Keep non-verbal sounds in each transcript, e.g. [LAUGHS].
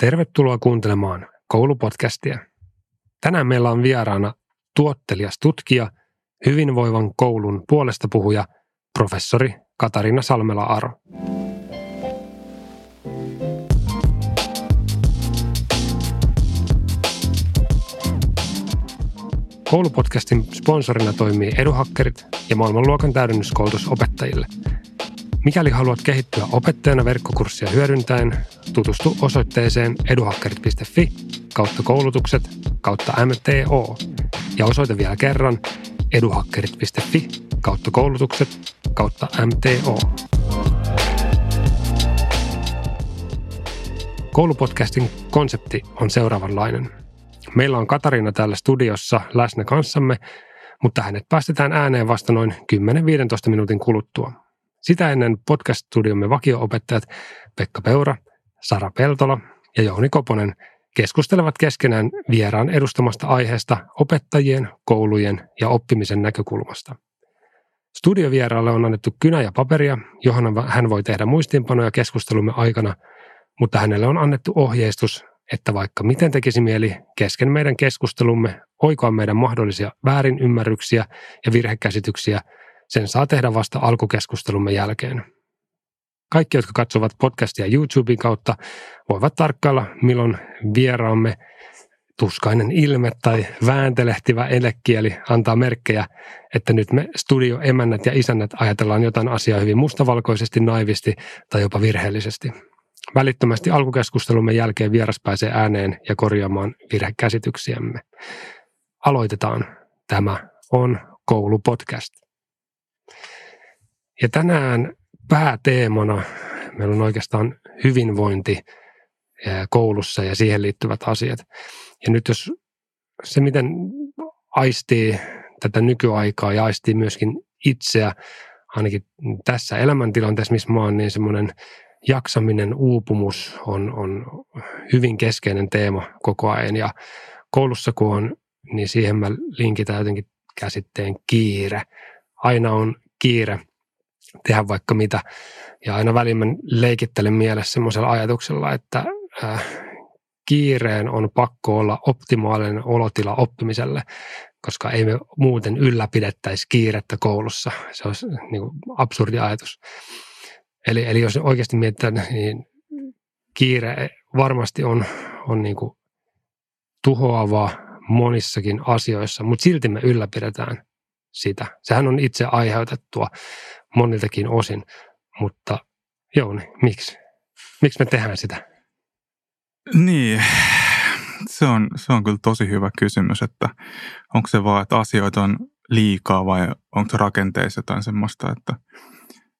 Tervetuloa kuuntelemaan koulupodcastia. Tänään meillä on vieraana tuottelias tutkija, hyvinvoivan koulun puolesta puhuja, professori Katarina Salmela-Aro. Koulupodcastin sponsorina toimii Eduhakkerit ja maailmanluokan täydennyskoulutus opettajille – Mikäli haluat kehittyä opettajana verkkokurssia hyödyntäen, tutustu osoitteeseen eduhakkerit.fi kautta koulutukset kautta MTO ja osoite vielä kerran eduhakkerit.fi kautta koulutukset kautta MTO. Koulupodcastin konsepti on seuraavanlainen. Meillä on Katariina täällä studiossa läsnä kanssamme, mutta hänet päästetään ääneen vasta noin 10-15 minuutin kuluttua. Sitä ennen podcast-studiomme vakio-opettajat Pekka Peura, Sara Peltola ja Jouni Koponen keskustelevat keskenään vieraan edustamasta aiheesta opettajien, koulujen ja oppimisen näkökulmasta. Studiovieraalle on annettu kynä ja paperia, johon hän voi tehdä muistiinpanoja keskustelumme aikana, mutta hänelle on annettu ohjeistus, että vaikka miten tekisi mieli kesken meidän keskustelumme oikoa meidän mahdollisia väärinymmärryksiä ja virhekäsityksiä – sen saa tehdä vasta alkukeskustelumme jälkeen. Kaikki, jotka katsovat podcastia YouTuben kautta, voivat tarkkailla, milloin vieraamme tuskainen ilme tai vääntelehtivä elekieli antaa merkkejä, että nyt me studioemännät ja isännät ajatellaan jotain asiaa hyvin mustavalkoisesti, naivisti tai jopa virheellisesti. Välittömästi alkukeskustelumme jälkeen vieras pääsee ääneen ja korjaamaan virhekäsityksiämme. Aloitetaan. Tämä on koulupodcast. Ja tänään pääteemana meillä on oikeastaan hyvinvointi koulussa ja siihen liittyvät asiat. Ja nyt jos se, miten aistii tätä nykyaikaa ja aistii myöskin itseä, ainakin tässä elämäntilanteessa, missä mä oon, niin semmoinen jaksaminen, uupumus on, on hyvin keskeinen teema koko ajan. Ja koulussa kun on, niin siihen mä linkitän jotenkin käsitteen kiire. Aina on kiire tehdä vaikka mitä. Ja aina väliin mä leikittelen mielessä semmoisella ajatuksella, että äh, kiireen on pakko olla optimaalinen olotila oppimiselle, koska ei me muuten ylläpidettäisi kiirettä koulussa. Se olisi niin kuin absurdi ajatus. Eli, eli jos oikeasti mietitään, niin kiire varmasti on, on niin kuin tuhoavaa monissakin asioissa, mutta silti me ylläpidetään sitä. Sehän on itse aiheutettua moniltakin osin, mutta Jouni, miksi? Miksi me tehdään sitä? Niin, se on, se on kyllä tosi hyvä kysymys, että onko se vaan, että asioita on liikaa vai onko rakenteissa jotain semmoista, että,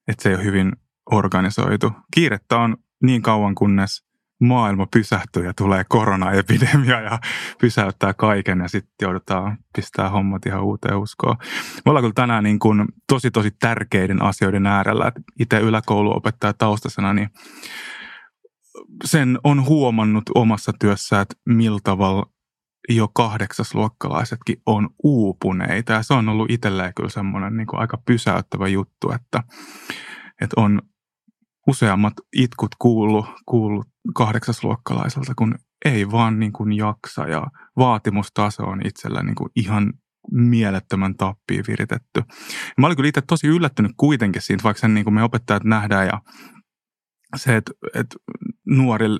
että se ei ole hyvin organisoitu. Kiirettä on niin kauan, kunnes maailma pysähtyy ja tulee koronaepidemia ja pysäyttää kaiken ja sitten joudutaan pistää hommat ihan uuteen uskoon. Me ollaan kyllä tänään niin kuin tosi tosi tärkeiden asioiden äärellä. Itse yläkouluopettaja taustasena, niin sen on huomannut omassa työssä, että millä tavalla jo kahdeksasluokkalaisetkin on uupuneita. Ja se on ollut itselleen kyllä semmoinen niin aika pysäyttävä juttu, että, että on useammat itkut kuullut, kuullut kahdeksasluokkalaiselta, kun ei vaan niin kuin jaksa ja vaatimustaso on itsellä niin kuin ihan mielettömän tappiin viritetty. Mä olin kyllä itse tosi yllättynyt kuitenkin siitä, vaikka sen niin kuin me opettajat nähdään ja se, että, että nuorilla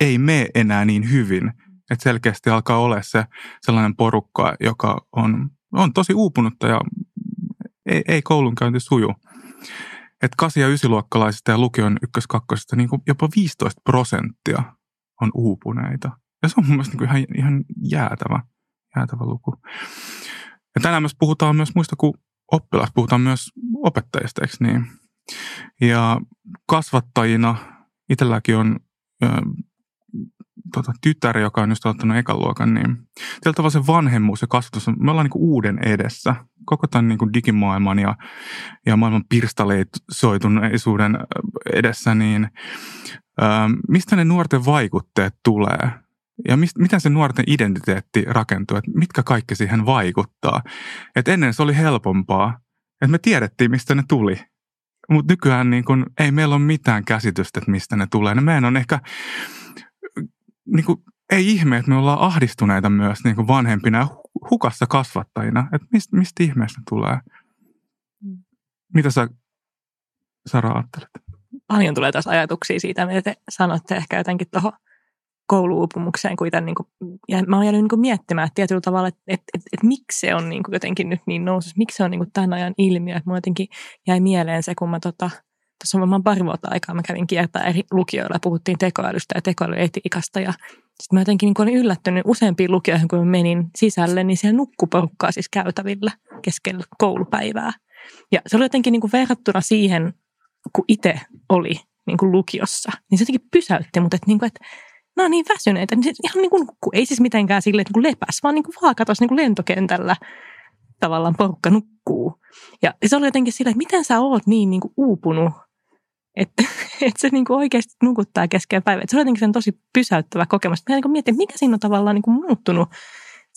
ei mene enää niin hyvin, että selkeästi alkaa olla se sellainen porukka, joka on, on tosi uupunutta ja ei, ei koulunkäynti suju että 8- ja 9-luokkalaisista ja lukion ykkös-kakkosista niin jopa 15 prosenttia on uupuneita. Ja se on mun mielestä niin kuin ihan, ihan jäätävä, jäätävä luku. Ja tänään myös puhutaan myös muista kuin oppilaista, puhutaan myös opettajista, eikö niin? Ja kasvattajina itselläkin on tota, tytär, joka on just aloittanut ekan luokan, niin tällä tavalla se vanhemmuus ja kasvatus, me ollaan niin uuden edessä. Koko tämän niin kuin digimaailman ja, ja maailman pirstaleisuuden edessä, niin ää, mistä ne nuorten vaikutteet tulee? Ja mist, miten se nuorten identiteetti rakentuu, että mitkä kaikki siihen vaikuttaa. Et ennen se oli helpompaa, että me tiedettiin, mistä ne tuli. Mutta nykyään niin kun, ei meillä ole mitään käsitystä, että mistä ne tulee. Ne meidän on ehkä niin kuin, ei ihme, että me ollaan ahdistuneita myös niin kuin vanhempina ja hukassa kasvattajina. Että mistä, mistä ihmeestä tulee? Mm. Mitä sä, Sara, ajattelet? Paljon tulee taas ajatuksia siitä, mitä te sanotte ehkä jotenkin tuohon kouluupumukseen, kuin tämän, niin kuin, ja mä oon jäänyt niin kuin miettimään että tietyllä tavalla, että, että, että, että miksi se on niin kuin jotenkin nyt niin nousus, miksi se on niin kuin tämän ajan ilmiö, että mulla jotenkin jäi mieleen se, kun mä tota, tuossa on varmaan pari vuotta aikaa, mä kävin kiertää eri lukioilla puhuttiin tekoälystä ja tekoälyetiikasta ja sitten mä jotenkin niin olin yllättynyt useampiin lukioihin, kun menin sisälle, niin siellä nukkuporukkaa siis käytävillä keskellä koulupäivää. Ja se oli jotenkin niin kuin verrattuna siihen, kun itse oli niin kuin lukiossa, niin se jotenkin pysäytti mut, että, niin kuin, että nämä niin väsyneitä, niin se ihan niin kuin nukkuu. Ei siis mitenkään silleen niin kuin lepäs, vaan niin kuin vaan katosi niin kuin lentokentällä tavallaan porukka nukkuu. Ja se oli jotenkin sillä, että miten sä oot niin, niin kuin uupunut että, [LAUGHS] että se niin kuin oikeasti nukuttaa kesken päivän. Että se on jotenkin tosi pysäyttävä kokemus. Mä niin mietin, mikä siinä on tavallaan niin kuin muuttunut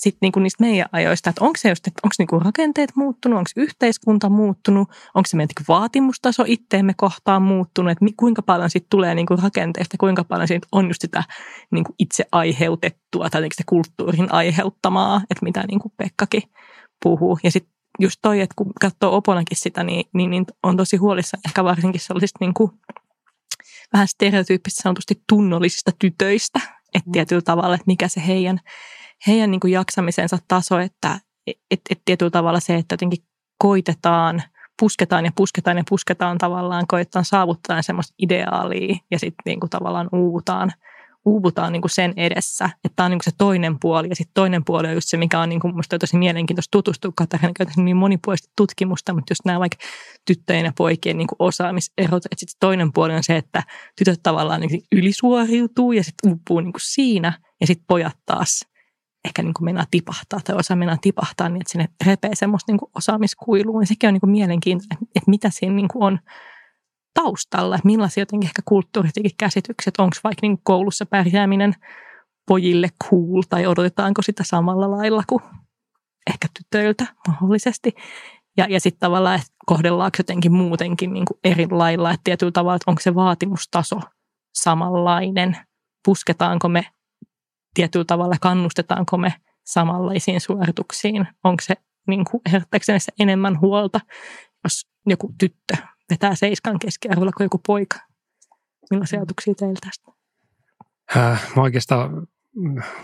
sit niin kuin niistä meidän ajoista, että onko se just, että onko niin kuin rakenteet muuttunut, onko yhteiskunta muuttunut, onko se meidän vaatimustaso itteemme kohtaan muuttunut, että kuinka paljon siitä tulee niin kuin rakenteista, kuinka paljon siitä on just sitä niin kuin itse aiheutettua tai se kulttuurin aiheuttamaa, että mitä niin kuin Pekkakin puhuu. Ja sitten just toi, että kun katsoo Oponakin sitä, niin, niin, niin on tosi huolissa ehkä varsinkin sellaisista niin kuin, vähän stereotyyppistä sanotusti tunnollisista tytöistä, että mm. tietyllä tavalla, että mikä se heidän, heidän niin kuin jaksamisensa taso, että et, et tietyllä tavalla se, että jotenkin koitetaan, pusketaan ja pusketaan ja pusketaan tavallaan, koitetaan saavuttaa semmoista ideaalia ja sitten niin kuin tavallaan uuvutaan – uuvutaan niin kuin sen edessä, että tämä on niin kuin se toinen puoli. Ja sitten toinen puoli on just se, mikä on niin kuin musta tosi mielenkiintoista tutustua Katarinan niin monipuolista tutkimusta, mutta just nämä vaikka tyttöjen ja poikien niin kuin osaamiserot. Että sitten toinen puoli on se, että tytöt tavallaan niin ylisuoriutuu ja sitten uupuu niin kuin siinä ja sitten pojat taas ehkä niin kuin mennään tipahtaa tai osa mennään tipahtaa niin, että sinne repee semmoista niin kuin osaamiskuilua. Ja sekin on niin kuin mielenkiintoista, että mitä siinä niin kuin on taustalla, että millaisia jotenkin ehkä kulttuuritikin käsitykset, onko vaikka niin koulussa pärjääminen pojille cool tai odotetaanko sitä samalla lailla kuin ehkä tytöiltä mahdollisesti. Ja, ja sitten tavallaan, että kohdellaanko jotenkin muutenkin niin kuin eri lailla, että tietyllä tavalla, että onko se vaatimustaso samanlainen, pusketaanko me tietyllä tavalla, kannustetaanko me samanlaisiin suorituksiin, onko se niin kuin, enemmän huolta, jos joku tyttö vetää seiskan keskiarvolla kuin joku poika. Millaisia mm. ajatuksia teillä tästä? Äh, mä oikeastaan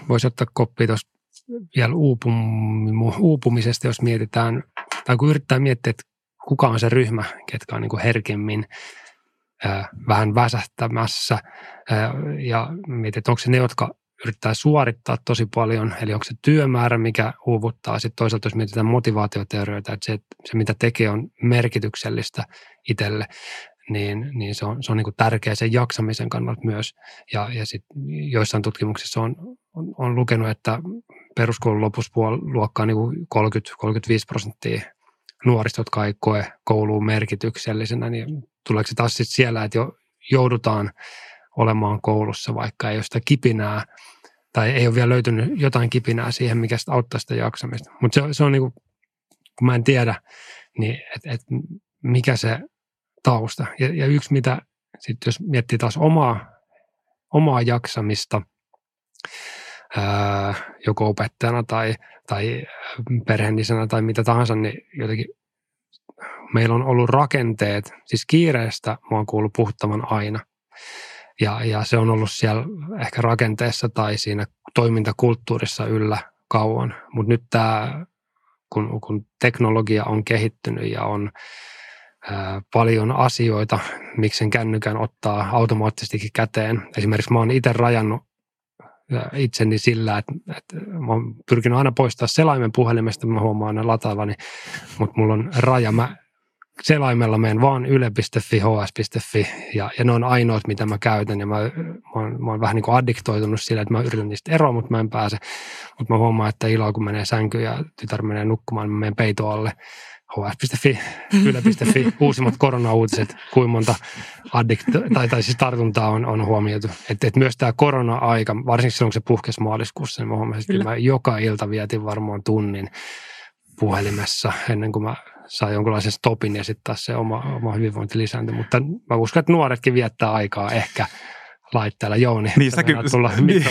voisin ottaa koppia tuosta vielä uupum, uupumisesta, jos mietitään, tai kun yrittää miettiä, että kuka on se ryhmä, ketkä on niin kuin herkemmin äh, vähän väsähtämässä, äh, ja mietit, onko se ne, jotka yrittää suorittaa tosi paljon, eli onko se työmäärä, mikä uuvuttaa. Sitten toisaalta jos mietitään motivaatioteorioita, että se, se mitä tekee on merkityksellistä itselle, niin, niin se on, se on niin kuin tärkeä sen jaksamisen kannalta myös. Ja, ja sit joissain tutkimuksissa on, on, on lukenut, että peruskoulun luokkaa niin 30-35 prosenttia nuorista, jotka ei koe kouluun merkityksellisenä, niin tuleeko se taas sitten siellä, että jo joudutaan olemaan koulussa, vaikka ei ole sitä kipinää tai ei ole vielä löytynyt jotain kipinää siihen, mikä sitä auttaa sitä jaksamista. Mutta se, se on niin kuin, kun mä en tiedä, niin että et mikä se tausta. Ja, ja yksi, mitä sitten jos miettii taas omaa, omaa jaksamista, ää, joko opettajana tai, tai perheenlisenä tai mitä tahansa, niin jotenkin meillä on ollut rakenteet, siis kiireestä mä oon kuullut puhuttavan aina. Ja, ja se on ollut siellä ehkä rakenteessa tai siinä toimintakulttuurissa yllä kauan. Mutta nyt tämä, kun, kun teknologia on kehittynyt ja on ää, paljon asioita, miksi sen kännykän ottaa automaattisestikin käteen. Esimerkiksi mä oon itse rajannut itseni sillä, että, että mä oon pyrkinyt aina poistaa selaimen puhelimesta, mä huomaan aina lataavani, mutta mulla on raja. Mä selaimella menen vaan yle.fi, hs.fi ja, ja ne on ainoat, mitä mä käytän ja mä, mä, oon, mä oon vähän niin kuin addiktoitunut sillä, että mä yritän niistä eroa, mutta mä en pääse. Mutta mä huomaan, että iloa kun menee sänkyyn ja tytär menee nukkumaan, mä menen peito alle hs.fi, [LAUGHS] yle.fi, uusimmat koronauutiset, kuinka monta addikt- tai, tai siis tartuntaa on, on huomioitu. Että et myös tämä korona-aika, varsinkin silloin kun se puhkesi maaliskuussa, niin mä huomasin, että mä joka ilta vietin varmaan tunnin puhelimessa ennen kuin mä saa jonkunlaisen stopin ja sitten taas se oma, oma hyvinvointi lisääntyi. Mutta mä uskon, että nuoretkin viettää aikaa ehkä laitteella. Jouni, niin, säkin, tulla niin,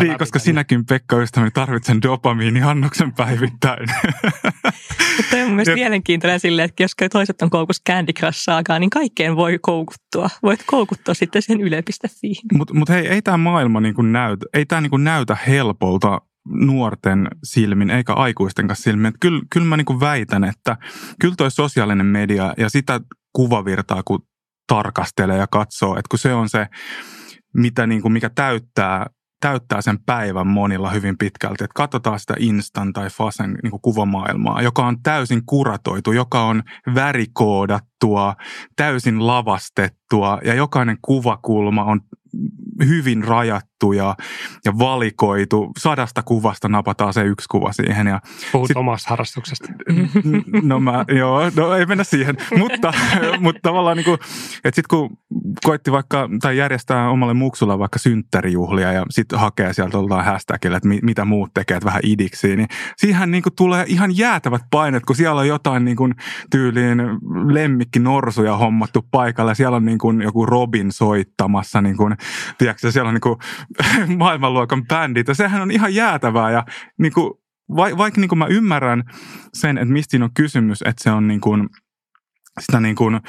niin [LAUGHS] koska sinäkin Pekka ystäväni tarvitsen dopamiiniannoksen päivittäin. [LAUGHS] Mutta on myös mielenkiintoinen silleen, että jos toiset on koukussa Candy Crush niin kaikkeen voi koukuttua. Voit koukuttua sitten sen yle.fi. Mutta mut hei, ei tämä maailma niinku näytä, ei tämä niinku näytä helpolta nuorten silmin eikä aikuisten kanssa silmin. Kyllä, kyllä mä niinku väitän, että kyllä toi sosiaalinen media ja sitä kuvavirtaa, kun tarkastelee ja katsoo, että kun se on se, mitä niin kuin, mikä täyttää täyttää sen päivän monilla hyvin pitkälti. Että katsotaan sitä Instan tai Fasen niin kuvamaailmaa, joka on täysin kuratoitu, joka on värikoodattua, täysin lavastettua ja jokainen kuvakulma on hyvin rajattu ja, ja valikoitu. Sadasta kuvasta napataan se yksi kuva siihen. Ja Puhut sit, omasta harrastuksesta. No mä, joo, no ei mennä siihen. mutta, [LAUGHS] mutta tavallaan niin kuin, että sitten kun koitti vaikka, tai järjestää omalle muksulla vaikka synttärijuhlia ja sitten hakee sieltä ollaan hashtagillä, että mitä muut tekee, että vähän idiksi, niin siihen niin kuin tulee ihan jäätävät painet, kun siellä on jotain niin kuin tyyliin lemmikki norsuja hommattu paikalle. Siellä on niin kuin joku Robin soittamassa, niin kuin, tiedätkö, siellä on niin kuin [LAUGHS] maailmanluokan bändit ja sehän on ihan jäätävää ja niin kuin, va, vaikka niin kuin mä ymmärrän sen, että mistä siinä on kysymys, että se on niin kuin, sitä niin kuin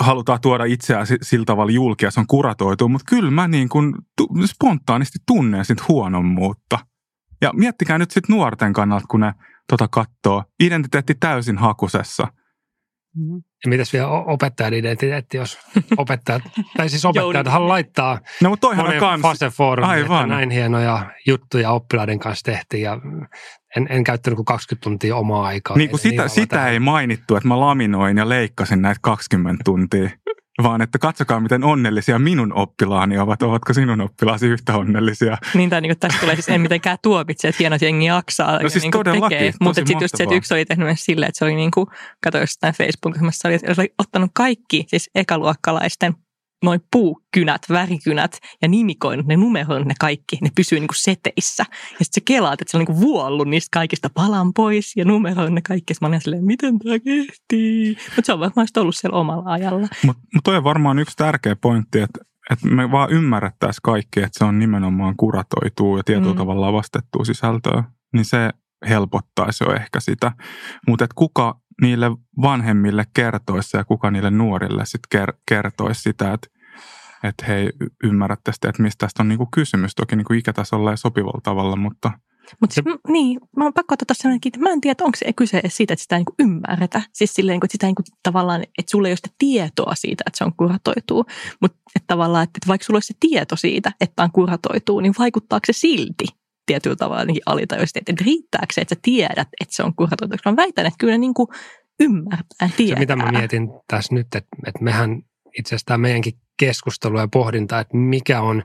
halutaan tuoda itseään sillä tavalla julki ja se on kuratoitu, mutta kyllä mä niin kuin spontaanisti tunnen sit huonommuutta. Ja miettikää nyt sitten nuorten kannalta, kun ne tota katsoo. Identiteetti täysin hakusessa – Mm-hmm. Ja mitäs vielä opettajan identiteetti, jos [LAUGHS] opettajat, tai siis opettajat haluaa laittaa no, mutta toihan monen kans... Fase-foorumin, että näin hienoja juttuja oppilaiden kanssa tehtiin ja en, en käyttänyt kuin 20 tuntia omaa aikaa. Niin kuin sitä, sitä ei mainittu, että mä laminoin ja leikkasin näitä 20 tuntia vaan että katsokaa miten onnellisia minun oppilaani ovat. Ovatko sinun oppilaasi yhtä onnellisia? Niin, tai niin kuin tässä tulee siis en mitenkään tuomitse, että hienot jengi jaksaa. No siis niin todellakin, Mutta sitten just se, että yksi oli tehnyt myös silleen, että se oli niin kuin, katsoin jostain Facebookissa, oli, oli ottanut kaikki siis ekaluokkalaisten noin puukynät, värikynät ja nimikoinut ne numeroinut ne kaikki, ne pysyy niinku seteissä. Ja sitten se kelaat, että se on niinku vuollut niistä kaikista palan pois ja numeroinut ne kaikki. Mä olin silleen, miten tämä kehtii? Mutta se on varmaan ollut siellä omalla ajalla. Mutta mut toi on varmaan yksi tärkeä pointti, että että me vaan ymmärrettäisiin kaikki, että se on nimenomaan kuratoituu ja tietyllä mm. tavalla lavastettua sisältöä, niin se helpottaisi jo ehkä sitä. Mutta kuka niille vanhemmille kertoisi ja kuka niille nuorille sitten ker- kertoisi sitä, että että hei, ymmärrätte sitten, että mistä tästä on niinku kysymys. Toki niinku ikätasolla ja sopivalla tavalla, mutta... Mutta siis, niin, mä oon pakko ottaa sellainen että mä en tiedä, onko se kyse siitä, että sitä ei niin ymmärretä. Siis silleen, että sitä niin kuin, tavallaan, että sulla ei ole sitä tietoa siitä, että se on kuratoituu. Mutta että tavallaan, että vaikka sulla olisi se tieto siitä, että on kuratoituu, niin vaikuttaako se silti tietyllä tavalla niin alitajuisesti, että riittääkö se, että sä tiedät, että se on kuratoitu. Mä väitän, että kyllä niin kuin ymmärtää, tietää. Se, mitä mä mietin tässä nyt, että, että mehän itse asiassa tämä meidänkin keskustelu ja pohdinta, että mikä on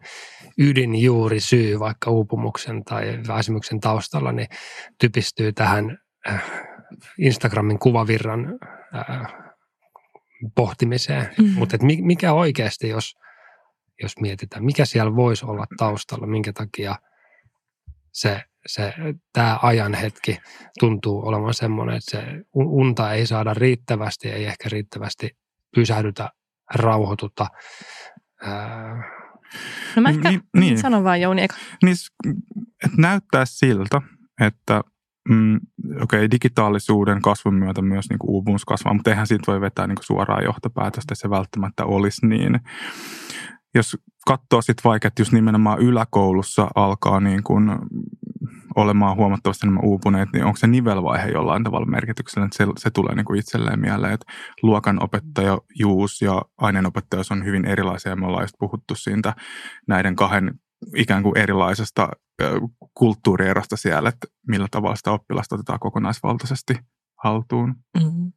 ydin juuri syy vaikka uupumuksen tai väsymyksen taustalla, niin typistyy tähän äh, Instagramin kuvavirran äh, pohtimiseen. Mm. Mutta mikä oikeasti, jos, jos mietitään, mikä siellä voisi olla taustalla, minkä takia se se, tämä ajanhetki tuntuu olevan semmoinen, että se unta ei saada riittävästi, ei ehkä riittävästi pysähdytä, rauhoituta. No mä ehkä niin, niin. sanon vaan Jouni eka. Niin, että näyttää siltä, että mm, okei, okay, digitaalisuuden kasvun myötä myös niin kuin uupumus kasvaa, mutta eihän siitä voi vetää niin kuin suoraan johtopäätöstä, että se välttämättä olisi niin. Jos katsoo sitten vaikka, että jos nimenomaan yläkoulussa alkaa niin kuin olemaan huomattavasti enemmän uupuneet, niin onko se nivelvaihe jollain tavalla merkityksellä, että se, se tulee niin kuin itselleen mieleen, että luokan opettajuus ja aineenopettajuus on hyvin erilaisia me ollaan just puhuttu siitä näiden kahden ikään kuin erilaisesta kulttuurierosta siellä, että millä tavalla sitä oppilasta otetaan kokonaisvaltaisesti haltuun. Mm-hmm.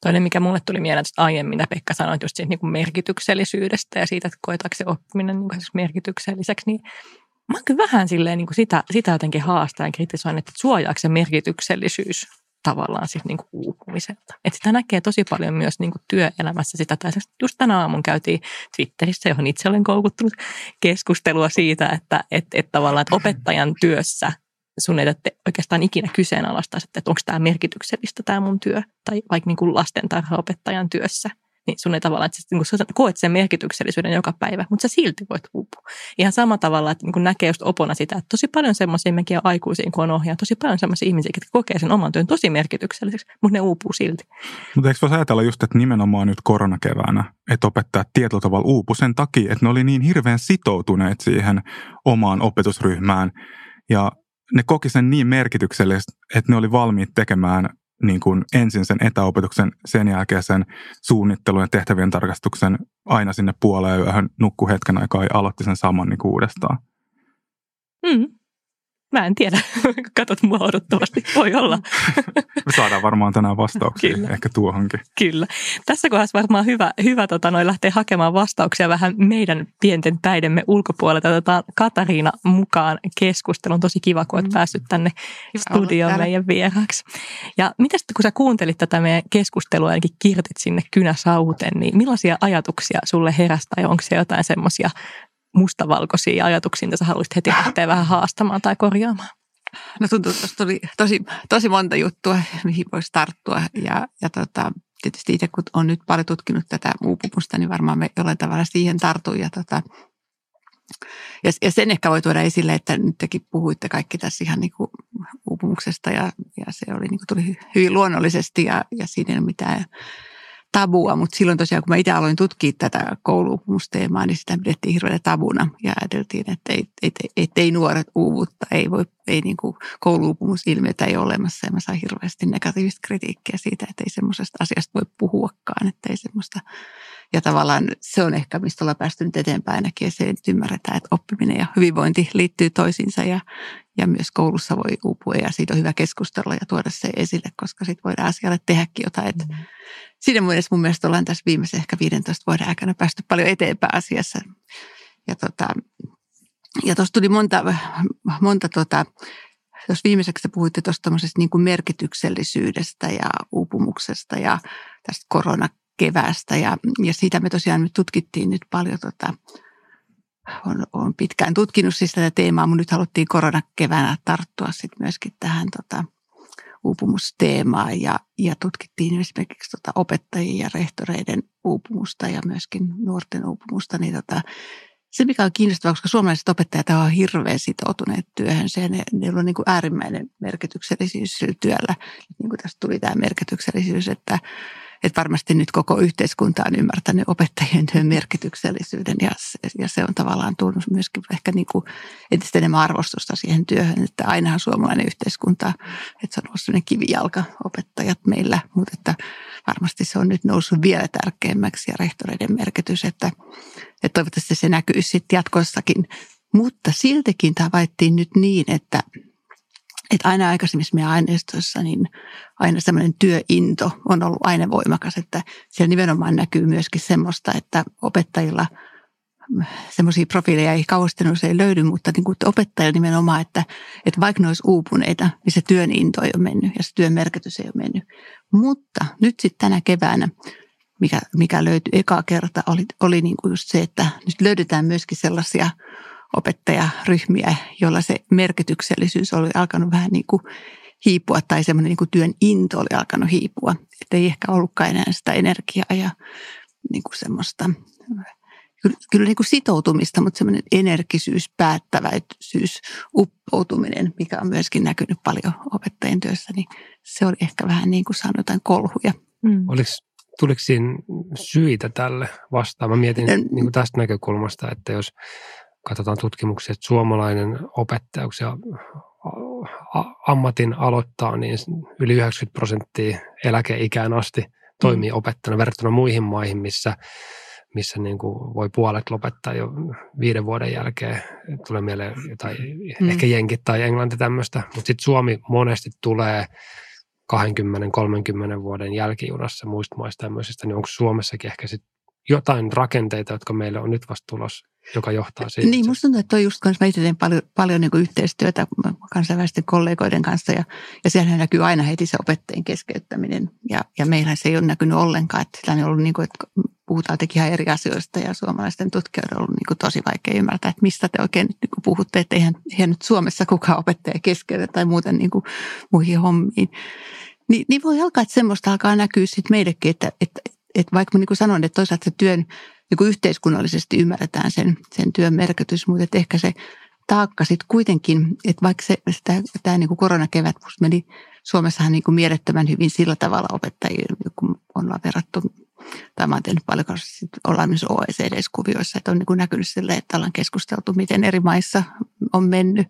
Toinen, mikä mulle tuli mieleen että aiemmin, mitä Pekka sanoi, just siitä niin kuin merkityksellisyydestä ja siitä, että koetaanko se oppiminen niin kuin merkitykselliseksi, niin mä oon kyllä vähän silleen niin kuin sitä, sitä jotenkin haastaa ja kritisoin, että suojaako se merkityksellisyys tavallaan siis niin kuin uupumiselta. Että sitä näkee tosi paljon myös niin kuin työelämässä sitä. Tai just tänä aamun käytiin Twitterissä, johon itse olen koukuttunut, keskustelua siitä, että, että, että tavallaan että opettajan työssä sun ei oikeastaan ikinä kyseenalaista, että onko tämä merkityksellistä tämä mun työ, tai vaikka niin kuin lastentarhaopettajan työssä. niin sun ei tavallaan, että niin sä koet sen merkityksellisyyden joka päivä, mutta sä silti voit uupua. Ihan samalla tavalla, että niin näkee just opona sitä, että tosi paljon semmoisia, mekin aikuisiin kun on ohjaa, tosi paljon semmoisia ihmisiä, jotka kokee sen oman työn tosi merkitykselliseksi, mutta ne uupuu silti. Mutta eikö voisi ajatella just, että nimenomaan nyt koronakeväänä, että opettajat tietyllä tavalla uupu sen takia, että ne oli niin hirveän sitoutuneet siihen omaan opetusryhmään ja ne koki sen niin merkityksellisesti, että ne oli valmiit tekemään niin kuin ensin sen etäopetuksen, sen jälkeen sen suunnittelun ja tehtävien tarkastuksen aina sinne puoleen yöhön nukku hetken aikaa ja aloitti sen saman niin kuin uudestaan. Mm. Mä en tiedä. [LAUGHS] Katot mua odottavasti. Voi olla. [LAUGHS] Me saadaan varmaan tänään vastauksia, Kyllä. ehkä tuohonkin. Kyllä. Tässä kohdassa varmaan hyvä, hyvä tota, noin lähteä hakemaan vastauksia vähän meidän pienten päidemme ulkopuolelta. Otetaan Katariina mukaan keskustelun. Tosi kiva, kun olet mm. päässyt tänne studioon meidän vieraaksi. Ja mitä sitten, kun sä kuuntelit tätä meidän keskustelua, ainakin kirjoitit sinne kynäsauteen, niin millaisia ajatuksia sulle herästä ja onko se jotain semmoisia mustavalkoisia ajatuksia, mitä sä haluaisit heti [LAUGHS] lähteä vähän haastamaan tai korjaamaan? No tuntuu, että tuli tosi, tosi monta juttua, mihin voisi tarttua. Ja, ja tota, tietysti itse kun olen nyt paljon tutkinut tätä uupumusta, niin varmaan me jollain tavalla siihen tartun. Ja, tota, ja, ja sen ehkä voi tuoda esille, että nyt tekin puhuitte kaikki tässä ihan niin kuin uupumuksesta ja, ja se oli, niin kuin tuli hyvin luonnollisesti ja, ja siinä ei ole mitään tabua, mutta silloin tosiaan, kun mä itse aloin tutkia tätä kouluupumusteemaa, niin sitä pidettiin hirveänä tabuna. Ja ajateltiin, että ei, ei, ei, ei, nuoret uuvutta, ei, voi, ei niin kuin kouluupumusilmiötä ei ole olemassa. Ja mä sain hirveästi negatiivista kritiikkiä siitä, että ei semmoisesta asiasta voi puhuakaan, että ei semmoista ja tavallaan se on ehkä, mistä ollaan päästy nyt eteenpäinkin ja se, että ymmärretään, että oppiminen ja hyvinvointi liittyy toisiinsa ja, ja myös koulussa voi uupua ja siitä on hyvä keskustella ja tuoda se esille, koska sitten voidaan asialle tehdäkin jotain. Että mm. Siinä mielessä mun mielestä ollaan tässä viimeisen ehkä 15 vuoden aikana päästy paljon eteenpäin asiassa. Ja tota, ja tuossa tuli monta, monta tota, jos viimeiseksi puhuitte tuosta niin kuin merkityksellisyydestä ja uupumuksesta ja tästä koronakeväästä ja, ja siitä me tosiaan nyt tutkittiin nyt paljon tota, on, on pitkään tutkinut siis tätä teemaa, mutta nyt haluttiin koronakeväänä tarttua sitten myöskin tähän tota, uupumusteemaan ja, ja tutkittiin esimerkiksi tota opettajien ja rehtoreiden uupumusta ja myöskin nuorten uupumusta, niin tota, se, mikä on kiinnostavaa, koska suomalaiset opettajat ovat hirveän sitoutuneet työhön, se ne, niillä on niin kuin äärimmäinen merkityksellisyys sillä työllä. Niin kuin tästä tuli tämä merkityksellisyys, että että varmasti nyt koko yhteiskunta on ymmärtänyt opettajien työn merkityksellisyyden ja se, ja se on tavallaan tuonut myöskin ehkä niin kuin entistä enemmän arvostusta siihen työhön, että ainahan suomalainen yhteiskunta, että se on ollut sellainen kivijalka opettajat meillä, mutta että varmasti se on nyt noussut vielä tärkeämmäksi ja rehtoreiden merkitys, että, että toivottavasti se näkyy sitten jatkossakin. Mutta siltikin tavoittiin nyt niin, että että aina aikaisemmissa meidän aineistoissa niin aina semmoinen työinto on ollut aina voimakas, että siellä nimenomaan näkyy myöskin semmoista, että opettajilla semmoisia profiileja ei kauheasti ei löydy, mutta niin kuin opettajilla nimenomaan, että, että vaikka ne olisi uupuneita, niin se työn into ei ole mennyt ja se työn merkitys ei ole mennyt. Mutta nyt sitten tänä keväänä, mikä, mikä löytyi eka kerta, oli, oli niin kuin just se, että nyt löydetään myöskin sellaisia – opettajaryhmiä, joilla se merkityksellisyys oli alkanut vähän niin kuin hiipua tai semmoinen niin kuin työn into oli alkanut hiipua. Että ei ehkä ollutkaan enää sitä energiaa ja niin kuin semmoista kyllä niin kuin sitoutumista, mutta semmoinen energisyys, päättäväisyys, uppoutuminen, mikä on myöskin näkynyt paljon opettajien työssä, niin se oli ehkä vähän niin kuin saanut jotain kolhuja. Mm. Oliko, tuliko siinä syitä tälle vastaan? Mä mietin niin kuin tästä näkökulmasta, että jos katsotaan tutkimuksia, että suomalainen opettaja, kun se ammatin aloittaa, niin yli 90 prosenttia eläkeikään asti toimii mm. opettajana verrattuna muihin maihin, missä, missä niin kuin voi puolet lopettaa jo viiden vuoden jälkeen. Tulee mieleen jotain, mm. ehkä jenkit tai englanti tämmöistä, mutta sitten Suomi monesti tulee 20-30 vuoden jälkijunassa muista maista tämmöisistä, niin onko Suomessakin ehkä sit jotain rakenteita, jotka meille on nyt vasta tulossa joka johtaa siihen. Niin, musta tuntuu, että toi just, kanssa mä itse teen paljon, paljon niin yhteistyötä kansainvälisten kollegoiden kanssa ja, ja siellä näkyy aina heti se opettajien keskeyttäminen ja, ja meillä se ei ole näkynyt ollenkaan, että sillä on ollut niin kuin, että puhutaan tekin ihan eri asioista ja suomalaisten tutkijoiden on ollut niin kuin tosi vaikea ymmärtää, että mistä te oikein nyt niin puhutte, että eihän, eihän nyt Suomessa kukaan opettaja keskeytä tai muuten niin kuin muihin hommiin. Niin, niin voi alkaa, että semmoista alkaa näkyä sitten meillekin, että, että että vaikka mä niin kuin sanon, että toisaalta se työn niin kuin yhteiskunnallisesti ymmärretään sen, sen työn merkitys, mutta että ehkä se taakka sitten kuitenkin, että vaikka se, tämä, tämä niin kuin koronakevät meni Suomessahan niin kuin mielettömän hyvin sillä tavalla opettajia, kun ollaan verrattu, tai mä oon tehnyt paljon kanssa, ollaan myös OECD-kuvioissa, että on niin näkynyt sille, että ollaan keskusteltu, miten eri maissa on mennyt,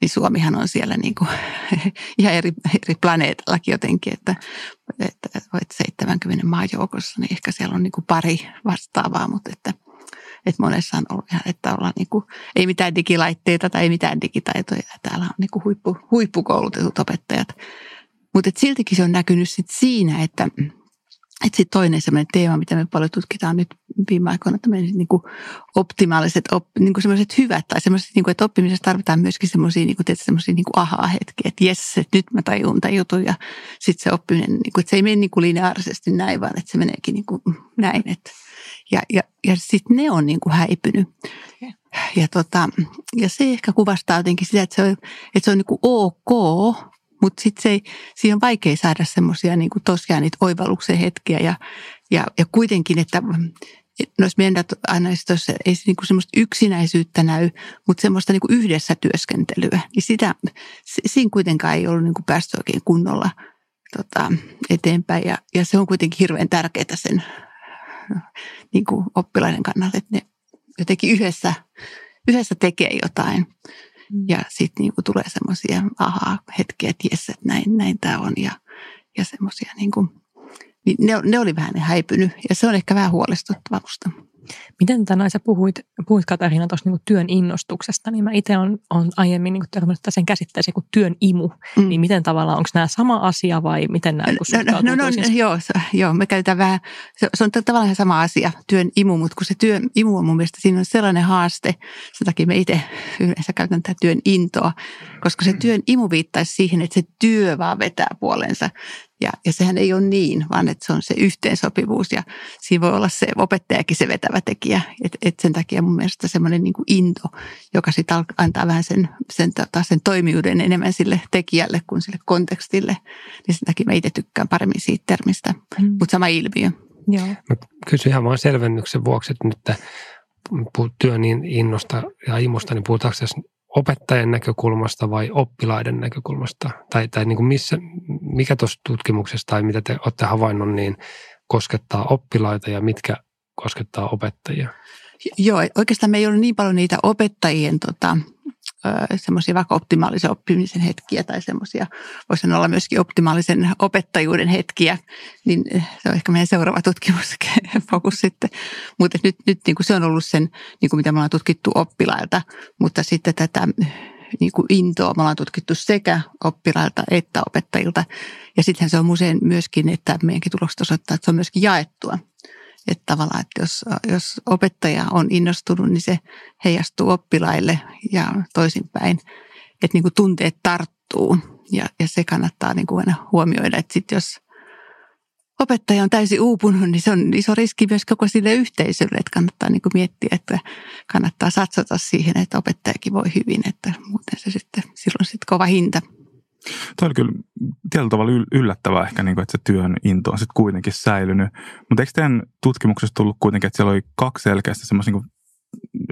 niin Suomihan on siellä niin kuin [LAUGHS] ihan eri, eri planeetallakin jotenkin, että, että, että 70 maan joukossa, niin ehkä siellä on niin kuin pari vastaavaa, mutta että – että monessa on ollut ihan, että ollaan niin kuin, ei mitään digilaitteita tai ei mitään digitaitoja. Täällä on niin kuin huippu, huippukoulutetut opettajat. Mutta siltikin se on näkynyt sit siinä, että että sitten toinen sellainen teema, mitä me paljon tutkitaan nyt viime aikoina, tämmöiset niin kuin optimaaliset, op, niin kuin semmoiset hyvät tai semmoiset, niin kuin, että oppimisessa tarvitaan myöskin semmoisia, niin kuin, semmoisia niin kuin ahaa-hetkiä, että jes, että nyt mä tajun tai jutun ja sitten se oppiminen, niin kuin, että se ei mene niin kuin lineaarisesti näin, vaan että se meneekin niin kuin näin. Että, ja ja, ja sitten ne on niin kuin häipynyt. Ja, tota, ja se ehkä kuvastaa jotenkin sitä, että se on, että se on niin kuin ok, mutta sitten se siihen on vaikea saada semmoisia niin tosiaan niitä oivalluksen hetkiä ja, ja, ja kuitenkin, että noissa meidän aineistoissa ei se niin semmoista yksinäisyyttä näy, mutta semmoista niin yhdessä työskentelyä. Niin sitä, siinä kuitenkaan ei ollut niin päästy oikein kunnolla tota, eteenpäin ja, ja se on kuitenkin hirveän tärkeää sen niin kuin oppilaiden kannalta, että ne jotenkin yhdessä, yhdessä tekee jotain. Mm. Ja sitten niinku tulee semmoisia aha-hetkiä, että jes, että näin, näin tämä on. Ja, ja semmoisia, niinku, niin ne, ne oli vähän häipynyt ja se on ehkä vähän huolestuttavaa musta. Miten tänään sä puhuit, puhuit Katariina tuosta niin työn innostuksesta, niin mä itse olen on aiemmin niin törmännyt sen käsitteeseen kuin työn imu. Mm. Niin miten tavallaan, onko nämä sama asia vai miten nämä no, no, no, no, no joo, joo, me käytetään vähän, se, se on tavallaan sama asia, työn imu, mutta kun se työn imu on mun mielestä, siinä on sellainen haaste, sen takia me itse yleensä käytän tätä työn intoa, koska se työn imu viittaisi siihen, että se työ vaan vetää puolensa. Ja, ja sehän ei ole niin, vaan että se on se yhteensopivuus ja siinä voi olla se opettajakin se vetävä tekijä. Et, et sen takia mun mielestä semmoinen niin kuin into, joka sitten antaa vähän sen, sen, tota, sen toimijuuden enemmän sille tekijälle kuin sille kontekstille, niin sen takia mä itse tykkään paremmin siitä termistä. Mm. Mutta sama ilmiö. Joo. Mä kysyn ihan vain selvennyksen vuoksi, että nyt puhut työn innosta ja imusta, niin puhutaanko tässä opettajan näkökulmasta vai oppilaiden näkökulmasta? Tai, tai niin kuin missä, mikä tuossa tutkimuksessa tai mitä te olette havainnon, niin koskettaa oppilaita ja mitkä koskettaa opettajia? Joo, oikeastaan me ei ole niin paljon niitä opettajien tota, semmoisia vaikka optimaalisen oppimisen hetkiä tai semmoisia, voisi olla myöskin optimaalisen opettajuuden hetkiä, niin se on ehkä meidän seuraava tutkimusfokus [LAUGHS] sitten. Mutta nyt, nyt niin kuin se on ollut sen, niin kuin mitä me ollaan tutkittu oppilailta, mutta sitten tätä niin kuin intoa me ollaan tutkittu sekä oppilailta että opettajilta. Ja sittenhän se on usein myöskin, että meidänkin tulokset osoittaa, että se on myöskin jaettua. Että tavallaan, että jos, jos opettaja on innostunut, niin se heijastuu oppilaille ja toisinpäin. Että niin kuin tunteet tarttuu ja, ja se kannattaa niin kuin aina huomioida, että sitten jos opettaja on täysin uupunut, niin se on iso riski myös koko sille yhteisölle, että kannattaa niin kuin miettiä, että kannattaa satsata siihen, että opettajakin voi hyvin, että muuten se sitten, silloin sitten kova hinta – Tämä oli kyllä tietyllä tavalla yllättävää ehkä, niin kuin, että se työn into on sitten kuitenkin säilynyt. Mutta eikö teidän tutkimuksessa tullut kuitenkin, että siellä oli kaksi selkeästi semmoista niin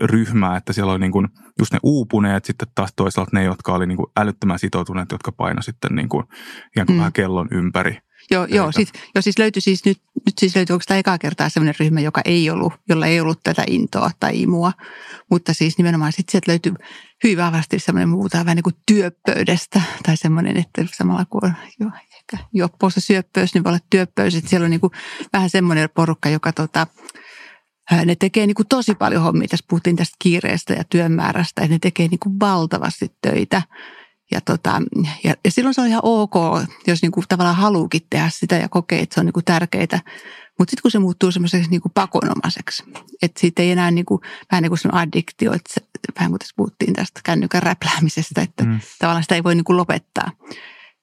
ryhmää, että siellä oli niin kuin just ne uupuneet, sitten taas toisaalta ne, jotka oli niin kuin älyttömän sitoutuneet, jotka paino sitten niin kuin ikään kuin mm. vähän kellon ympäri. Joo, joo, siis, jo, siis löytyi siis nyt, nyt siis löytyi onko tämä ekaa kertaa sellainen ryhmä, joka ei ollut, jolla ei ollut tätä intoa tai imua, mutta siis nimenomaan sitten sieltä löytyi hyvin vahvasti semmoinen muuta vähän niin kuin työpöydestä tai semmoinen, että samalla kuin on jo, ehkä joppoissa syöppöys, niin voi olla työpöys, että siellä on niin kuin vähän semmoinen porukka, joka tota, ne tekee niin kuin tosi paljon hommia. Tässä puhuttiin tästä kiireestä ja työmäärästä, että ne tekee niin kuin valtavasti töitä ja, tota, ja, ja silloin se on ihan ok, jos niinku tavallaan haluukin tehdä sitä ja kokee, että se on niinku tärkeää. Mutta sitten kun se muuttuu semmoiseksi niinku pakonomaiseksi, että siitä ei enää niinku, vähän niin kuin se addiktio, että se, vähän kuin tässä puhuttiin tästä kännykän räpläämisestä, että mm. tavallaan sitä ei voi niinku lopettaa.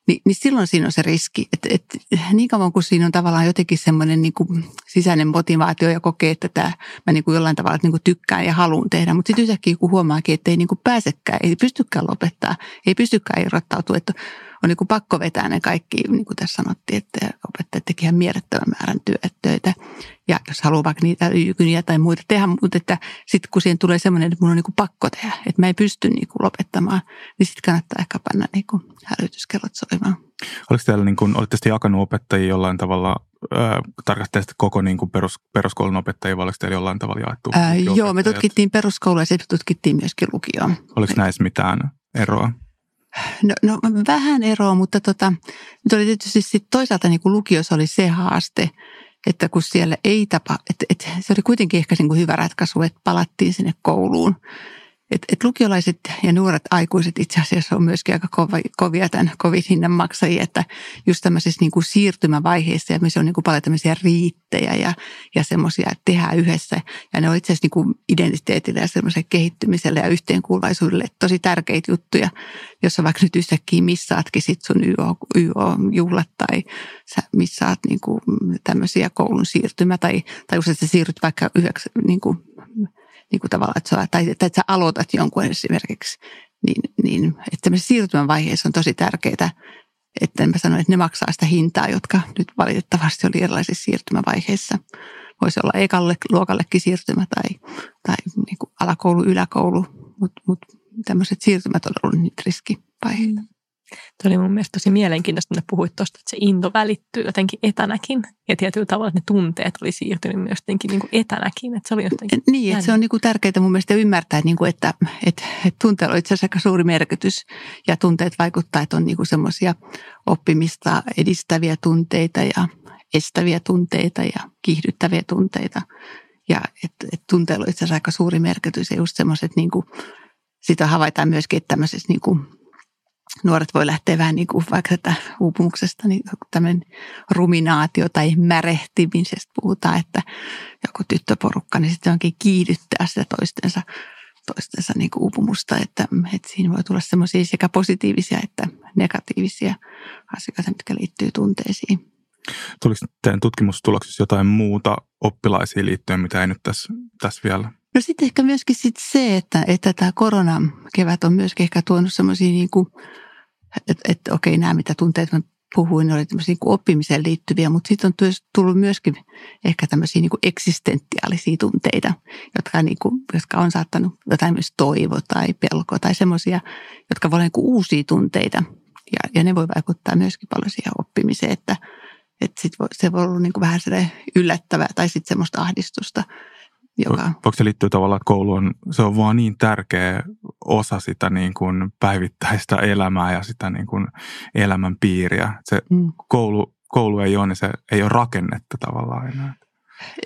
Ni, niin silloin siinä on se riski, että, että niin kauan kuin siinä on tavallaan jotenkin semmoinen niin kuin sisäinen motivaatio ja kokee, että tämä, mä niin kuin jollain tavalla niin kuin tykkään ja haluan tehdä, mutta sitten yhtäkkiä huomaakin, että ei niin kuin pääsekään, ei pystykään lopettaa, ei pystykään irrottautua, että on niin kuin pakko vetää ne kaikki, niin kuin tässä sanottiin, että opettajat teki ihan mielettömän määrän töitä. Ja jos haluaa vaikka niitä ykyniä tai muita tehdä, mutta että sitten kun siihen tulee semmoinen, että mun on niin kuin pakko tehdä, että mä en pysty niin kuin lopettamaan, niin sitten kannattaa ehkä panna niin kuin hälytyskellot soimaan. Oliko teillä, niin kuin, olitte jakanut opettajia jollain tavalla tarkastelette koko niin kuin perus, peruskoulun opettajia, vai oliko teillä jollain tavalla jaettu? Ää, joo, me tutkittiin peruskoulua ja sitten tutkittiin myöskin lukioon. Oliko näissä mitään eroa? No, no vähän eroa, mutta tota, nyt oli tietysti sit toisaalta niin kuin lukiossa oli se haaste, että kun siellä ei tapa, että, että se oli kuitenkin ehkä niin kuin hyvä ratkaisu, että palattiin sinne kouluun et, et lukiolaiset ja nuoret aikuiset itse asiassa on myöskin aika kova, kovia tämän covid-hinnan maksajia, että just tämmöisessä niin kuin siirtymävaiheessa missä on niin kuin paljon tämmöisiä riittejä ja, ja semmoisia, että tehdään yhdessä. Ja ne on itse asiassa niin kuin identiteetille ja semmoiselle kehittymiselle ja yhteenkuuluvaisuudelle tosi tärkeitä juttuja, jossa vaikka nyt yhtäkkiä missaatkin sit sun YO-juhlat tai sä missaat niin kuin tämmöisiä koulun siirtymä tai, tai jos sä siirryt vaikka yhdeksi niin kuin niin kuin tavallaan, että sä, tai, tai että sä aloitat jonkun esimerkiksi, niin, niin että siirtymän vaiheessa on tosi tärkeää, että mä sanoin, että ne maksaa sitä hintaa, jotka nyt valitettavasti oli erilaisissa siirtymävaiheissa. Voisi olla ekalle luokallekin siirtymä tai, tai niin kuin alakoulu, yläkoulu, mutta mut tämmöiset siirtymät on ollut niitä riskivaiheita. Tuo oli mun mielestä tosi mielenkiintoista, että puhuit tuosta, että se into välittyy jotenkin etänäkin. Ja tietyllä tavalla että ne tunteet oli siirtynyt myös jotenkin niin kuin etänäkin. Että se oli jotenkin niin, että se on niin kuin tärkeää mun mielestä ymmärtää, että, niin kuin, että, että, että tunteella on itse asiassa aika suuri merkitys. Ja tunteet vaikuttaa, että on niin semmoisia oppimista edistäviä tunteita ja estäviä tunteita ja kiihdyttäviä tunteita. Ja että, että tunteella on itse asiassa aika suuri merkitys. Ja just semmoiset, niin kuin, sitä havaitaan myöskin, että tämmöisessä niin kuin, nuoret voi lähteä vähän niin kuin vaikka tätä uupumuksesta, niin tämmöinen ruminaatio tai märehtimisestä puhutaan, että joku tyttöporukka, niin sitten onkin kiihdyttää sitä toistensa, toistensa niin kuin uupumusta, että, että siinä voi tulla semmoisia sekä positiivisia että negatiivisia asioita, mitkä liittyy tunteisiin. Tuliko teidän tutkimustuloksissa jotain muuta oppilaisiin liittyen, mitä ei nyt tässä, tässä vielä No sitten ehkä myöskin sit se, että, että tämä koronakevät on myöskin ehkä tuonut semmoisia, niin kuin, että, että okei, nämä mitä tunteet mä puhuin, ne oli tämmöisiä niin oppimiseen liittyviä, mutta sitten on tullut myöskin ehkä tämmöisiä niin kuin eksistentiaalisia tunteita, jotka, niin kuin, jotka on saattanut jotain myös toivo tai pelko tai semmoisia, jotka voi olla niin kuin uusia tunteita. Ja, ja ne voi vaikuttaa myöskin paljon siihen oppimiseen, että, että sit voi, se voi olla niin kuin vähän yllättävää tai sitten semmoista ahdistusta – joka... Voiko se liittyä tavallaan, että koulu on, se on vaan niin tärkeä osa sitä niin kuin päivittäistä elämää ja sitä niin kuin elämän piiriä. Se mm. koulu, koulu ei ole, niin se ei ole rakennetta tavallaan enää.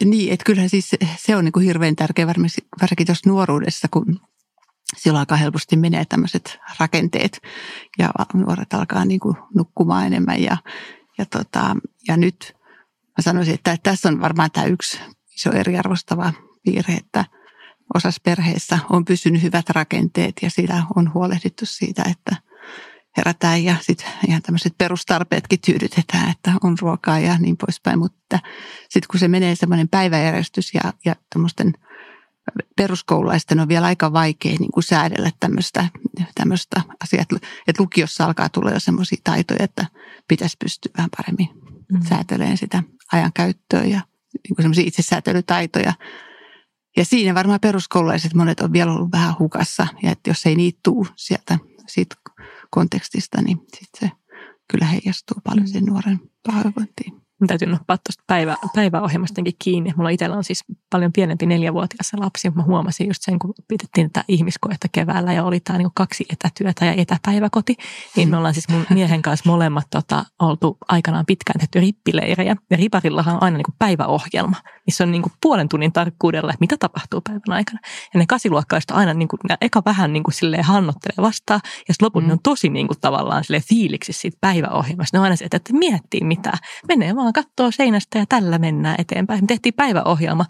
Niin, että kyllähän siis se on niin kuin hirveän tärkeä varsinkin tuossa nuoruudessa, kun silloin aika helposti menee tämmöiset rakenteet ja nuoret alkaa niin kuin nukkumaan enemmän ja, ja, tota, ja nyt mä sanoisin, että tässä on varmaan tämä yksi iso eriarvostava piirre, että osassa perheessä on pysynyt hyvät rakenteet ja siellä on huolehdittu siitä, että herätään ja sitten ihan tämmöiset perustarpeetkin tyydytetään, että on ruokaa ja niin poispäin. Mutta sitten kun se menee semmoinen päiväjärjestys ja, ja tämmöisten peruskoululaisten on vielä aika vaikea niin kuin säädellä tämmöistä, tämmöistä asiaa, että lukiossa alkaa tulla jo semmoisia taitoja, että pitäisi pystyä vähän paremmin mm. säätelemään sitä ajankäyttöä ja niin kuin semmoisia itsesäätelytaitoja ja siinä varmaan peruskoululaiset monet on vielä ollut vähän hukassa. Ja että jos ei niitä tule sieltä siitä kontekstista, niin sitten se kyllä heijastuu paljon sen nuoren pahoinvointiin. Mun täytyy nappaa tuosta päivä, päiväohjelmastakin kiinni. Mulla itsellä on siis paljon pienempi neljävuotias lapsi, mutta mä huomasin just sen, kun pidettiin tätä ihmiskoetta keväällä ja oli tämä niin kaksi etätyötä ja etäpäiväkoti, niin me ollaan siis mun miehen kanssa molemmat tota, oltu aikanaan pitkään tehty rippileirejä. Ja riparillahan on aina niin päiväohjelma, missä on niin puolen tunnin tarkkuudella, että mitä tapahtuu päivän aikana. Ja ne kasiluokkalaiset aina niin kuin, ne eka vähän niin kuin silleen hannottelee vastaan, ja sitten loput mm. ne on tosi niin kuin, tavallaan silleen fiiliksissä siitä päiväohjelmasta. Ne on aina se, että, että miettii mitä. Menee vaan katsoo seinästä ja tällä mennään eteenpäin. Me tehtiin päiväohjelma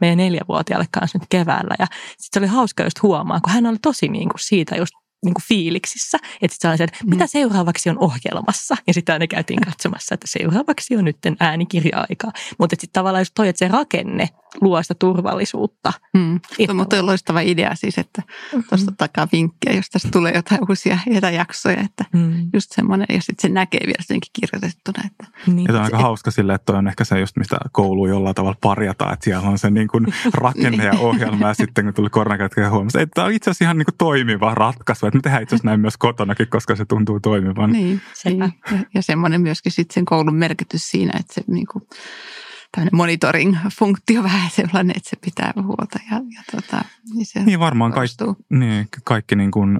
meidän neljävuotiaalle kanssa nyt keväällä ja sitten se oli hauska just huomaa, kun hän oli tosi niin kuin siitä just niin kuin fiiliksissä. Että sitten se, että mitä seuraavaksi on ohjelmassa. Ja sitten aina käytiin katsomassa, että seuraavaksi on nyt äänikirja-aikaa. Mutta sitten tavallaan just toi, että se rakenne luo sitä turvallisuutta. Mm. Se on mutta loistava idea siis, että tuosta takaa vinkkiä, jos tästä tulee jotain uusia [LAUGHS] etäjaksoja. Että mm. just semmoinen, ja sitten se näkee vielä senkin kirjoitettuna. Että. Niin. Ja on aika hauska sille, että on ehkä se just, mistä koulu jollain tavalla parjata, että siellä on se niin kuin [LAUGHS] rakenne ja ohjelma. ja sitten kun tuli koronakätkä huomasi, että tämä on itse asiassa ihan niin kuin toimiva ratkaisu. Että me tehdään itse asiassa näin myös kotonakin, koska se tuntuu toimivan. Niin, niin. Ja, ja semmoinen myöskin sitten sen koulun merkitys siinä, että se niin kuin tämmöinen monitoring-funktio [LAUGHS] vähän sellainen, että se pitää huolta. Ja, ja tota, niin, se niin varmaan kaikki, niin, kaikki niin kuin,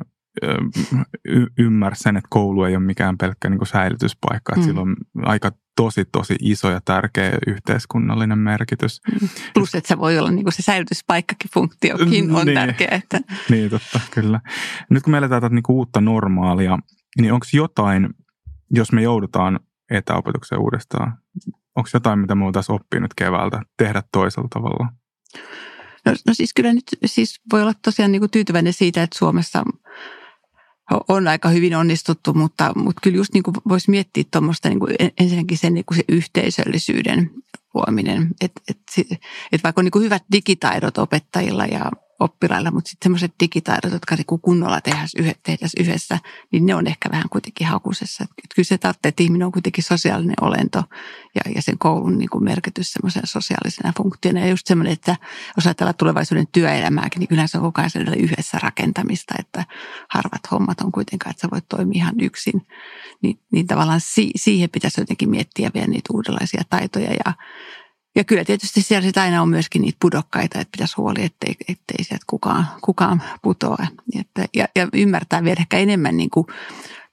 y- ymmärsi sen, että koulu ei ole mikään pelkkä niin kuin säilytyspaikka. Mm. sillä on aika tosi, tosi iso ja tärkeä yhteiskunnallinen merkitys. Mm. Plus, että se voi olla niin kuin se säilytyspaikkakin funktiokin on niin, tärkeä. Että... Niin, totta, kyllä. Nyt kun me eletään tätä niin kuin uutta normaalia, niin onko jotain, jos me joudutaan etäopetukseen uudestaan, onko jotain, mitä me oltaisiin oppinut keväältä tehdä toisella tavalla? No, no siis kyllä nyt siis voi olla tosiaan niin kuin tyytyväinen siitä, että Suomessa on aika hyvin onnistuttu, mutta, mutta kyllä just niin kuin voisi miettiä tuommoista niin kuin ensinnäkin sen niin kuin se yhteisöllisyyden luominen. Että et, et vaikka on niin kuin hyvät digitaidot opettajilla ja oppilailla, mutta sitten semmoiset digitaidot, jotka niinku kunnolla tehdään yhdessä, niin ne on ehkä vähän kuitenkin hakusessa. Et kyllä se tarvitsee, että ihminen on kuitenkin sosiaalinen olento ja, ja sen koulun niin kuin merkitys semmoisena sosiaalisena funktiona. Ja just semmoinen, että jos ajatellaan tulevaisuuden työelämääkin, niin kyllä se on koko ajan yhdessä rakentamista, että harvat hommat on kuitenkaan, että sä voit toimia ihan yksin. Niin, niin tavallaan si, siihen pitäisi jotenkin miettiä vielä niitä uudenlaisia taitoja ja ja kyllä tietysti siellä sitä aina on myöskin niitä pudokkaita, että pitäisi huoli, ettei, ettei sieltä kukaan, kukaan putoa. Ja, ja ymmärtää vielä ehkä enemmän niin kuin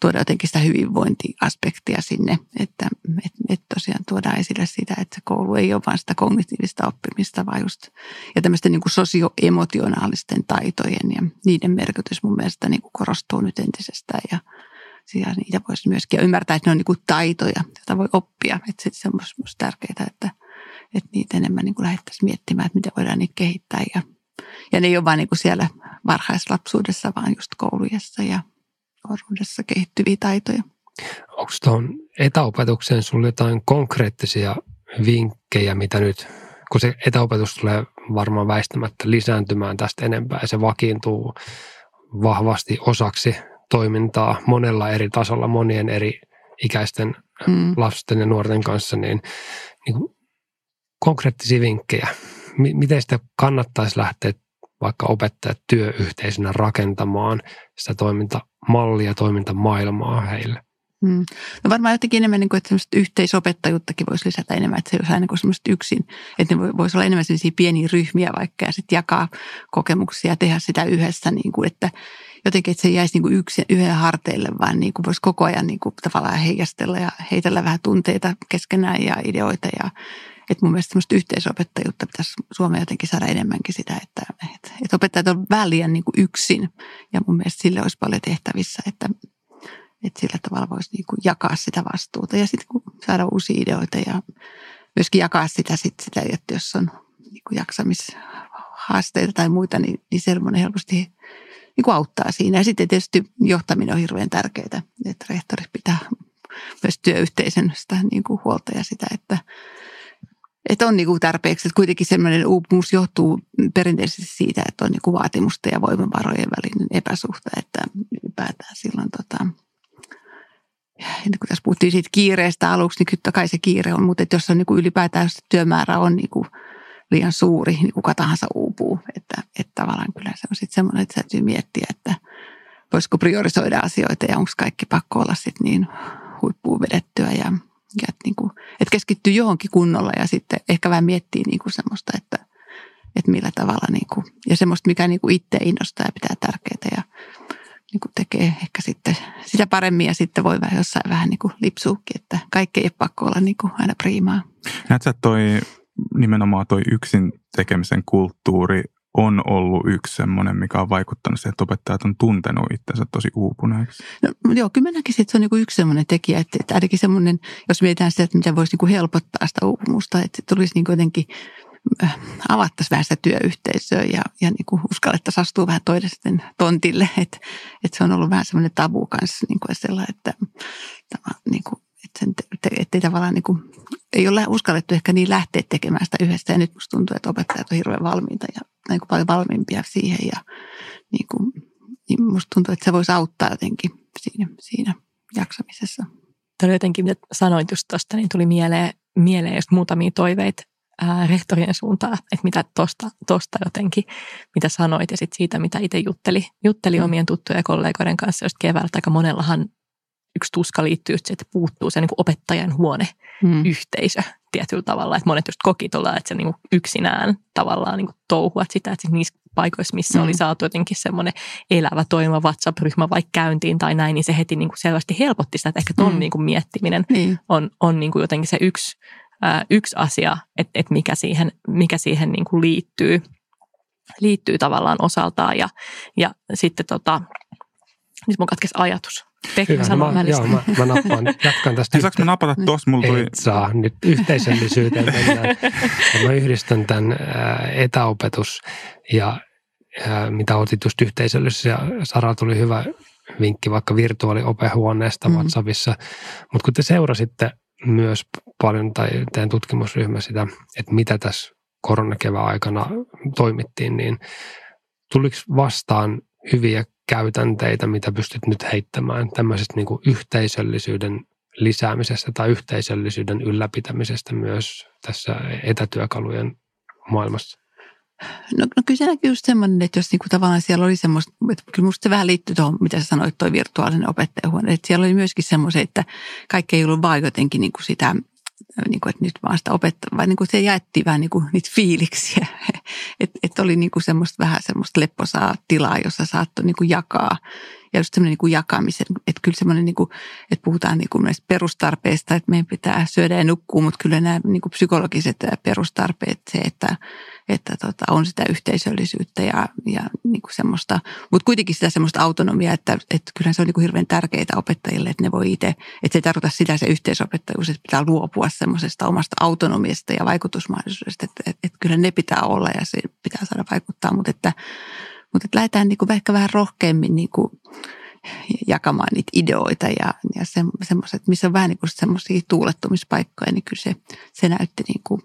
tuoda jotenkin sitä hyvinvointiaspektia sinne, että et, et tosiaan tuodaan esille sitä, että se koulu ei ole vain sitä kognitiivista oppimista, vaan just ja tämmöisten niin kuin sosioemotionaalisten taitojen ja niiden merkitys mun mielestä niin kuin korostuu nyt entisestään ja siellä niitä voisi myöskin ymmärtää, että ne on niin kuin taitoja, joita voi oppia. Että se on myös tärkeää, että – että niitä enemmän niin kuin lähdettäisiin miettimään, että miten voidaan niitä kehittää. Ja, ja ne ei ole vain niin kuin siellä varhaislapsuudessa, vaan just koulujessa ja nuoruudessa kehittyviä taitoja. Onko tuohon etäopetukseen sinulle jotain konkreettisia vinkkejä, mitä nyt, kun se etäopetus tulee varmaan väistämättä lisääntymään tästä enempää ja se vakiintuu vahvasti osaksi toimintaa monella eri tasolla, monien eri ikäisten mm. lasten ja nuorten kanssa, niin, niin konkreettisia vinkkejä. Miten sitä kannattaisi lähteä vaikka opettajat työyhteisönä rakentamaan sitä toimintamallia, toimintamaailmaa heille? Hmm. No varmaan jotenkin enemmän, niin kuin, että yhteisopettajuuttakin voisi lisätä enemmän, että se olisi aina kuin semmoista yksin, että ne voisi olla enemmän sellaisia pieniä ryhmiä vaikka ja sitten jakaa kokemuksia ja tehdä sitä yhdessä, niin kuin, että jotenkin, että se jäisi niin kuin yksin, yhden harteille, vaan niin kuin voisi koko ajan niin kuin tavallaan heijastella ja heitellä vähän tunteita keskenään ja ideoita ja että mun mielestä semmoista yhteisopettajuutta pitäisi Suomeen jotenkin saada enemmänkin sitä, että, että, että opettajat on liian niin yksin. Ja mun mielestä sille olisi paljon tehtävissä, että, että sillä tavalla voisi niin kuin jakaa sitä vastuuta ja sitten saada uusia ideoita ja myöskin jakaa sitä, sit sitä että jos on niin kuin jaksamishaasteita tai muita, niin, niin semmoinen helposti niin kuin auttaa siinä. Ja sitten tietysti johtaminen on hirveän tärkeää, että rehtori pitää myös työyhteisön sitä niin kuin huolta ja sitä, että että on niin kuin tarpeeksi. Että kuitenkin semmoinen uupumus johtuu perinteisesti siitä, että on niin kuin ja voimavarojen välinen epäsuhta, että ylipäätään silloin tota, kun tässä puhuttiin siitä kiireestä aluksi, niin kyllä kai se kiire on, mutta että jos on niin kuin ylipäätään jos työmäärä on niin kuin liian suuri, niin kuka tahansa uupuu. Että, että tavallaan kyllä se on sitten semmoinen, että täytyy miettiä, että voisiko priorisoida asioita ja onko kaikki pakko olla sitten niin huippuun vedettyä ja ja että, niin kuin, että keskittyy johonkin kunnolla ja sitten ehkä vähän miettii niin kuin semmoista, että, että millä tavalla niin kuin, ja semmoista, mikä niin kuin itse innostaa ja pitää tärkeää ja niin kuin tekee ehkä sitten sitä paremmin ja sitten voi vähän jossain vähän niin kuin lipsuukin, että kaikki ei pakko olla niin kuin aina priimaa. Näetkö, toi nimenomaan toi yksin tekemisen kulttuuri on ollut yksi semmoinen, mikä on vaikuttanut siihen, että opettajat on tuntenut itsensä tosi uupuneeksi? No, joo, kyllä mä näkisin, että se on niin yksi semmoinen tekijä, että, että ainakin semmoinen, jos mietitään sitä, että mitä voisi niin helpottaa sitä uupumusta, että tulisi niin jotenkin avattaisiin vähän sitä työyhteisöä ja, ja niin kuin uskallettaisiin astua vähän toisten tontille. Että että se on ollut vähän semmoinen tabu kanssa niin kuin sellainen, että, tämä, niin kuin, että, sen, että ei tavallaan niin kuin, ei ole uskallettu ehkä niin lähteä tekemään sitä yhdessä. Ja nyt musta tuntuu, että opettajat on hirveän valmiita ja niin kuin paljon valmiimpia siihen. Ja niin kuin, niin musta tuntuu, että se voisi auttaa jotenkin siinä, siinä jaksamisessa. Tämä jotenkin, mitä sanoit just tuosta, niin tuli mieleen, mieleen just muutamia toiveita ää, rehtorien suuntaan, että mitä tuosta tosta jotenkin, mitä sanoit ja sitten siitä, mitä itse jutteli, jutteli mm. omien tuttujen ja kollegoiden kanssa just keväällä. Aika monellahan yksi tuska liittyy siihen, että puuttuu se niin kuin opettajan huone mm. yhteisö tietyllä tavalla. Että monet just koki tuolla, että se niin kuin yksinään tavallaan niin kuin touhuat sitä, että niissä paikoissa, missä mm. oli saatu jotenkin semmoinen elävä toimiva WhatsApp-ryhmä vaikka käyntiin tai näin, niin se heti niin kuin selvästi helpotti sitä, että ehkä ton mm. niin kuin miettiminen niin. on, on niin kuin jotenkin se yksi, ää, yksi asia, että, että mikä siihen, mikä siihen niin kuin liittyy, liittyy tavallaan osaltaan. Ja, ja sitten tota, nyt mun katkesi ajatus. Pekka Hyvä, no mä, joo, mä, mä nappaan, jatkan tästä. Saanko mä napata tuossa? Mulla tuli... Et saa, nyt yhteisöllisyyteen mennään. mä yhdistän tämän etäopetus ja mitä otit just yhteisöllisyys. Ja Sara tuli hyvä vinkki vaikka virtuaaliopehuoneesta mm-hmm. WhatsAppissa. Mutta kun te seurasitte myös paljon tai teidän tutkimusryhmä sitä, että mitä tässä koronakevään aikana toimittiin, niin tuliko vastaan hyviä käytänteitä, mitä pystyt nyt heittämään tämmöisestä niin kuin yhteisöllisyyden lisäämisestä tai yhteisöllisyyden ylläpitämisestä myös tässä etätyökalujen maailmassa? No, no kyllä se näkyy just semmoinen, että jos niinku tavallaan siellä oli semmoista, että kyllä musta se vähän liittyy tuohon, mitä sä sanoit, tuo virtuaalinen opettajahuone. Että siellä oli myöskin semmoisia, että kaikki ei ollut vaan jotenkin niinku sitä niin kuin, että nyt vaan sitä opettaa, vai niin kuin se jaettiin vähän niin kuin niitä fiiliksiä. [LAUGHS] Että et oli niin kuin semmoista vähän semmoista lepposaa tilaa, jossa saattoi niin kuin jakaa. Ja just semmoinen niin jakamisen, että kyllä semmoinen, niin kuin, että puhutaan niin kuin näistä perustarpeista, että meidän pitää syödä ja nukkua, mutta kyllä nämä niin kuin psykologiset perustarpeet, se, että että tota, on sitä yhteisöllisyyttä ja, ja niin kuin semmoista, mutta kuitenkin sitä semmoista autonomiaa, että, että kyllähän se on niin kuin hirveän tärkeää opettajille, että ne voi itse, että se ei tarkoita sitä se yhteisopettajuus, että pitää luopua semmoisesta omasta autonomiasta ja vaikutusmahdollisuudesta, että, että, että kyllä ne pitää olla ja se pitää saada vaikuttaa, mutta että, mutta että lähdetään niin kuin ehkä vähän rohkeammin niin kuin jakamaan niitä ideoita ja, ja se, semmoiset, missä on vähän niin kuin semmoisia tuulettumispaikkoja, niin kyllä se, se näytti niin kuin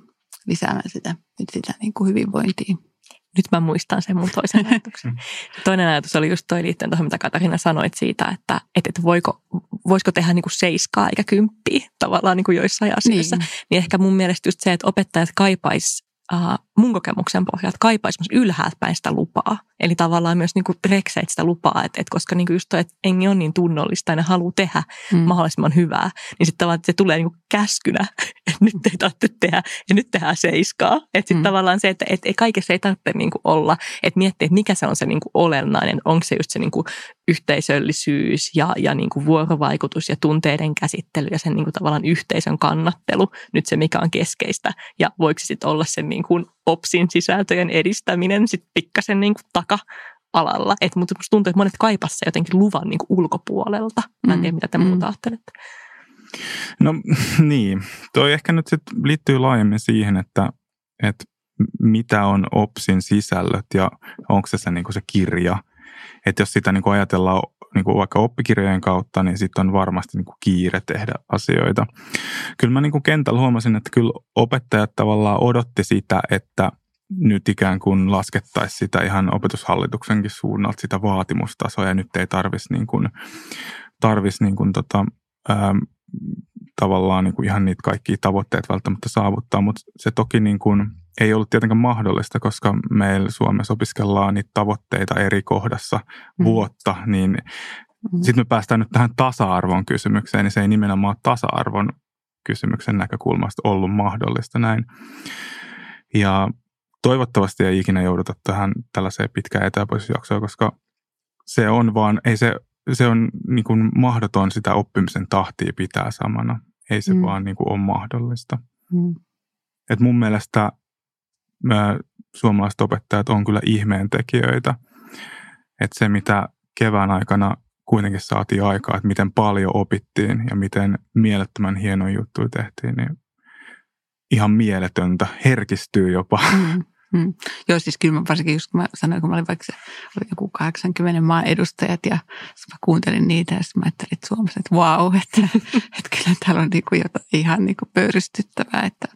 lisäämään sitä, sitä niin kuin hyvinvointia. Nyt mä muistan sen mun toisen [LAUGHS] ajatuksen. Toinen ajatus oli just toi liittyen tuohon, mitä Katarina sanoit siitä, että, että, että voiko, voisiko tehdä niin kuin seiskaa eikä kymppiä tavallaan niin kuin joissain asioissa. Niin. niin ehkä mun mielestä just se, että opettajat kaipais uh, mun kokemuksen pohjalta kaipaisi myös ylhäältä päin sitä lupaa. Eli tavallaan myös niin rekseit sitä lupaa, että, että koska niin just toi, että engi on niin tunnollista ja ne haluaa tehdä mm. mahdollisimman hyvää, niin sitten tavallaan se tulee niin käskynä, [LAUGHS] että nyt ei tarvitse tehdä ja nyt tehdään seiskaa. Että sitten mm. tavallaan se, että, että kaikessa ei tarvitse niin olla, että miettii, että mikä se on se niin olennainen, onko se just se niin yhteisöllisyys ja, ja niin kuin vuorovaikutus ja tunteiden käsittely ja sen niin kuin tavallaan yhteisön kannattelu, nyt se mikä on keskeistä ja voiko se sitten olla se niin kuin OPSin sisältöjen edistäminen sitten pikkasen niin kuin taka-alalla. Et, mutta musta tuntuu, että monet kaipasivat se jotenkin luvan niin kuin ulkopuolelta. Mä en tiedä, mitä te mm. muuta ajattelette. No [LAUGHS] niin, toi ehkä nyt sit liittyy laajemmin siihen, että, että mitä on OPSin sisällöt ja onko se se, niin kuin se kirja. Että jos sitä niin kuin ajatellaan niin kuin vaikka oppikirjojen kautta, niin sitten on varmasti niin kuin kiire tehdä asioita. Kyllä mä niin kuin kentällä huomasin, että kyllä opettajat tavallaan odotti sitä, että nyt ikään kuin laskettaisiin sitä ihan opetushallituksenkin suunnalta sitä vaatimustasoa ja nyt ei tarvitsisi niin kuin, tarvis niin kuin tota, ää, tavallaan niin kuin ihan niitä kaikkia tavoitteet välttämättä saavuttaa, mutta se toki niin kuin ei ollut tietenkään mahdollista, koska meillä Suomessa opiskellaan niitä tavoitteita eri kohdassa mm. vuotta, niin mm. sitten me päästään nyt tähän tasa-arvon kysymykseen, niin se ei nimenomaan tasa-arvon kysymyksen näkökulmasta ollut mahdollista näin. Ja toivottavasti ei ikinä jouduta tähän tällaiseen pitkään etäpoisjaksoon, koska se on vaan, ei se, se on niin kuin mahdoton sitä oppimisen tahtia pitää samana. Ei se mm. vaan niin kuin ole mahdollista. Mm. Et mun mielestä suomalaiset opettajat on kyllä ihmeentekijöitä. Että se, mitä kevään aikana kuitenkin saatiin aikaa, että miten paljon opittiin ja miten mielettömän hieno juttu tehtiin, niin ihan mieletöntä, herkistyy jopa. Mm. Mm. Joo, siis kyllä mä varsinkin just kun mä sanoin, kun mä olin vaikka se, oli joku 80 maan edustajat ja mä kuuntelin niitä ja mä ajattelin että Suomessa, että vau, että, että kyllä täällä on niinku jotain ihan niinku pöyristyttävää, että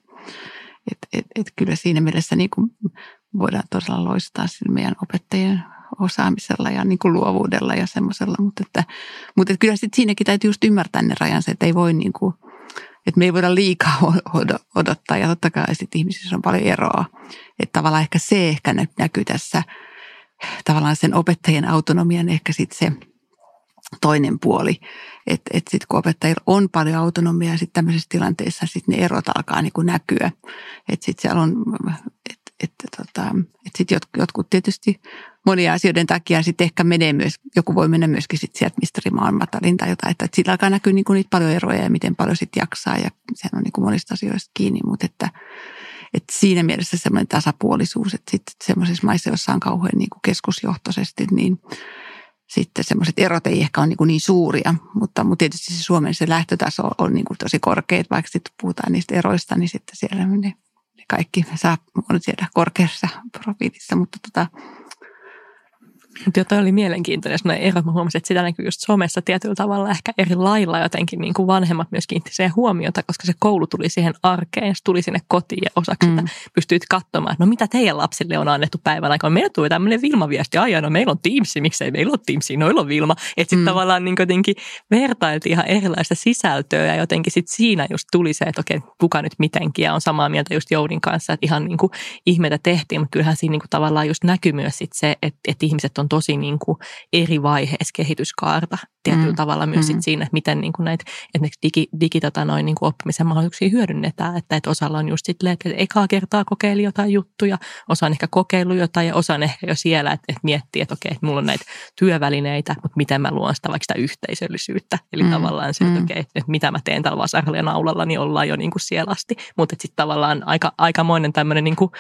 et, et, et kyllä siinä mielessä niinku voidaan todella loistaa meidän opettajien osaamisella ja niin kuin luovuudella ja semmoisella, mutta, että, mutta että kyllä sitten siinäkin täytyy just ymmärtää ne rajansa, että ei voi niin kuin, että me ei voida liikaa odottaa ja totta kai sitten ihmisissä on paljon eroa. Että tavallaan ehkä se ehkä näkyy tässä tavallaan sen opettajien autonomian ehkä sitten se toinen puoli, että et sitten kun opettajilla on paljon autonomiaa, sitten tämmöisessä tilanteessa sitten ne erot alkaa niin kuin näkyä. Että sitten siellä on, että et, tota, et sitten jotkut tietysti monia asioiden takia sitten ehkä menee myös, joku voi mennä myöskin sitten sieltä misteri matalin tai jotain, että, että sillä alkaa näkyä niin kuin niitä paljon eroja ja miten paljon sitten jaksaa ja sehän on niin kuin monista asioista kiinni, mutta että, että siinä mielessä semmoinen tasapuolisuus, että sitten semmoisissa maissa, joissa on kauhean niin keskusjohtoisesti, niin sitten semmoiset erot ei ehkä ole niin, niin suuria, mutta, mutta tietysti se Suomen se lähtötaso on niin kuin tosi korkea, vaikka sitten puhutaan niistä eroista, niin sitten siellä ne, ne kaikki saa on siellä korkeassa profiilissa, mutta tota, mutta toi oli mielenkiintoinen semmoinen ero. Mä huomasin, että sitä näkyy just somessa tietyllä tavalla ehkä eri lailla jotenkin niin kuin vanhemmat myös kiinnitti siihen huomiota, koska se koulu tuli siihen arkeen, se tuli sinne kotiin ja osaksi mm. sitä pystyit katsomaan, että no mitä teidän lapsille on annettu päivän aikana. Meillä tuli tämmöinen Vilma-viesti, aijaa, no meillä on Teamsi, miksei meillä ole Teamsi, noilla on Vilma. Että sitten mm. tavallaan niin jotenkin vertailtiin ihan erilaista sisältöä ja jotenkin sitten siinä just tuli se, että okei, kuka nyt mitenkin ja on samaa mieltä just Joudin kanssa, että ihan niin kuin ihmeitä tehtiin, mutta kyllähän siinä niin kuin tavallaan just näkyy myös sit se, että, että ihmiset on on tosi niin kuin eri vaiheessa kehityskaarta tietyllä mm. tavalla myös mm. sit siinä, että miten niin kuin näitä esimerkiksi digi, digi tota noin, niin kuin oppimisen mahdollisuuksia hyödynnetään. Että, että osalla on just silleen, että ekaa kertaa kokeili jotain juttuja, osa on ehkä kokeillut jotain ja osa on ehkä jo siellä, että, että miettii, että okei, että mulla on näitä työvälineitä, mutta miten mä luon sitä vaikka sitä yhteisöllisyyttä. Eli mm. tavallaan se, että mm. okei, että mitä mä teen tällä vasaralla ja naulalla, niin ollaan jo niin kuin siellä asti. Mutta sitten tavallaan aika, aikamoinen tämmöinen niin kuin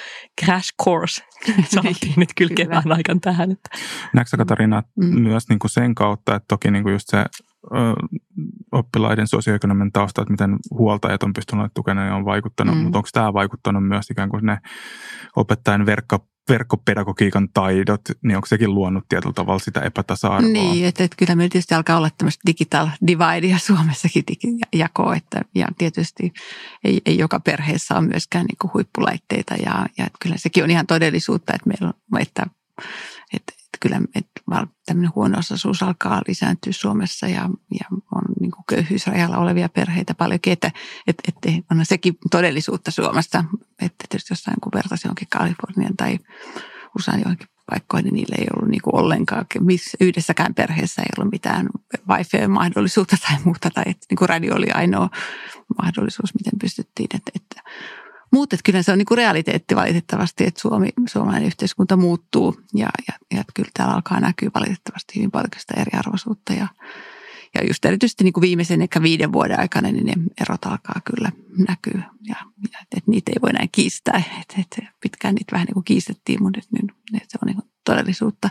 crash course [LAUGHS] saatiin nyt kyllä kevään aikana tähän. Että. Näetkö Katarina mm. myös niin kuin sen kautta, että toki niin kuin just se ö, oppilaiden sosioekonominen tausta, että miten huoltajat on pystyneet tukemaan, on vaikuttanut, mm. mutta onko tämä vaikuttanut myös ikään kuin ne opettajan verkko, verkkopedagogiikan taidot, niin onko sekin luonut tietyllä tavalla sitä epätasa-arvoa? Niin, että, että kyllä meillä tietysti alkaa olla tämmöistä digital divide ja Suomessakin digijako, että ja tietysti ei, ei joka perheessä ole myöskään niin kuin huippulaitteita ja, ja että kyllä sekin on ihan todellisuutta, että meillä on, että, että kyllä että tämmöinen huono-osaisuus alkaa lisääntyä Suomessa ja, ja on niin kuin köyhyysrajalla olevia perheitä paljonkin, että, että, että on sekin todellisuutta Suomessa. Että tietysti jossain kun vertaisi johonkin Kalifornian tai usein johonkin paikkoihin, niin niillä ei ollut niin kuin ollenkaan, missä yhdessäkään perheessä ei ollut mitään wifi-mahdollisuutta tai muuta, tai että niin kuin radio oli ainoa mahdollisuus, miten pystyttiin. Että, että mutta kyllä se on niin kuin realiteetti valitettavasti, että Suomi, suomalainen yhteiskunta muuttuu ja, ja, ja kyllä täällä alkaa näkyä valitettavasti hyvin paljon sitä eriarvoisuutta ja, ja just erityisesti niin kuin viimeisen ehkä viiden vuoden aikana niin ne erot alkaa kyllä näkyä ja, ja että niitä ei voi näin kiistää. Että, että pitkään niitä vähän niin kuin kiistettiin, mutta nyt, nyt se on niin kuin todellisuutta.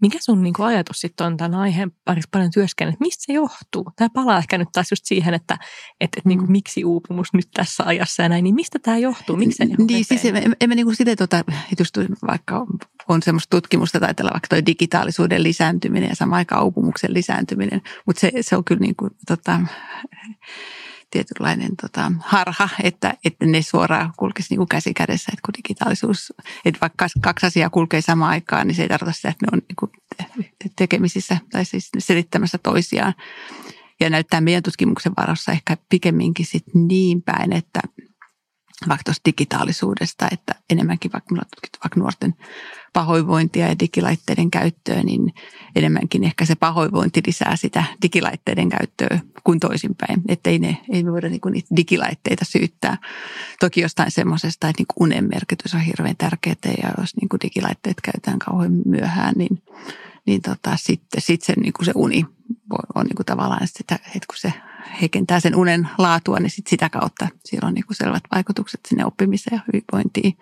Mikä sun niin kuin, ajatus sitten on tämän aiheen parissa paljon työskennellä, että mistä se johtuu? Tämä palaa ehkä nyt taas just siihen, että, että, että niin kuin, mm. miksi uupumus nyt tässä ajassa ja näin, niin mistä tämä johtuu? Miksi se niin, siis emme, emme niin kuin sitä, tuota, just vaikka on semmoista tutkimusta tai vaikka tuo digitaalisuuden lisääntyminen ja samaan aikaan uupumuksen lisääntyminen, mutta se, se on kyllä niin kuin, tota, tietynlainen tota, harha, että, että ne suoraan kulkisi niin käsi kädessä, että kun digitaalisuus, että vaikka kaksi asiaa kulkee samaan aikaan, niin se ei tarkoita sitä, että ne on niin kuin tekemisissä tai siis selittämässä toisiaan. Ja näyttää meidän tutkimuksen varassa ehkä pikemminkin sit niin päin, että vaikka tuosta digitaalisuudesta, että enemmänkin vaikka vaikka nuorten pahoinvointia ja digilaitteiden käyttöä, niin enemmänkin ehkä se pahoinvointi lisää sitä digilaitteiden käyttöä kuin toisinpäin. Että ei, ne, ei me voida niinku niitä digilaitteita syyttää. Toki jostain semmoisesta, että niinku unen merkitys on hirveän tärkeää ja jos niinku digilaitteet käytetään kauhean myöhään, niin, niin tota, sitten sit se, niinku se uni on niinku tavallaan sitä, että kun se heikentää sen unen laatua, niin sit sitä kautta sillä on niinku selvät vaikutukset sinne oppimiseen ja hyvinvointiin.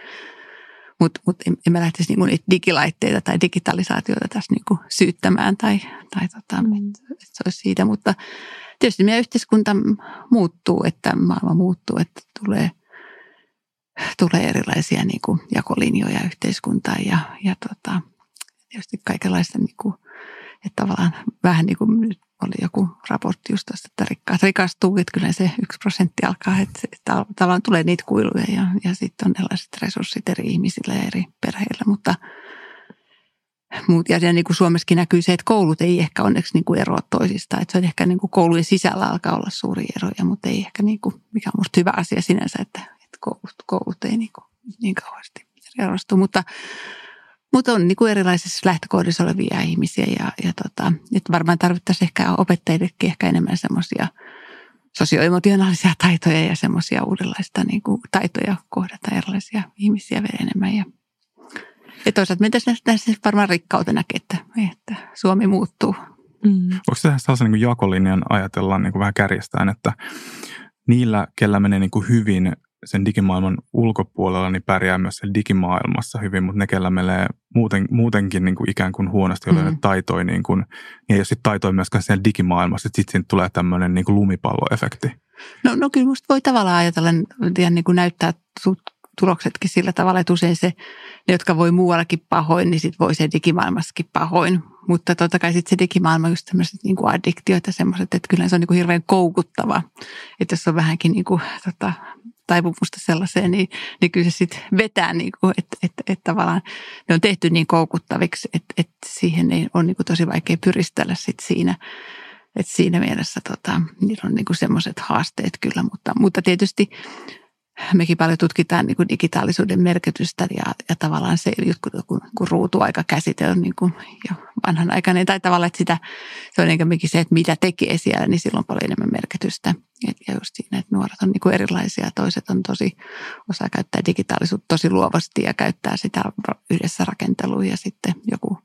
Mutta mut en, en mä lähtisi niinku niitä digilaitteita tai digitalisaatiota tässä niinku syyttämään tai, tai tota, mm. että et se olisi siitä. Mutta tietysti meidän yhteiskunta muuttuu, että maailma muuttuu, että tulee tulee erilaisia niin kuin jakolinjoja yhteiskuntaan ja, ja tota, tietysti kaikenlaista, niin kuin, että tavallaan vähän niin kuin nyt oli joku raportti just tästä, että rikkaat rikastuu, että kyllä se yksi prosentti alkaa, että, tavallaan tulee niitä kuiluja ja, ja sitten on erilaiset resurssit eri ihmisillä ja eri perheillä, mutta muut. Ja niin kuin Suomessakin näkyy se, että koulut ei ehkä onneksi niin kuin eroa toisistaan. Että se on ehkä niin kuin koulujen sisällä alkaa olla suuria eroja, mutta ei ehkä, niin kuin, mikä on musta hyvä asia sinänsä, että, että koulut, koulut ei niin, kuin, niin kauheasti erostu. Mutta mutta on niin kuin erilaisissa lähtökohdissa olevia ihmisiä ja, ja tota, että varmaan tarvittaisiin ehkä opettajillekin ehkä enemmän semmoisia sosioemotionaalisia [LAUGHS] taitoja ja semmoisia uudenlaista niin kuin taitoja kohdata erilaisia ihmisiä vielä enemmän. Ja, ja toisaalta me tässä, tässä varmaan rikkautena, että, että Suomi muuttuu. Mm. Voiko tehdä sellaisen niin jakolinjan ajatellaan niin kuin vähän kärjestään, että niillä, kellä menee niin kuin hyvin sen digimaailman ulkopuolella, niin pärjää myös sen digimaailmassa hyvin, mutta ne, kellä menee muuten, muutenkin niin kuin ikään kuin huonosti, joilla mm-hmm. taitoi, niin kuin, niin ei ole sitten taitoi myöskään siellä digimaailmassa, että sitten tulee tämmöinen niin kuin lumipalloefekti. No, no kyllä musta voi tavallaan ajatella ja niin kuin näyttää tuloksetkin sillä tavalla, että usein se, ne, jotka voi muuallakin pahoin, niin sitten voi se digimaailmassakin pahoin. Mutta totta kai sitten se digimaailma on just tämmöiset niin kuin addiktiot ja semmoiset, että kyllä se on niin kuin hirveän koukuttava. Että jos on vähänkin niin kuin, tota, taipumusta sellaiseen, niin, niin kyllä se sitten vetää, niin kuin, että, että, että tavallaan ne on tehty niin koukuttaviksi, että, että siihen ei ole niin kuin tosi vaikea pyristellä sit siinä. Että siinä mielessä tota, niillä on niin semmoiset haasteet kyllä, mutta, mutta tietysti mekin paljon tutkitaan niin kuin digitaalisuuden merkitystä ja, ja tavallaan se, kun, kun ruutuaika käsite on niin kuin jo vanhanaikainen tai tavallaan, että sitä, se on enemmänkin se, että mitä tekee siellä, niin silloin on paljon enemmän merkitystä. Et, ja just siinä, että nuoret on niin kuin erilaisia, toiset on tosi, osaa käyttää digitaalisuutta tosi luovasti ja käyttää sitä yhdessä rakenteluun ja sitten joku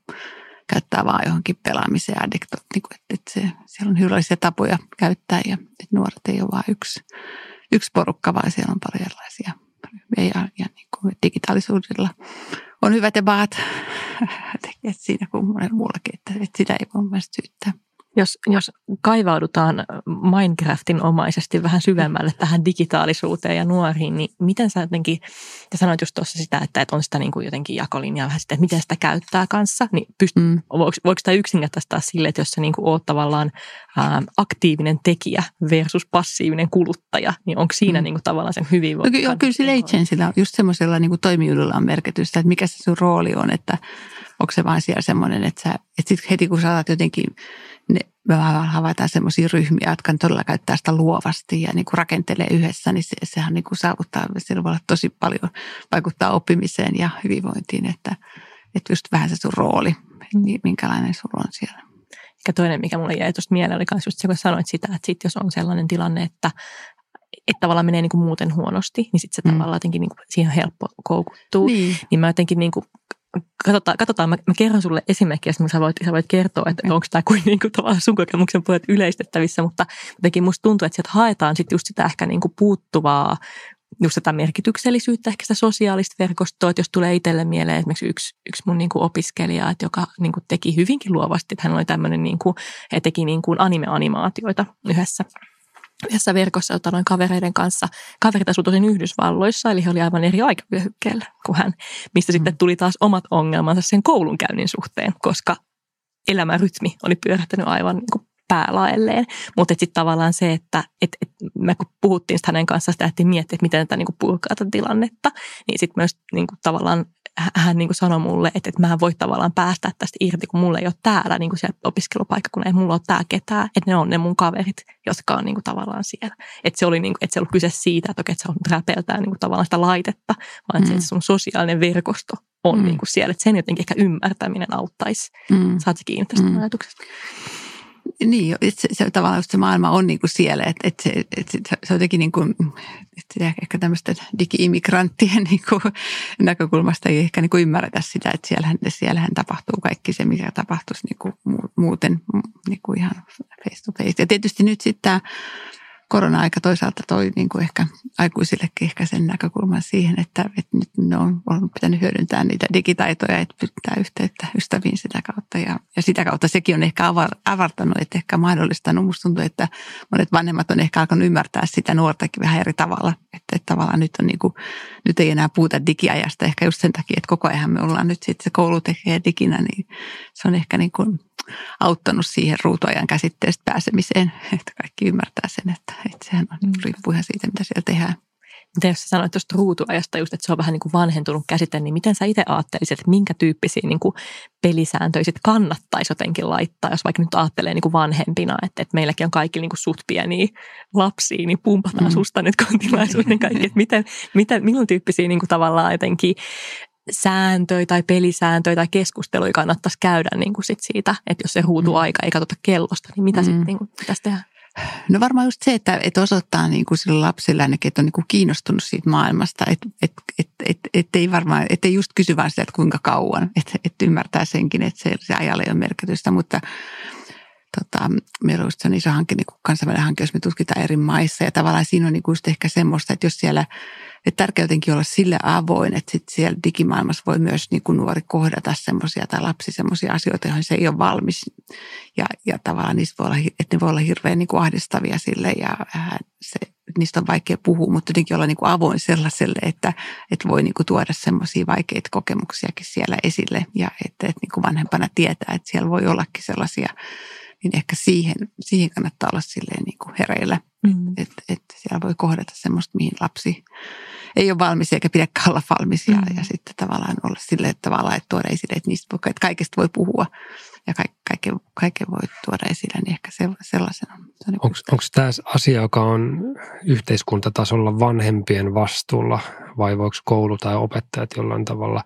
käyttää vaan johonkin pelaamiseen addikto, niin että, että se, siellä on hyvällisiä tapoja käyttää ja että nuoret ei ole vain yksi yksi porukka, vaan siellä on paljon erilaisia. Ja, ja niin kuin digitaalisuudella. On hyvät ja pahat. [LAUGHS] Tekijät siinä kuin monella muullakin, että, että sitä ei voi mielestäni syyttää. Jos, jos kaivaudutaan Minecraftin omaisesti vähän syvemmälle tähän digitaalisuuteen ja nuoriin, niin miten sä jotenkin, ja sanoit just tuossa sitä, että, että on sitä niin kuin jotenkin jakolinjaa vähän sitten, että miten sitä käyttää kanssa, niin pyst, mm. voiko, voiko sitä yksinkertaistaa sille, että jos sä niin kuin oot tavallaan ää, aktiivinen tekijä versus passiivinen kuluttaja, niin onko siinä mm. niin kuin tavallaan sen hyvinvointi? No, kyllä, kyllä sillä agencyllä, just semmoisella niin kuin toimijuudella on merkitystä, että mikä se sun rooli on, että onko se vain siellä semmoinen, että, sä, että sit heti kun sä jotenkin ne, me havaitaan sellaisia ryhmiä, jotka todella käyttää sitä luovasti ja niin kuin rakentelee yhdessä, niin se, sehän niin kuin saavuttaa, sillä voi olla tosi paljon, vaikuttaa oppimiseen ja hyvinvointiin, että, että just vähän se sun rooli, niin minkälainen sulla on siellä. Ja toinen, mikä mulle jäi tuosta mieleen, oli myös just se, kun sanoit sitä, että sit jos on sellainen tilanne, että että tavallaan menee niin kuin muuten huonosti, niin sitten se mm. tavallaan jotenkin niin kuin, siihen on helppo koukuttua. Niin. niin mä jotenkin niin kuin katsotaan, katsotaan. Mä, mä kerron sulle esimerkkiä, että sä voit, sä voit kertoa, että onko tämä kuin, niin kuin tavallaan sun kokemuksen puolet yleistettävissä, mutta jotenkin musta tuntuu, että sieltä haetaan sitten just sitä ehkä niin kuin puuttuvaa just tätä merkityksellisyyttä, ehkä sitä sosiaalista verkostoa, että jos tulee itselle mieleen esimerkiksi yksi, yksi mun niin kuin opiskelija, että joka niin kuin teki hyvinkin luovasti, että hän oli tämmöinen, niin kuin, he teki niin kuin anime-animaatioita yhdessä yhdessä verkossa jota noin kavereiden kanssa. Kaverit asuivat tosin Yhdysvalloissa, eli he oli aivan eri aikavyöhykkeellä kuin hän, mistä mm. sitten tuli taas omat ongelmansa sen koulunkäynnin suhteen, koska elämärytmi oli pyörähtänyt aivan niin kuin päälaelleen. Mutta sitten tavallaan se, että et, et me kun puhuttiin hänen kanssaan, sitä miettiä, että miten tätä niin purkaa tätä tilannetta, niin sitten myös niin kuin tavallaan hän niin kuin sanoi mulle, että, että mä en voi tavallaan päästä tästä irti, kun mulla ei ole täällä niin kuin siellä opiskelupaikka, kun ei mulla ole täällä ketään. Että ne on ne mun kaverit, jotka on niin kuin tavallaan siellä. Että se oli niin kuin, että se ollut kyse siitä, että okei, että se on räpeltää niin kuin tavallaan sitä laitetta, vaan mm. se, että sun sosiaalinen verkosto on mm. niin kuin siellä. Että sen jotenkin ehkä ymmärtäminen auttaisi. Mm. Saat se kiinni tästä mm. ajatuksesta? Niin, se, se, tavallaan se maailma on niin kuin siellä, että, että, se, että se on jotenkin niin kuin, että ehkä tämmöisten digi-immigranttien [LAUGHS] niin kuin näkökulmasta ei ehkä niin kuin ymmärretä sitä, että siellähän, siellähän tapahtuu kaikki se, mikä tapahtuisi niin kuin muuten niin kuin ihan face to face. Ja tietysti nyt sitten tämä korona-aika toisaalta toi niin kuin ehkä aikuisillekin ehkä sen näkökulman siihen, että, että nyt ne on, on pitänyt hyödyntää niitä digitaitoja, että pitää yhteyttä ystäviin sitä kautta. Ja, ja sitä kautta sekin on ehkä avartanut, että ehkä mahdollistanut. Musta tuntuu, että monet vanhemmat on ehkä alkanut ymmärtää sitä nuortakin vähän eri tavalla. Että, että tavallaan nyt, on niin kuin, nyt ei enää puhuta digiajasta ehkä just sen takia, että koko ajan me ollaan nyt sitten se koulu tekee diginä, niin se on ehkä niin kuin auttanut siihen ruutuajan käsitteestä pääsemiseen, [LAUGHS] että kaikki ymmärtää sen, että, että sehän on, mm. riippuu ihan siitä, mitä siellä tehdään. Mitä jos sä sanoit tuosta ruutuajasta just, että se on vähän niin kuin vanhentunut käsite, niin miten sä itse ajattelisit, että minkä tyyppisiä niin kuin pelisääntöjä sit kannattaisi jotenkin laittaa, jos vaikka nyt ajattelee niin kuin vanhempina, että, että meilläkin on kaikki niin kuin suht pieniä lapsia, niin pumpataan mm. susta nyt kontilaisuuden kaikki, että miten, miten, milloin tyyppisiä niin kuin tavallaan jotenkin sääntöjä tai pelisääntöjä tai keskusteluja kannattaisi käydä niin kuin sit siitä, että jos se huutuu mm. aika ei katsota kellosta, niin mitä mm. sitten niin pitäisi tehdä? No varmaan just se, että, että osoittaa niin kuin sille lapselle ainakin, että on niin kuin kiinnostunut siitä maailmasta. Että et, et, et, et ei varmaan, että ei just kysy vaan sitä, että kuinka kauan. Että et ymmärtää senkin, että se, se ajalle on merkitystä. Mutta tota, meillä on se on iso hanke, niin kuin kansainvälinen hanke, jos me tutkitaan eri maissa. Ja tavallaan siinä on niin kuin ehkä semmoista, että jos siellä – että tärkeää jotenkin olla sille avoin, että sit siellä digimaailmassa voi myös niin kuin nuori kohdata semmoisia tai lapsi semmoisia asioita, joihin se ei ole valmis. Ja, ja tavallaan niistä voi olla, että ne voi olla hirveän niin kuin ahdistavia sille ja äh, se, niistä on vaikea puhua, mutta jotenkin olla niin kuin avoin sellaiselle, että, että voi niin kuin tuoda semmoisia vaikeita kokemuksiakin siellä esille ja että, että niin kuin vanhempana tietää, että siellä voi ollakin sellaisia niin ehkä siihen, siihen kannattaa olla silleen niin kuin hereillä, mm. että, että siellä voi kohdata semmoista, mihin lapsi ei ole valmis eikä pidäkään olla valmis ja, mm. ja sitten tavallaan olla sille tavalla, että tuoda esille, että, niistä, että kaikesta voi puhua ja kaiken, kaiken voi tuoda esille, niin ehkä sellaisena. Se Onko tämä asia, joka on yhteiskuntatasolla vanhempien vastuulla vai voiko koulu tai opettajat jollain tavalla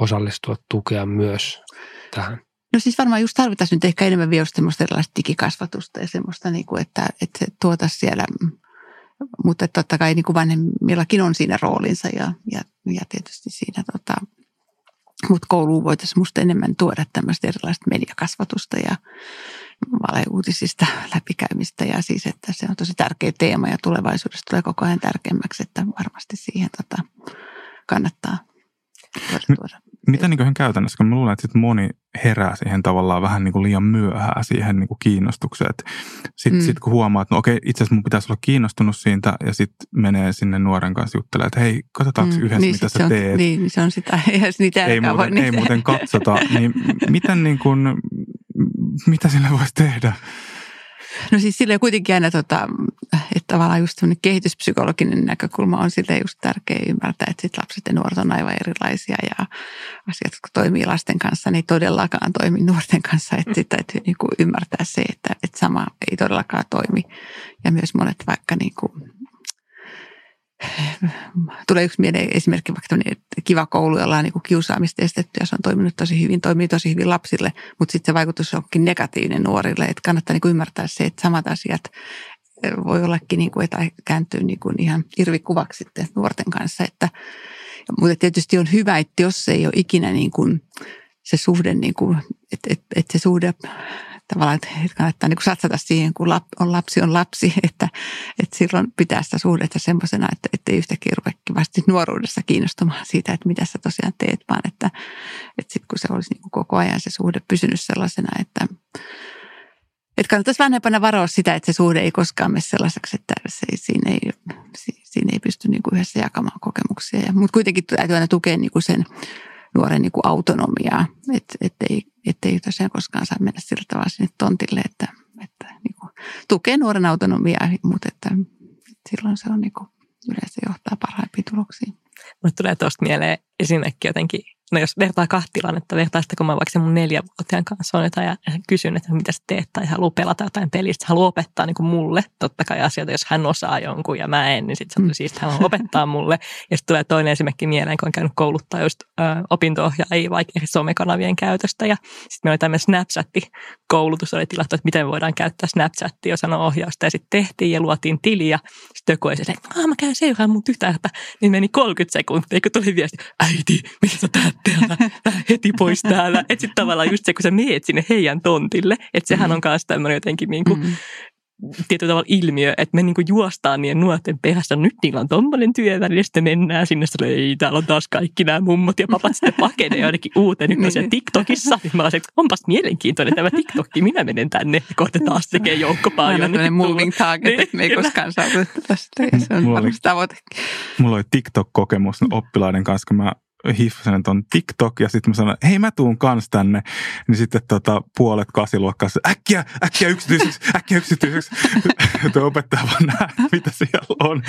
osallistua tukea myös tähän? No siis varmaan just tarvitaan nyt ehkä enemmän vielä semmoista erilaista digikasvatusta ja semmoista, niin kuin, että, että se tuota siellä, mutta totta kai niin kuin vanhemmillakin on siinä roolinsa ja, ja, ja tietysti siinä tota, mutta kouluun voitaisiin musta enemmän tuoda tämmöistä erilaista mediakasvatusta ja valeuutisista läpikäymistä ja siis, että se on tosi tärkeä teema ja tulevaisuudessa tulee koko ajan tärkeämmäksi, että varmasti siihen tota, kannattaa tuoda. tuoda. Mitä niin käytännössä, kun mä luulen, että sit moni herää siihen tavallaan vähän niin kuin liian myöhään siihen niin kuin kiinnostukseen. Sitten mm. sit kun huomaa, että no okei, itse asiassa mun pitäisi olla kiinnostunut siitä ja sitten menee sinne nuoren kanssa juttelemaan, että hei, katsotaanko mm. yhdessä, niin, mitä sä on, teet. Niin, se on sitä, [LAUGHS] eihän niitä ei muuten, voi ei muuten katsota. Niin miten [LAUGHS] niin kuin, mitä sille voisi tehdä? No siis sille kuitenkin aina, tota, että tavallaan just kehityspsykologinen näkökulma on sille just tärkeä ymmärtää, että sit lapset ja nuoret on aivan erilaisia ja asiat, kun toimii lasten kanssa, niin todellakaan toimi nuorten kanssa. Että sit täytyy niin kuin ymmärtää se, että, että sama ei todellakaan toimi. Ja myös monet vaikka niin kuin tulee yksi mieleen esimerkki vaikka kiva koulu, jolla on niin kiusaamista estetty ja se on toiminut tosi hyvin, toimii tosi hyvin lapsille, mutta sitten se vaikutus onkin negatiivinen nuorille, että kannattaa niin ymmärtää se, että samat asiat voi ollakin, niin kuin, että kääntyy niin kuin ihan irvikuvaksi sitten nuorten kanssa, että mutta tietysti on hyvä, että jos ei ole ikinä niin kuin se suhde, niin kuin, että, että, että se suhde tavallaan, että kannattaa niin kuin satsata siihen, kun lap, on lapsi on lapsi, [LAUGHS] että, että silloin pitää sitä suhdetta semmoisena, että ei yhtäkkiä ruvekin vasta nuoruudessa kiinnostumaan siitä, että mitä sä tosiaan teet, vaan että, että sitten kun se olisi niin kuin koko ajan se suhde pysynyt sellaisena, että, että kannattaisi vanhempana varoa sitä, että se suhde ei koskaan mene sellaiseksi, että se, siinä, ei, siinä ei pysty niin kuin yhdessä jakamaan kokemuksia. Mutta kuitenkin täytyy aina tukea niin kuin sen nuoren niin kuin autonomiaa, että ettei, ettei tosiaan koskaan saa mennä sillä tavalla sinne tontille, että, että niin kuin, tukee nuoren autonomiaa, mutta että, että silloin se on niin kuin, yleensä johtaa parhaimpiin tuloksiin. Mulle tulee tuosta mieleen esimerkki jotenkin no jos vertaa kahta tilannetta, kun mä vaikka mun neljävuotiaan kanssa? On jotain ja kysyn, että mitä sä teet tai haluaa pelata jotain pelistä, haluaa opettaa niin kuin mulle totta kai asioita, jos hän osaa jonkun ja mä en, niin sitten on siis, hän opettaa mulle. Ja sitten tulee toinen esimerkki mieleen, kun on käynyt kouluttaa just opinto-ohjaajia vaikka somekanavien käytöstä. Ja sitten meillä oli tämmöinen Snapchat-koulutus, oli tilattu, että miten voidaan käyttää Snapchatia osana ohjausta. Ja sitten tehtiin ja luotiin tili ja sitten joku että mä käyn seuraamaan mun tytärtä, niin meni 30 sekuntia, kun tuli viesti, äiti, mitä sä täällä, heti pois täällä. Että sitten tavallaan just se, kun sä meet sinne heidän tontille, että sehän on myös tämmöinen jotenkin niin kuin, mm. tietyllä tavalla ilmiö, että me niinku juostaan niiden nuorten perässä. Nyt niillä on tommonen työväli ja sitten mennään sinne. Sitten ei, täällä on taas kaikki nämä mummot ja papat sitten pakenee jotenkin uuteen. Nyt niin. TikTokissa. Niin mä olisin, onpas mielenkiintoinen tämä TikTokki. Minä menen tänne. Kohta taas tekee joukkopaajoja. Aina niin moving target, niin, että me ei koskaan saavutettu tästä. Ja se on mulla oli, tavoite. Mulla oli TikTok-kokemus oppilaiden kanssa, kun mä hiffasin on TikTok ja sitten mä sanoin, hei mä tuun kans tänne. Niin sitten tota, puolet kasiluokkaa, äkkiä, äkkiä yksityiseksi, äkkiä yksityiseksi. [LAUGHS] Tuo opettaja vaan näe, mitä siellä on.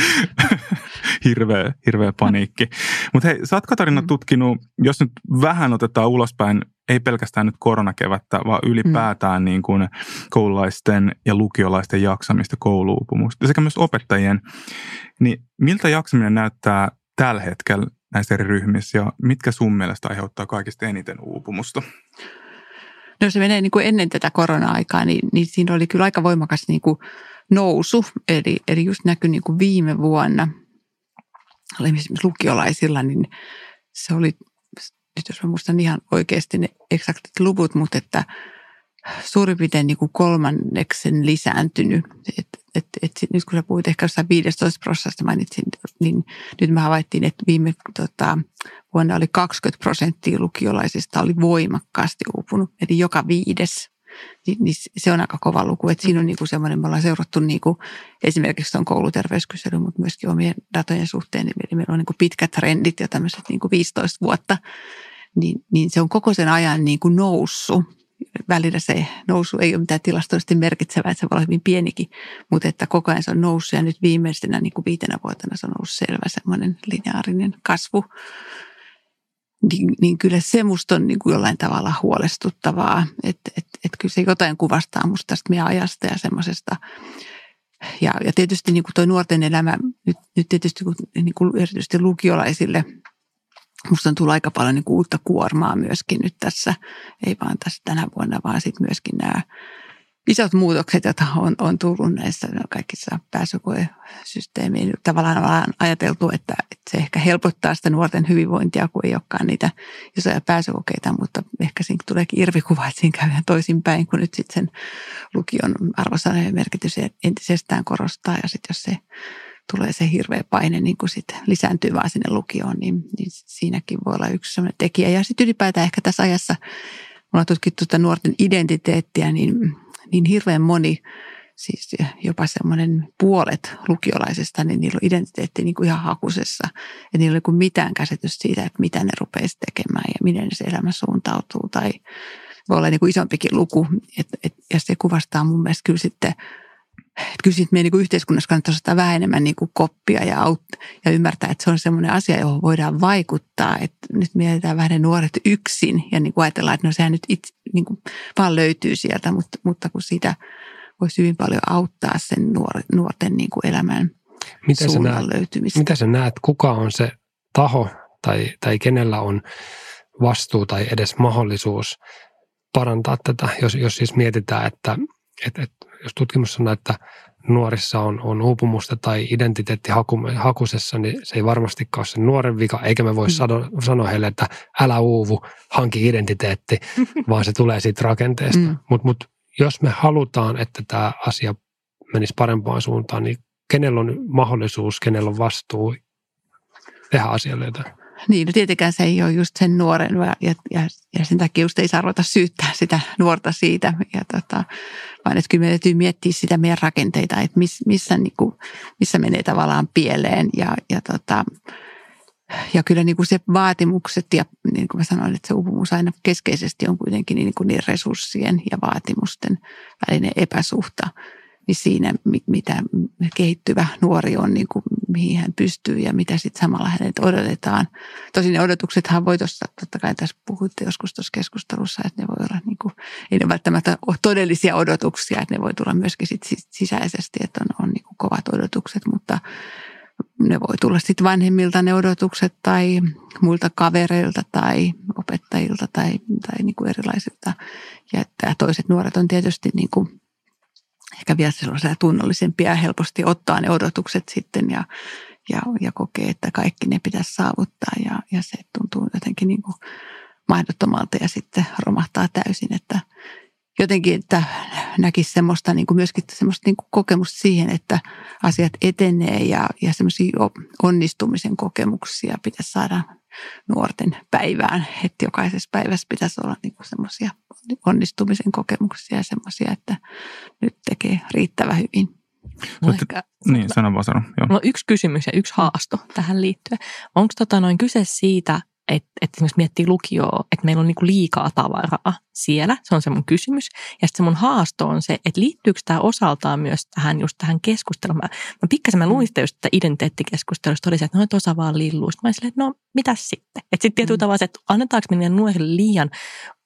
[LAUGHS] hirveä, hirveä paniikki. Mutta hei, sä oot Katarina mm. tutkinut, jos nyt vähän otetaan ulospäin, ei pelkästään nyt koronakevättä, vaan ylipäätään mm. niin kuin koululaisten ja lukiolaisten jaksamista, kouluupumusta sekä myös opettajien. Niin miltä jaksaminen näyttää tällä hetkellä näissä eri ryhmissä ja mitkä sun mielestä aiheuttaa kaikista eniten uupumusta? No se menee niin kuin ennen tätä korona-aikaa, niin, niin siinä oli kyllä aika voimakas niin kuin nousu. Eli, eli just näkyi niin kuin viime vuonna, oli esimerkiksi lukiolaisilla, niin se oli, nyt jos mä muistan ihan oikeasti ne eksaktit luvut, mutta että suurin piirtein niin kuin kolmanneksen lisääntynyt. Et, et, et nyt kun sä puhuit ehkä jossain 15 prosentista mainitsin, niin nyt me havaittiin, että viime tota, vuonna oli 20 prosenttia lukiolaisista oli voimakkaasti uupunut, eli joka viides. Niin, niin se on aika kova luku. että siinä on niin semmoinen, me ollaan seurattu niin kuin esimerkiksi tuon kouluterveyskysely, mutta myöskin omien datojen suhteen, niin meillä on niin kuin pitkät trendit ja tämmöiset niin kuin 15 vuotta. Niin, niin se on koko sen ajan niin kuin noussut välillä se nousu ei ole mitään tilastollisesti merkitsevää, että se voi olla hyvin pienikin, mutta että koko ajan se on noussut ja nyt viimeisenä niin kuin viitenä vuotena se on noussut selvä semmoinen lineaarinen kasvu. Niin, niin kyllä se musta on niin kuin jollain tavalla huolestuttavaa, että et, et kyllä se jotain kuvastaa musta tästä meidän ajasta ja semmoisesta ja, ja tietysti niin kuin tuo nuorten elämä, nyt, nyt tietysti niin kuin erityisesti lukiolaisille – Musta on tullut aika paljon niin uutta kuormaa myöskin nyt tässä, ei vaan tässä tänä vuonna, vaan sitten myöskin nämä isot muutokset, joita on, on tullut näissä kaikissa pääsykoesysteemiin. Tavallaan ollaan ajateltu, että, että se ehkä helpottaa sitä nuorten hyvinvointia, kun ei olekaan niitä isoja pääsykokeita, mutta ehkä siinä tuleekin irvikuva, että siinä käy ihan toisinpäin, kun nyt sitten sen lukion arvosanojen merkitys entisestään korostaa ja sitten jos se tulee se hirveä paine niin kuin sit lisääntyy vaan sinne lukioon, niin, niin siinäkin voi olla yksi sellainen tekijä. Ja sitten ylipäätään ehkä tässä ajassa, ollaan tutkittu sitä nuorten identiteettiä, niin, niin hirveän moni, siis jopa semmoinen puolet lukiolaisista, niin niillä on identiteetti niin kuin ihan hakusessa. Ja niillä ei ole mitään käsitystä siitä, että mitä ne rupeaisi tekemään ja miten se elämä suuntautuu. Tai voi olla niin kuin isompikin luku. Et, et, ja se kuvastaa mun mielestä kyllä sitten – että kyllä siitä meidän niin yhteiskunnassa kannattaisi ottaa vähän enemmän niin kuin koppia ja, aut, ja ymmärtää, että se on semmoinen asia, johon voidaan vaikuttaa. Että nyt mietitään vähän ne nuoret yksin ja niin kuin ajatellaan, että no sehän nyt itse, niin kuin vaan löytyy sieltä, mutta, mutta kun sitä voisi hyvin paljon auttaa sen nuor, nuorten niin kuin elämän mitä suunnan näet, löytymistä. Mitä sä näet, kuka on se taho tai, tai kenellä on vastuu tai edes mahdollisuus parantaa tätä, jos, jos siis mietitään, että, että, että jos tutkimus sanoo, että nuorissa on, on uupumusta tai identiteetti hakusessa, niin se ei varmastikaan ole sen nuoren vika, eikä me voi mm. sano, sanoa heille, että älä uuvu, hanki identiteetti, [LAUGHS] vaan se tulee siitä rakenteesta. Mm. Mutta mut, jos me halutaan, että tämä asia menisi parempaan suuntaan, niin kenellä on mahdollisuus, kenellä on vastuu tehdä asialle jotain? [LAUGHS] Niin, no tietenkään se ei ole just sen nuoren ja, ja, ja sen takia just ei saa ruveta syyttää sitä nuorta siitä. Ja tota, vaan että kyllä meidän täytyy miettiä sitä meidän rakenteita, että miss, missä, niin kuin, missä menee tavallaan pieleen ja, ja tota, ja kyllä niin kuin se vaatimukset ja niin kuin mä sanoin, että se uupumus aina keskeisesti on kuitenkin niin kuin niin resurssien ja vaatimusten välinen epäsuhta niin siinä, mitä kehittyvä nuori on, niin kuin, mihin hän pystyy ja mitä sitten samalla hänet odotetaan. Tosin ne odotuksethan voi tuossa, totta kai tässä puhuitte joskus tuossa keskustelussa, että ne voi olla, niin kuin, ei ne välttämättä ole todellisia odotuksia, että ne voi tulla myöskin sit sisäisesti, että on, on niin kuin kovat odotukset, mutta ne voi tulla sitten vanhemmilta ne odotukset tai muilta kavereilta tai opettajilta tai, tai niin kuin erilaisilta. Ja toiset nuoret on tietysti niin kuin ehkä vielä sellaisia tunnollisempia ja helposti ottaa ne odotukset sitten ja, ja, ja kokee, että kaikki ne pitäisi saavuttaa. Ja, ja se tuntuu jotenkin niin kuin mahdottomalta ja sitten romahtaa täysin, että, jotenkin, että näkisi semmoista niin kuin myöskin semmoista niin kuin kokemusta siihen, että asiat etenee ja, ja semmoisia onnistumisen kokemuksia pitäisi saada nuorten päivään. Että jokaisessa päivässä pitäisi olla niin kuin semmoisia onnistumisen kokemuksia ja semmoisia, että nyt tekee riittävän hyvin. Mulla ehkä, niin, sano vaan sano. Joo. Mulla on yksi kysymys ja yksi haasto tähän liittyen. Onko tota noin kyse siitä, että, että esimerkiksi miettii lukioa, että meillä on niin liikaa tavaraa siellä. Se on se mun kysymys. Ja sitten se mun haasto on se, että liittyykö tämä osaltaan myös tähän just tähän keskusteluun. Mä, mä pikkasen mä luin sitä just että identiteettikeskustelusta, oli se, että no osa vaan lilluista. Mä olin että no mitäs sitten? Että sitten tietyllä mm. tavalla se, että annetaanko me nuorille liian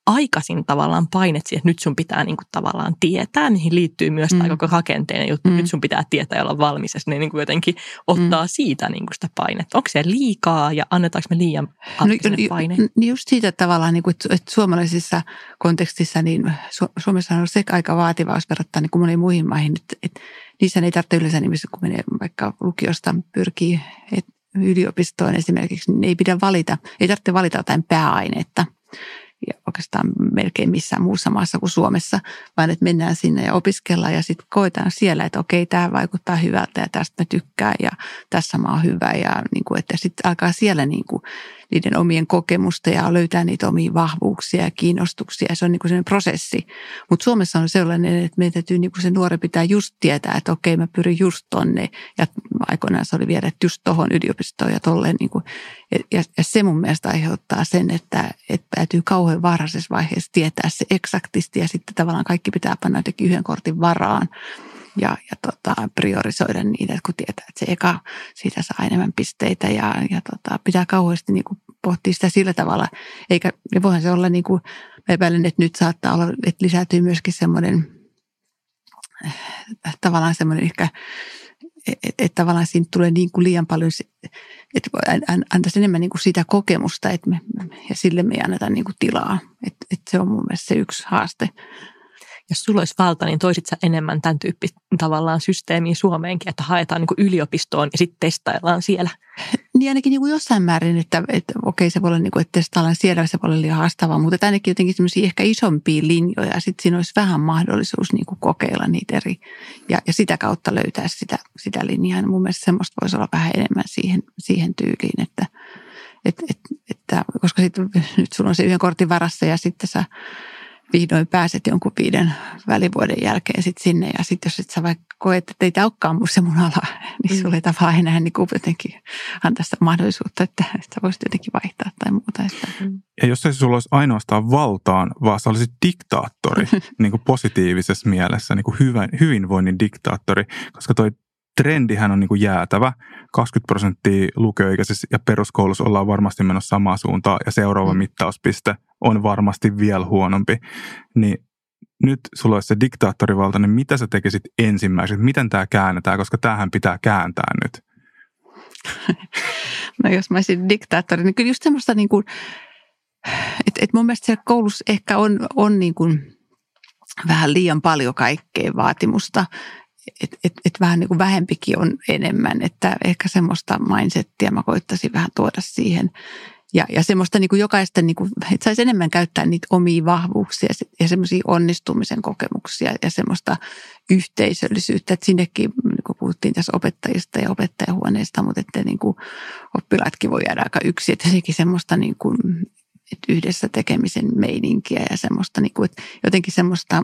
aikaisin tavallaan painet siihen, että nyt sun pitää niin kuin tavallaan tietää, niihin liittyy myös mm. tämä koko rakenteinen juttu, mm. nyt sun pitää tietää ja olla valmis, ja ne niin kuin jotenkin ottaa mm. siitä niin kuin sitä painetta. Onko se liikaa ja annetaanko me liian no, paine? Niin just siitä tavallaan, niin kuin, että suomalaisissa kontekstissa, niin Suomessa on se aika vaativa, jos verrattuna niin kuin moniin muihin maihin, että, että niissä ei tarvitse yleensä nimissä, kun menee vaikka lukiosta pyrkii että yliopistoon esimerkiksi, niin ei pidä valita, ei tarvitse valita jotain pääainetta ja oikeastaan melkein missään muussa maassa kuin Suomessa, vaan että mennään sinne ja opiskellaan ja sitten koetaan siellä, että okei, tämä vaikuttaa hyvältä ja tästä mä tykkään ja tässä mä oon hyvä ja niin kuin, että sitten alkaa siellä niin kuin niiden omien kokemusta ja löytää niitä omia vahvuuksia ja kiinnostuksia. Se on niin kuin sellainen prosessi. Mutta Suomessa on sellainen, että meidän täytyy niin kuin se nuori pitää just tietää, että okei, mä pyrin just tonne. Ja aikoinaan se oli että just tohon yliopistoon ja tolleen. Niin kuin, ja, ja, se mun mielestä aiheuttaa sen, että, että täytyy kauhean varhaisessa vaiheessa tietää se eksaktisti ja sitten tavallaan kaikki pitää panna jotenkin yhden kortin varaan ja, ja tota, priorisoida niitä, kun tietää, että se eka siitä saa enemmän pisteitä ja, ja tota, pitää kauheasti niin kuin pohtia sitä sillä tavalla. Eikä, voihan se olla, niin kuin, mä epäilen, että nyt saattaa olla, että lisääntyy myöskin semmoinen äh, tavallaan semmoinen ehkä, että et, et tavallaan siinä tulee niin kuin liian paljon, että antaisi enemmän niin kuin sitä kokemusta että me, ja sille me ei anneta niin kuin tilaa. Että et se on mun mielestä se yksi haaste jos sulla olisi valta, niin toisit sä enemmän tämän tyyppistä tavallaan systeemiä Suomeenkin, että haetaan niin yliopistoon ja sitten testaillaan siellä? Niin ainakin niin kuin jossain määrin, että, että okei se voi olla, niin kuin, että testaillaan siellä, se voi olla liian haastavaa, mutta ainakin jotenkin semmoisia ehkä isompia linjoja ja sitten siinä olisi vähän mahdollisuus niin kuin kokeilla niitä eri ja, ja sitä kautta löytää sitä, sitä linjaa. Ja mun mielestä semmoista voisi olla vähän enemmän siihen, siihen tyyliin, että, että, että, että koska sit, nyt sulla on se yhden kortin varassa ja sitten sä vihdoin pääset jonkun viiden välivuoden jälkeen sit sinne. Ja sitten jos et sä vaikka koet, että ei tämä olekaan mun se mun ala, [LAUGHS] niin mm. sulle ei tavallaan enää niin kuin jotenkin antaa sitä mahdollisuutta, että [LAUGHS] sitä voisit jotenkin vaihtaa tai muuta. Mm. Ja jos ei sulla olisi ainoastaan valtaan, vaan sä olisit diktaattori [LAUGHS] niin kuin positiivisessa mielessä, niin kuin hyvä, hyvinvoinnin diktaattori, koska toi trendihän on niin kuin jäätävä. 20 prosenttia lukioikäisissä ja peruskoulussa ollaan varmasti menossa samaa suuntaan ja seuraava mm. mittauspiste on varmasti vielä huonompi. Niin nyt sulla olisi se diktaattorivalta, niin mitä sä tekisit ensimmäiseksi? Miten tämä käännetään, koska tämähän pitää kääntää nyt? [LAUGHS] No jos mä olisin diktaattori, niin kyllä just semmoista niin kuin, että, että mun mielestä siellä koulussa ehkä on, on niin kuin vähän liian paljon kaikkea vaatimusta että et, et vähän niin kuin vähempikin on enemmän, että ehkä semmoista mindsettiä mä koittaisin vähän tuoda siihen. Ja, ja semmoista niin kuin jokaista, niin kuin, että saisi enemmän käyttää niitä omia vahvuuksia ja semmoisia onnistumisen kokemuksia ja semmoista yhteisöllisyyttä. Että sinnekin, niin kuin puhuttiin tässä opettajista ja opettajahuoneista, mutta että niin kuin oppilaatkin voi jäädä aika yksi. Että sekin semmoista niin kuin, että yhdessä tekemisen meininkiä ja semmoista, niin kuin, että jotenkin semmoista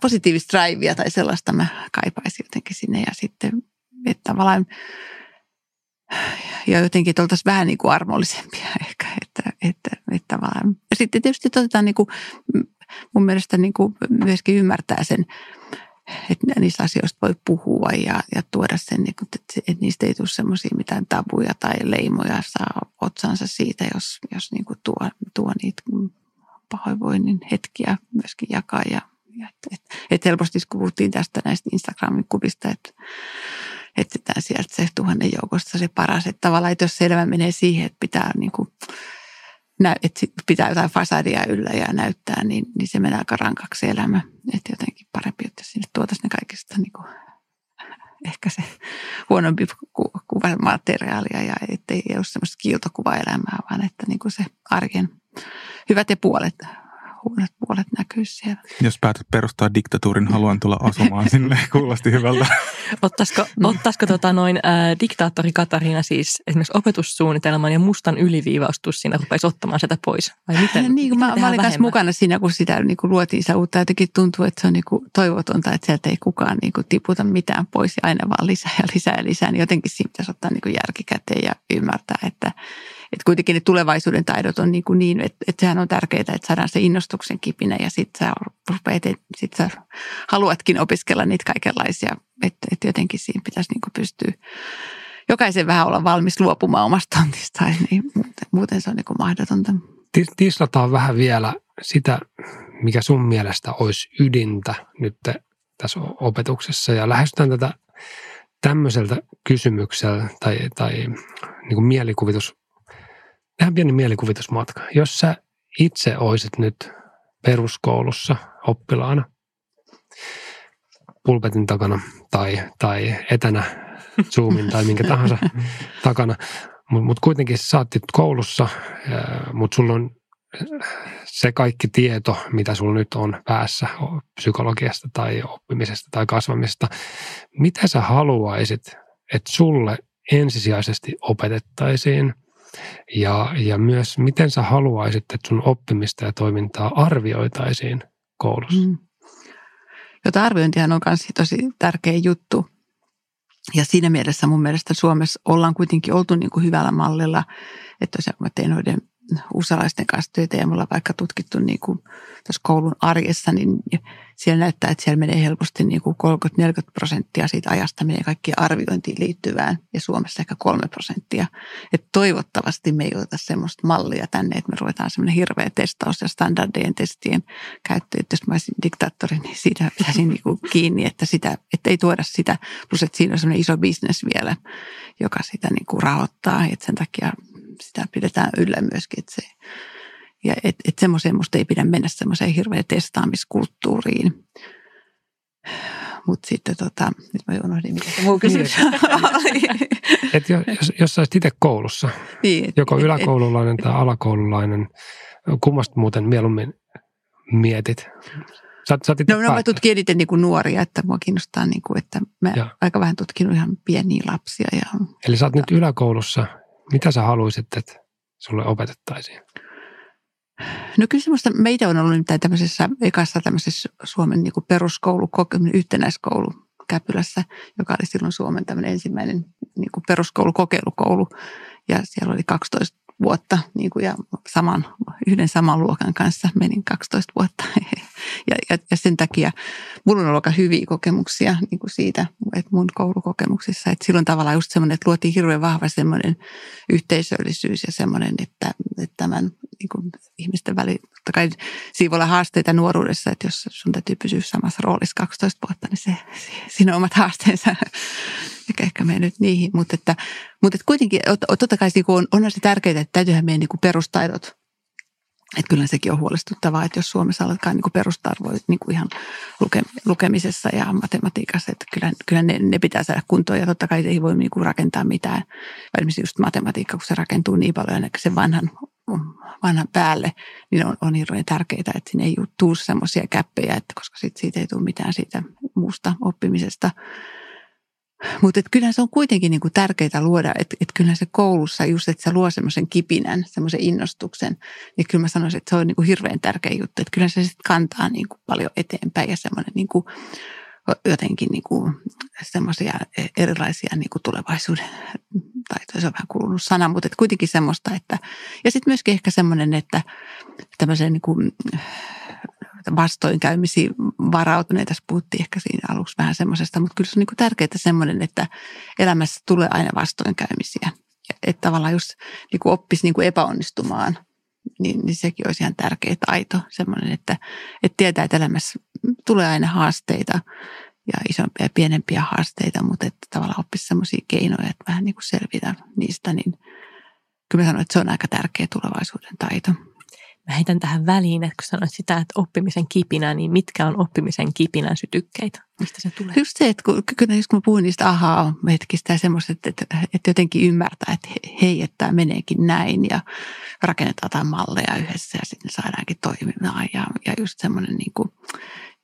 positiivista drivea tai sellaista mä kaipaisin jotenkin sinne ja sitten, että tavallaan ja jotenkin, että oltaisiin vähän niin kuin armollisempia [LAUGHS] ehkä, että, että, että tavallaan. Ja sitten tietysti otetaan niin kuin, mun mielestä niin kuin myöskin ymmärtää sen, että niistä asioista voi puhua ja, ja tuoda sen, niin kuin, että, että niistä ei tule semmoisia mitään tabuja tai leimoja saa otsansa siitä, jos, jos niin kuin tuo, tuo niitä pahoinvoinnin hetkiä myöskin jakaa ja että et, et helposti kun puhuttiin tästä näistä Instagramin kuvista, että etsitään sieltä se tuhannen joukosta se paras. Että tavallaan, että jos selvä menee siihen, että pitää, niin kuin, että pitää jotain fasadia yllä ja näyttää, niin, niin se menee aika rankaksi elämä. Että jotenkin parempi, että sinne tuotaisiin ne kaikista niin kuin, [LAUGHS] ehkä se huonompi ku, kuvamateriaalia ja ettei ole semmoista kiiltokuvaelämää, vaan että niin kuin se arjen hyvät ja puolet huonot puolet näkyy siellä. Jos päätät perustaa diktatuurin, haluan tulla asumaan sinne. [LAUGHS] Kuulosti hyvältä. Ottaisiko, ottaisiko tota noin, ää, diktaattori Katariina siis esimerkiksi opetussuunnitelman ja mustan yliviivaustus siinä rupeisi ottamaan sitä pois? Vai miten, niin, mä, mä olin kanssa mukana siinä, kun sitä niin kuin luotiin sitä uutta. Jotenkin tuntuu, että se on niin kuin toivotonta, että sieltä ei kukaan niin kuin tiputa mitään pois ja aina vaan lisää ja lisää ja lisää. Niin jotenkin siinä pitäisi ottaa niin kuin järkikäteen ja ymmärtää, että, että kuitenkin ne tulevaisuuden taidot on niin, kuin niin että, että sehän on tärkeää, että saadaan se innostuksen kipinä ja sitten sä sit sä haluatkin opiskella niitä kaikenlaisia, että, että jotenkin siinä pitäisi niin kuin pystyä jokaisen vähän olla valmis luopumaan omasta tontista, niin muuten, muuten se on niin kuin mahdotonta. Tislataan vähän vielä sitä, mikä sun mielestä olisi ydintä nyt tässä opetuksessa ja lähestytään tätä tämmöiseltä kysymyksellä tai, tai niin kuin mielikuvitus, tähän pieni mielikuvitusmatka. Jos sä itse olisit nyt peruskoulussa oppilaana pulpetin takana tai, tai etänä Zoomin tai minkä tahansa [LAUGHS] takana, mutta mut kuitenkin sä oot koulussa, mutta sulla on se kaikki tieto, mitä sulla nyt on päässä psykologiasta tai oppimisesta tai kasvamisesta, mitä sä haluaisit, että sulle ensisijaisesti opetettaisiin ja, ja myös miten sä haluaisit, että sun oppimista ja toimintaa arvioitaisiin koulussa? Mm. Jota arviointihan on myös tosi tärkeä juttu. Ja siinä mielessä mun mielestä Suomessa ollaan kuitenkin oltu niin kuin hyvällä mallilla, että tosiaan kun mä tein noiden usalaisten kanssa töitä ja me ollaan vaikka tutkittu niin kuin tässä koulun arjessa, niin siellä näyttää, että siellä menee helposti niin kuin 30-40 prosenttia siitä ajasta menee kaikki arviointiin liittyvään ja Suomessa ehkä 3 prosenttia. Että toivottavasti me ei oteta semmoista mallia tänne, että me ruvetaan semmoinen hirveä testaus ja standardien testien käyttö. Että jos mä olisin diktaattori, niin siitä pitäisin niin kuin kiinni, että, sitä, että ei tuoda sitä. Plus, että siinä on semmoinen iso bisnes vielä, joka sitä niin kuin rahoittaa. Että sen takia sitä pidetään yllä myöskin. Että se, ja et, et semmoiseen musta ei pidä mennä semmoiseen hirveän testaamiskulttuuriin. Mutta sitten tota, nyt mä unohdin, mikä se muu kysymys niin, oli. [LAUGHS] Et jos, jos sä itse koulussa, niin, joko et, yläkoululainen et, tai alakoululainen, kummasta muuten mieluummin mietit? Sä, sä no, no mä tutkin eniten niin kuin nuoria, että mua kiinnostaa, niin kuin, että mä ja. aika vähän tutkinut ihan pieniä lapsia. Ja, Eli sä oot nyt yläkoulussa mitä sä haluaisit, että sulle opetettaisiin? No kyllä semmoista, meitä on ollut nimittäin tämmöisessä ekassa tämmöisessä Suomen niin kuin peruskoulu, yhtenäiskoulu Käpylässä, joka oli silloin Suomen tämmöinen ensimmäinen niin kuin peruskoulu, kokeilukoulu. Ja siellä oli 12 vuotta niin kuin, ja saman, yhden saman luokan kanssa menin 12 vuotta. [LAUGHS] Ja, ja, ja sen takia mulla on ollut aika hyviä kokemuksia niin kuin siitä, että mun koulukokemuksissa. Että silloin tavallaan just semmoinen, että luotiin hirveän vahva semmoinen yhteisöllisyys ja semmoinen, että, että tämän niin kuin ihmisten väli, totta kai siinä voi olla haasteita nuoruudessa, että jos sun täytyy pysyä samassa roolissa 12 vuotta, niin se, siinä on omat haasteensa eikä ehkä mene nyt niihin, mutta, että, mutta että kuitenkin totta kai niin on, onhan se tärkeää, että täytyyhän meidän niin perustaidot, että kyllä sekin on huolestuttavaa, että jos Suomessa aletaan niin perustarvoja niin ihan luke, lukemisessa ja matematiikassa, että kyllä, kyllä ne, ne pitää saada kuntoon ja totta kai ei voi niin kuin rakentaa mitään. Esimerkiksi just matematiikka, kun se rakentuu niin paljon sen vanhan, vanhan päälle, niin on, on hirveän tärkeää, että sinne ei tule semmoisia käppejä, että koska siitä ei tule mitään siitä muusta oppimisesta. Mutta kyllähän se on kuitenkin niinku tärkeää luoda, että et kyllähän se koulussa just, että se luo semmoisen kipinän, semmoisen innostuksen, niin kyllä mä sanoisin, että se on niinku hirveän tärkeä juttu, että kyllä se sitten kantaa niinku paljon eteenpäin ja semmoinen niinku, jotenkin niinku semmoisia erilaisia niinku tulevaisuuden taitoja, se on vähän kulunut sana, mutta et kuitenkin semmoista, että ja sitten myöskin ehkä semmoinen, että tämmöisen niinku, vastoinkäymisiä varautuneita. Tässä puhuttiin ehkä siinä aluksi vähän semmoisesta, mutta kyllä se on niin tärkeää semmoinen, että elämässä tulee aina vastoinkäymisiä. Että tavallaan jos niin kuin oppisi niin kuin epäonnistumaan, niin, niin sekin olisi ihan tärkeä taito. Semmoinen, että, että tietää, että elämässä tulee aina haasteita ja isompia ja pienempiä haasteita, mutta että tavallaan oppisi semmoisia keinoja, että vähän niin kuin selvitä niistä, niin kyllä mä sanon, että se on aika tärkeä tulevaisuuden taito. Mä heitän tähän väliin, että kun sanoit sitä, että oppimisen kipinä, niin mitkä on oppimisen kipinän sytykkeitä? Mistä se tulee? Just se, että kun, kyllä just kun mä puhuin niistä ahaa hetkistä ja semmoista, että, että, että jotenkin ymmärtää, että hei, että tämä meneekin näin ja rakennetaan jotain malleja yhdessä ja sitten saadaankin toimimaan ja, ja just semmoinen niin kuin,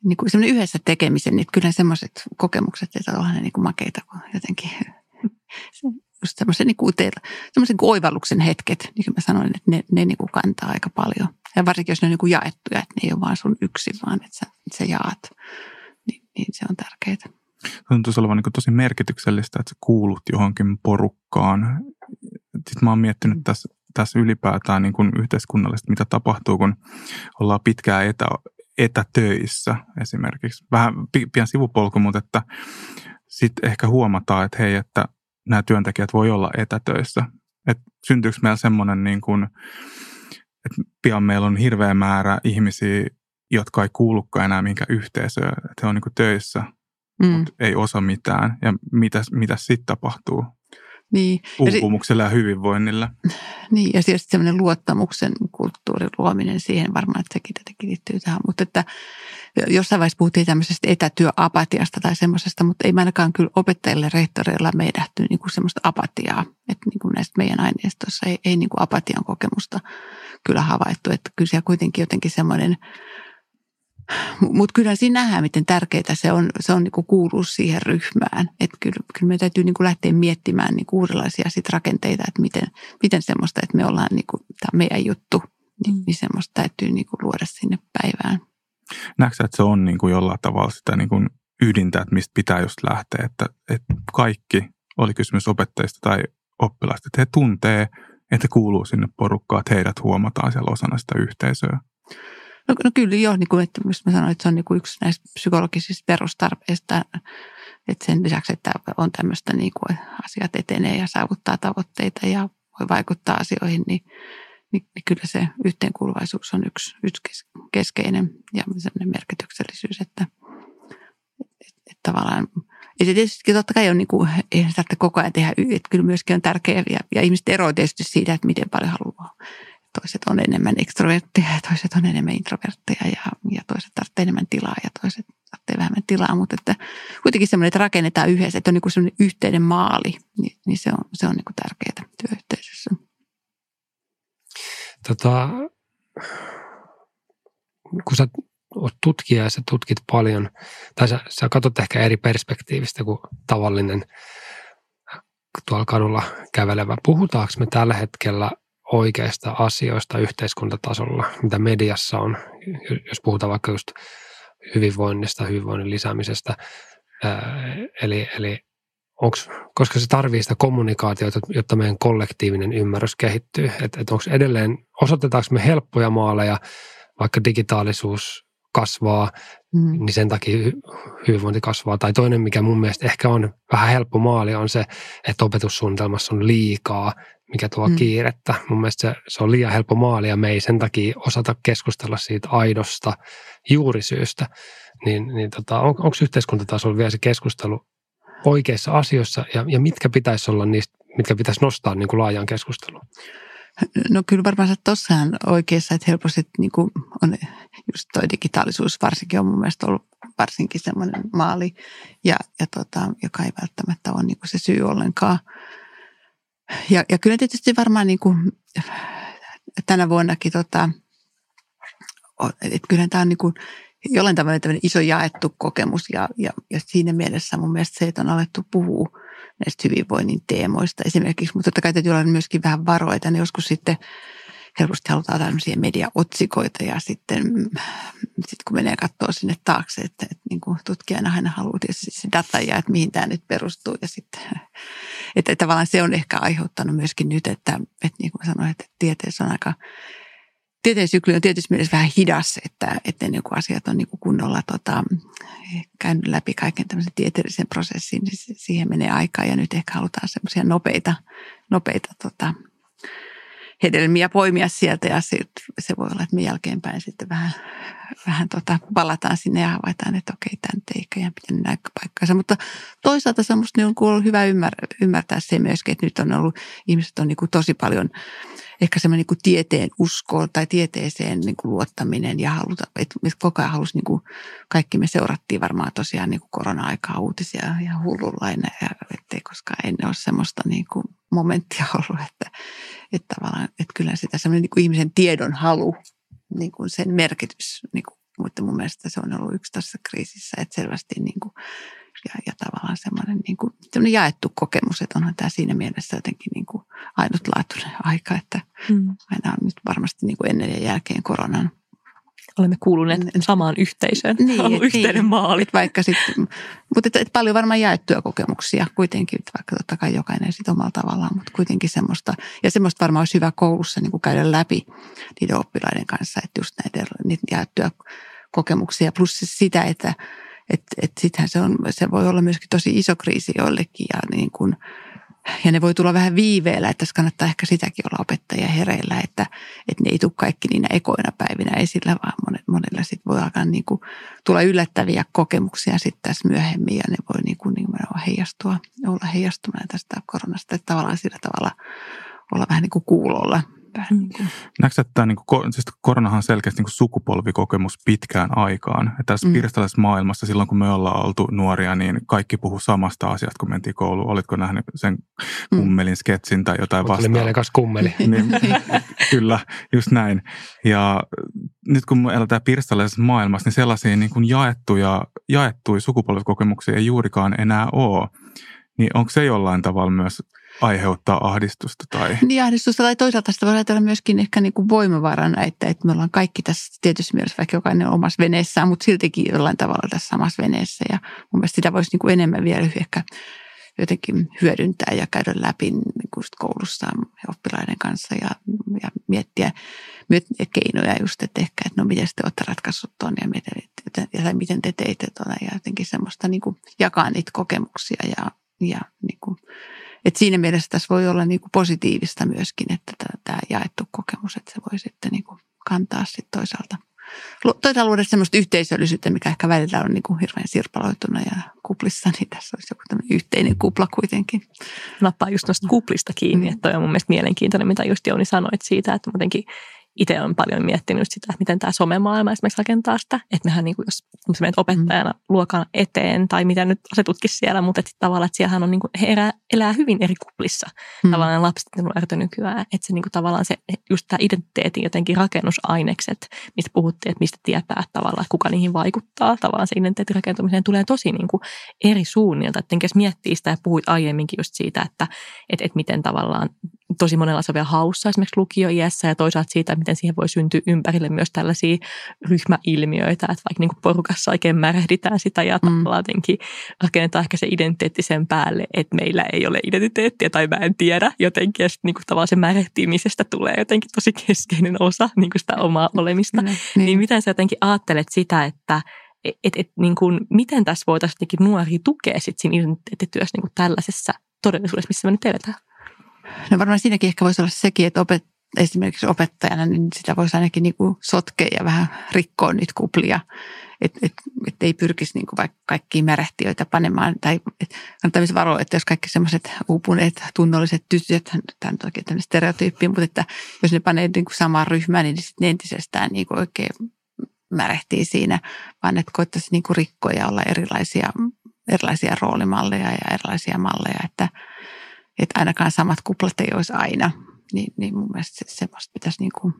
niin kuin semmoinen yhdessä tekemisen, niin kyllä semmoiset kokemukset, että onhan ne niin kuin makeita, kun jotenkin [LAUGHS] just semmoisen niin kuin, semmoisen kuin oivalluksen hetket, niin kuin mä sanoin, että ne, ne niin kuin kantaa aika paljon. Ja varsinkin, jos ne on niin kuin jaettuja, että ne ei ole vaan sun yksin, vaan että sä, että sä jaat, niin, niin se on tärkeää. Tuntuisi olevan niin tosi merkityksellistä, että sä kuulut johonkin porukkaan. Sitten mä oon miettinyt tässä, tässä ylipäätään niin kuin yhteiskunnallisesti, mitä tapahtuu, kun ollaan pitkään etä, etätöissä esimerkiksi. Vähän pian sivupolku, mutta että sitten ehkä huomataan, että hei, että nämä työntekijät voi olla etätöissä. Et syntyykö meillä semmoinen, niin kuin, että pian meillä on hirveä määrä ihmisiä, jotka ei kuulukaan enää minkä yhteisöön, että he on niin kuin töissä, mm. mutta ei osa mitään. Ja mitä, mitä sitten tapahtuu? Niin. Uupumuksella ja, hyvinvoinnilla. Niin, ja sitten semmoinen luottamuksen kulttuurin luominen siihen varmaan, että sekin tietenkin liittyy tähän. Mutta että jossain vaiheessa puhuttiin tämmöisestä etätyöapatiasta tai semmoisesta, mutta ei ainakaan kyllä opettajille, rehtoreilla meidähty niin kuin semmoista apatiaa. Että niin kuin näistä meidän aineistoissa ei, ei niin kuin apatian kokemusta kyllä havaittu. Että kyllä siellä kuitenkin jotenkin semmoinen mutta kyllä siinä nähdään, miten tärkeää se on, se on niinku kuulua siihen ryhmään. Että kyllä, kyllä me täytyy niinku lähteä miettimään niinku uudenlaisia sit rakenteita, että miten, miten semmoista, että me ollaan niinku, tämä meidän juttu, niin, mm. niin semmoista täytyy niinku luoda sinne päivään. Näetkö että se on niinku jollain tavalla sitä niinku ydintä, että mistä pitää just lähteä, että, että kaikki, oli kysymys opettajista tai oppilaista, että he tuntee, että he kuuluu sinne porukkaan, että heidät huomataan siellä osana sitä yhteisöä. No, no kyllä joo, niin kuin, että mä sanoin, että se on niin kuin yksi näistä psykologisista perustarpeista, että sen lisäksi, että on tämmöistä niin kuin asiat etenee ja saavuttaa tavoitteita ja voi vaikuttaa asioihin, niin, niin, niin kyllä se yhteenkuuluvaisuus on yksi, yksi keskeinen ja sellainen merkityksellisyys, että, että, että tavallaan ja se tietysti totta kai on niin kuin, ei koko ajan tehdä, että kyllä myöskin on tärkeää ja, ja ihmiset eroavat tietysti siitä, että miten paljon haluaa toiset on enemmän ekstrovertteja ja toiset on enemmän introvertteja ja, ja toiset tarvitsee enemmän tilaa ja toiset tarvitsee vähemmän tilaa, mutta että kuitenkin semmoinen, että rakennetaan yhdessä, että on niin semmoinen yhteinen maali, niin, niin se on, se on niin tärkeää työyhteisössä. Tota, kun sä oot tutkija ja sä tutkit paljon, tai sä, sä katsot ehkä eri perspektiivistä kuin tavallinen tuolla kadulla kävelevä. Puhutaanko me tällä hetkellä oikeista asioista yhteiskuntatasolla, mitä mediassa on, jos puhutaan vaikka just hyvinvoinnista, hyvinvoinnin lisäämisestä. Eli, eli onks, koska se tarvii sitä kommunikaatiota, jotta meidän kollektiivinen ymmärrys kehittyy. Että et onko edelleen, osoitetaanko me helppoja maaleja, vaikka digitaalisuus kasvaa, mm. niin sen takia hyvinvointi kasvaa. Tai toinen, mikä mun mielestä ehkä on vähän helppo maali, on se, että opetussuunnitelmassa on liikaa mikä tuo mm. kiirettä. Mun mielestä se, se on liian helppo maali ja me ei sen takia osata keskustella siitä aidosta juurisyystä. Niin, niin tota, on, onko yhteiskuntatasolla vielä se keskustelu oikeissa asioissa ja, ja mitkä pitäisi olla niistä, mitkä pitäisi nostaa niin kuin laajaan keskusteluun? No kyllä varmaan tuossa on oikeassa, että helposti niin kuin on just toi digitaalisuus varsinkin on mun mielestä ollut varsinkin semmoinen maali, ja, ja tota, joka ei välttämättä ole niin kuin se syy ollenkaan ja, ja kyllä tietysti varmaan niin kuin tänä vuonnakin, tota, että kyllä tämä on niin kuin jollain tavalla tämmöinen iso jaettu kokemus ja, ja, ja siinä mielessä mun mielestä se, että on alettu puhua näistä hyvinvoinnin teemoista esimerkiksi, mutta totta kai täytyy olla myöskin vähän varoita, niin joskus sitten helposti halutaan tämmöisiä mediaotsikoita ja sitten sit kun menee katsoa sinne taakse, että, että niin kuin tutkijana aina haluaa tietysti se data ja että mihin tämä nyt perustuu ja sitten, että tavallaan se on ehkä aiheuttanut myöskin nyt, että, että niin kuin sanoin, että tieteessä on aika tieteen sykli on tietysti mielessä vähän hidas, että, että ennen kuin asiat on niin kuin kunnolla tota, käynyt läpi kaiken tämmöisen tieteellisen prosessin, niin siihen menee aikaa ja nyt ehkä halutaan semmoisia nopeita, nopeita tota, hedelmiä poimia sieltä ja se, voi olla, että me jälkeenpäin sitten vähän, vähän tota, palataan sinne ja havaitaan, että okei, tämän ei ihan pitänyt näyttää paikkaansa. Mutta toisaalta semmoista niin on ollut hyvä ymmärtää, ymmärtää se myöskin, että nyt on ollut, ihmiset on niin kuin tosi paljon ehkä semmoinen niin tieteen usko tai tieteeseen niin kuin luottaminen ja haluta, että koko ajan halusi, niin kuin, kaikki me seurattiin varmaan tosiaan niin kuin korona-aikaa uutisia ja hullunlainen, ja ettei koskaan ennen ole semmoista niin kuin momenttia [LAUGHS] ollut, että, että tavallaan, että kyllä sitä semmoinen niin kuin ihmisen tiedon halu, niin kuin sen merkitys, niin kuin, mutta mun mielestä se on ollut yksi tässä kriisissä, että selvästi niin kuin ja, ja tavallaan semmoinen, niin kuin, semmoinen jaettu kokemus, että onhan tämä siinä mielessä jotenkin niin kuin ainutlaatuinen aika, että mm. aina on nyt varmasti niin kuin ennen ja jälkeen koronan. Olemme kuuluneet samaan yhteisöön, niin, on yhteinen niin, maali. Vaikka sitten, mutta että, että paljon varmaan jaettuja kokemuksia kuitenkin, vaikka totta kai jokainen sitten omalla tavallaan, mutta kuitenkin semmoista, ja semmoista varmaan olisi hyvä koulussa niin kuin käydä läpi niiden oppilaiden kanssa, että just näitä niitä jaettuja kokemuksia, plus sitä, että että et se, on, se voi olla myöskin tosi iso kriisi joillekin ja, niin kuin, ja ne voi tulla vähän viiveellä, että tässä kannattaa ehkä sitäkin olla opettajia hereillä, että, että ne ei tule kaikki niinä ekoina päivinä esillä, vaan monet, monilla sitten voi alkaa niin kuin, tulla yllättäviä kokemuksia sitten tässä myöhemmin ja ne voi niin niin kuin heijastua, olla heijastumana tästä koronasta, että tavallaan sillä tavalla olla vähän niin kuin kuulolla vähän niin kuin. Näetkö, että tämä niin kuin, siis koronahan on selkeästi niin sukupolvikokemus pitkään aikaan. Että tässä mm. pirstalaisessa maailmassa silloin, kun me ollaan oltu nuoria, niin kaikki puhuu samasta asiasta, kun mentiin kouluun. Olitko nähnyt sen mm. kummelin sketsin tai jotain vastaavaa? Oli mielekäs kummeli. [LAUGHS] niin, kyllä, just näin. Ja nyt kun me eletään pirstalaisessa maailmassa, niin sellaisia niin kuin jaettuja, jaettuja sukupolvikokemuksia ei juurikaan enää ole. Niin onko se jollain tavalla myös aiheuttaa ahdistusta? Tai... Niin ahdistusta tai toisaalta sitä voi ajatella myöskin ehkä niin kuin voimavarana, että, että me ollaan kaikki tässä tietyssä mielessä, vaikka jokainen omassa veneessään, mutta siltikin jollain tavalla tässä samassa veneessä. Ja mun mielestä sitä voisi niin kuin enemmän vielä ehkä jotenkin hyödyntää ja käydä läpi niin kuin koulussa oppilaiden kanssa ja, ja miettiä, miettiä keinoja just, että ehkä, että no miten te olette ratkaissut tuon ja miten, ja miten te teitte tuon ja jotenkin semmoista niin kuin jakaa niitä kokemuksia ja, ja niin kuin, et siinä mielessä tässä voi olla niin kuin positiivista myöskin, että tämä jaettu kokemus, että se voi sitten niin kuin kantaa sitten toisaalta. Toisaalta luoda sellaista yhteisöllisyyttä, mikä ehkä välillä on niin kuin hirveän sirpaloituna ja kuplissa, niin tässä olisi joku yhteinen kupla kuitenkin. Nappaa just noista kuplista kiinni, mm. että toi on mun mielestä mielenkiintoinen, mitä just Jouni sanoit siitä, että muutenkin itse olen paljon miettinyt sitä, että miten tämä somemaailma esimerkiksi rakentaa sitä. Että mehän, niin kuin, jos menet opettajana mm. luokan eteen tai mitä nyt asetutkin siellä, mutta että tavallaan, että siellähän on, niin kuin, he elää, elää hyvin eri kuplissa. Mm. Tavallaan lapset ja nuoret nykyään. Että se niin kuin, tavallaan se, just tämä identiteetin jotenkin rakennusainekset, mistä puhuttiin, että mistä tietää että tavallaan, että kuka niihin vaikuttaa. Tavallaan se identiteetin rakentumiseen tulee tosi niin kuin, eri suunnilta. Että jos miettii sitä ja puhuit aiemminkin just siitä, että, että, että miten tavallaan tosi monella se on vielä haussa esimerkiksi lukioiässä ja toisaalta siitä, miten siihen voi syntyä ympärille myös tällaisia ryhmäilmiöitä, että vaikka niin kuin porukassa oikein märehditään sitä ja mm. tavallaan jotenkin rakennetaan ehkä se identiteetti sen päälle, että meillä ei ole identiteettiä tai mä en tiedä jotenkin ja sitten niin kuin tavallaan se märehtimisestä tulee jotenkin tosi keskeinen osa niin kuin sitä omaa olemista. Mm, niin. niin miten sä jotenkin ajattelet sitä, että et, et, et, niin kuin, miten tässä voitaisiin nuoria tukea sit siinä identiteettityössä niin kuin tällaisessa todellisuudessa, missä me nyt eletään? No varmaan siinäkin ehkä voisi olla sekin, että opet, esimerkiksi opettajana, niin sitä voisi ainakin niin kuin sotkea ja vähän rikkoa niitä kuplia. Että et, et ei pyrkisi niin kuin vaikka kaikkia märehtiöitä panemaan. Tai et, kannattaa myös varoa, että jos kaikki semmoiset uupuneet, tunnolliset tytöt, tämä on oikein tämmöinen stereotyyppi, mutta että jos ne panee niin kuin samaan ryhmään, niin sitten ne entisestään niin kuin oikein märehtii siinä, vaan että koittaisi niin kuin rikkoa ja olla erilaisia, erilaisia roolimalleja ja erilaisia malleja, että – että ainakaan samat kuplat ei olisi aina. Niin, niin mun mielestä se, semmoista pitäisi niin kuin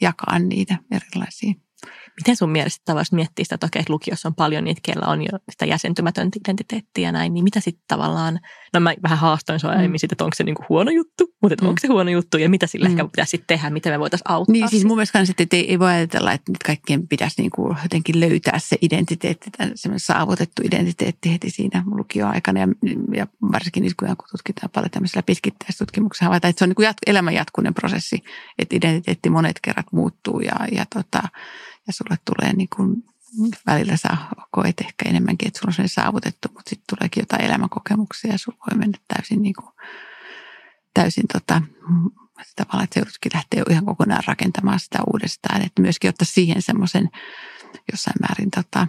jakaa niitä erilaisia Miten sun mielestä tavallaan miettii sitä, että okei, että lukiossa on paljon niitä, kellä on jo sitä jäsentymätöntä identiteettiä ja näin, niin mitä sitten tavallaan, no mä vähän haastoin sua mm. siitä, että onko se niinku huono juttu, mutta että mm. onko se huono juttu ja mitä sille mm. ehkä pitäisi sitten tehdä, miten me voitaisiin auttaa? Niin siis mun mielestä kanssa, että ei, ei voi ajatella, että nyt kaikkien pitäisi niinku jotenkin löytää se identiteetti, semmoinen saavutettu identiteetti heti siinä lukioaikana ja, ja varsinkin nyt kun tutkitaan paljon tämmöisellä pitkittäistutkimuksella, havaitaan, että se on niin jat, elämän jatkunen prosessi, että identiteetti monet kerrat muuttuu ja, ja tota, ja sulle tulee niin kuin, välillä sä koet ehkä enemmänkin, että sulla on se saavutettu, mutta sitten tuleekin jotain elämänkokemuksia ja sulla voi mennä täysin, niin kuin, täysin tota, tavallaan, että se joudutkin lähteä ihan kokonaan rakentamaan sitä uudestaan. Että myöskin ottaa siihen semmoisen jossain määrin tota,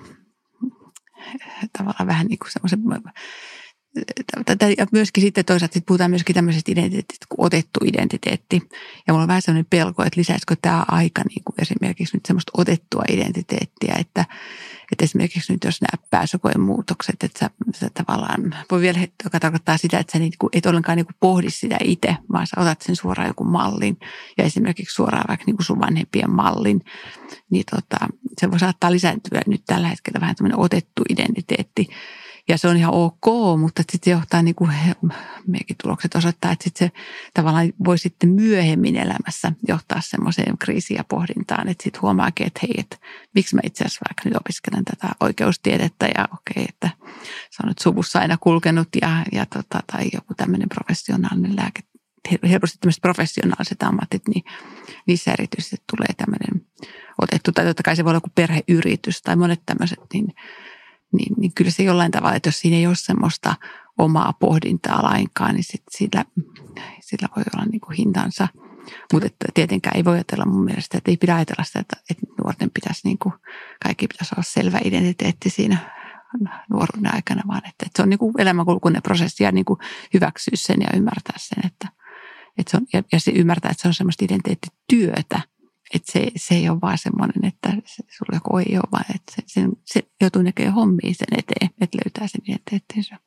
tavallaan vähän niin kuin semmoisen ja myöskin sitten toisaalta sit puhutaan myöskin tämmöisestä identiteetistä kuin otettu identiteetti. Ja mulla on vähän sellainen pelko, että lisäisikö tämä aika niin kuin esimerkiksi nyt semmoista otettua identiteettiä, että, että esimerkiksi nyt jos nämä pääsykoen muutokset, että sä, sä tavallaan voi vielä, joka tarkoittaa sitä, että sä niin kuin, et ollenkaan niin kuin pohdi sitä itse, vaan sä otat sen suoraan joku mallin ja esimerkiksi suoraan vaikka niin kuin sun vanhempien mallin, niin tota, se voi saattaa lisääntyä nyt tällä hetkellä vähän tämmöinen otettu identiteetti. Ja se on ihan ok, mutta sitten se johtaa, niin kuin meidänkin tulokset osoittaa, että sitten se tavallaan voi sitten myöhemmin elämässä johtaa semmoiseen kriisiin ja pohdintaan, että sitten huomaakin, että hei, että miksi mä itse asiassa vaikka nyt opiskelen tätä oikeustiedettä ja okei, että se on nyt suvussa aina kulkenut ja, ja tota, tai joku tämmöinen professionaalinen lääke, helposti tämmöiset professionaaliset ammatit, niin niissä erityisesti tulee tämmöinen otettu, tai totta kai se voi olla joku perheyritys tai monet tämmöiset, niin niin, niin kyllä se jollain tavalla, että jos siinä ei ole semmoista omaa pohdintaa lainkaan, niin sit sillä, sillä voi olla niin kuin hintansa. Mutta tietenkään ei voi ajatella mun mielestä, että ei pidä ajatella sitä, että, että nuorten pitäisi, niin kuin, kaikki pitäisi olla selvä identiteetti siinä nuoruuden aikana, vaan että, että se on niin kuin elämänkulkuinen prosessi ja niin kuin hyväksyä sen ja ymmärtää sen, että, että se on, ja, ja se ymmärtää, että se on semmoista identiteettityötä, että se, se ei ole vaan semmoinen, että se, sulla joku ei ole, vaan että se, se, se joutuu näkemään hommia sen eteen, että löytää sen identiteettinsä.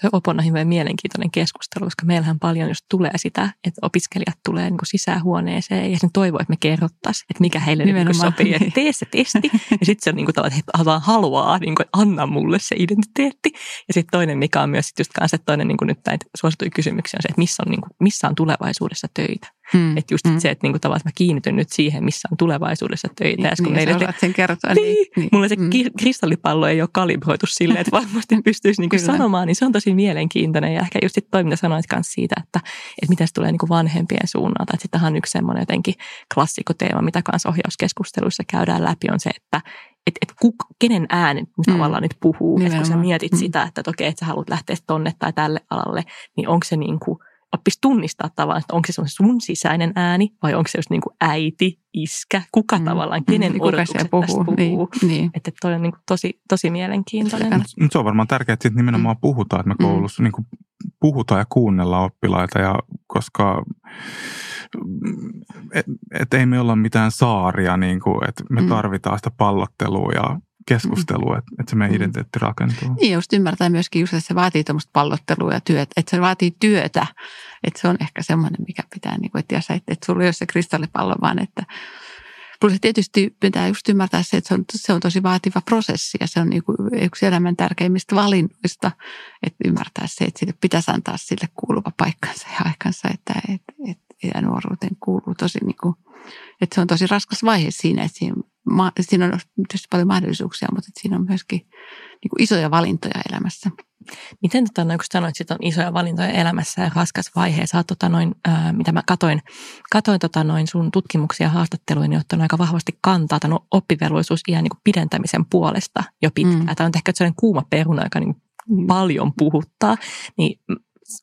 Tuo Opon on hyvin mielenkiintoinen keskustelu, koska meillähän paljon just tulee sitä, että opiskelijat tulee niin sisähuoneeseen ja sen toivoo, että me kerrottaisiin, että mikä heille niin sopii. Että tee se testi [LAUGHS] ja sitten se on niin kuin että he vaan haluaa, niin kuin, anna mulle se identiteetti. Ja sitten toinen, mikä on myös sit just kanssa, että toinen niin kuin nyt näitä suosituja kysymyksiä on se, että missä on, niin kuin, missä on tulevaisuudessa töitä. Hmm. Että just hmm. se, että niinku tavallaan että mä kiinnityn nyt siihen, missä on tulevaisuudessa töitä. Niin, kun niin, meille te... sen kertoa. Niin, niin, niin. Mulla se hmm. kristallipallo ei ole kalibroitu silleen, että varmasti pystyisi niinku sanomaan, niin se on tosi mielenkiintoinen. Ja ehkä just toi, mitä sanoit myös siitä, että, että miten se tulee niinku vanhempien suunnalta. Että sitähän on yksi semmoinen jotenkin klassikoteema, mitä kanssa ohjauskeskusteluissa käydään läpi, on se, että että et kuk, kenen ääni mm. tavallaan nyt puhuu. Että kun sä mietit mm. sitä, että, että okei, että sä haluat lähteä tonne tai tälle alalle, niin onko se niin kuin – oppisi tunnistaa tavallaan, että onko se sun sisäinen ääni vai onko se just niin kuin äiti, iskä, kuka mm. tavallaan, kenen mm, odotukset puhuu. tästä puhuu. Niin, niin. Että toi on niin kuin tosi, tosi mielenkiintoinen. Mutta se on varmaan tärkeää, että nimenomaan mm. puhutaan, että me mm. koulussa mm. niin kuin puhutaan ja kuunnellaan oppilaita, ja koska et, et ei me olla mitään saaria, niin kuin, että me mm. tarvitaan sitä pallottelua ja keskustelua, että, että se meidän mm. identiteetti rakentuu. Niin, just ymmärtää myöskin just, että se vaatii tuommoista pallottelua ja työtä, että se vaatii työtä, että se on ehkä semmoinen, mikä pitää, niin kuin, että, jos, että, että sulla ei ole se kristallipallo, vaan että Plus tietysti pitää just ymmärtää se, että se on, se on tosi vaativa prosessi ja se on niin kuin yksi elämän tärkeimmistä valinnoista, että ymmärtää se, että sille pitäisi antaa sille kuuluva paikkansa ja aikansa, että, että, että ja nuoruuteen kuuluu tosi niin kuin, että se on tosi raskas vaihe siinä, että siinä siinä on tietysti paljon mahdollisuuksia, mutta siinä on myöskin niin kuin isoja valintoja elämässä. Miten tota, noin, kun sanoit, että on isoja valintoja elämässä ja raskas vaihe, sä tota, noin, ää, mitä mä katoin, katoin tota, noin sun tutkimuksia ja haastatteluja, niin ottanut aika vahvasti kantaa tämän oppivelvollisuusiän niin pidentämisen puolesta jo pitkään. Mm. Tämä on ehkä sellainen kuuma peruna, joka niin mm. paljon puhuttaa, niin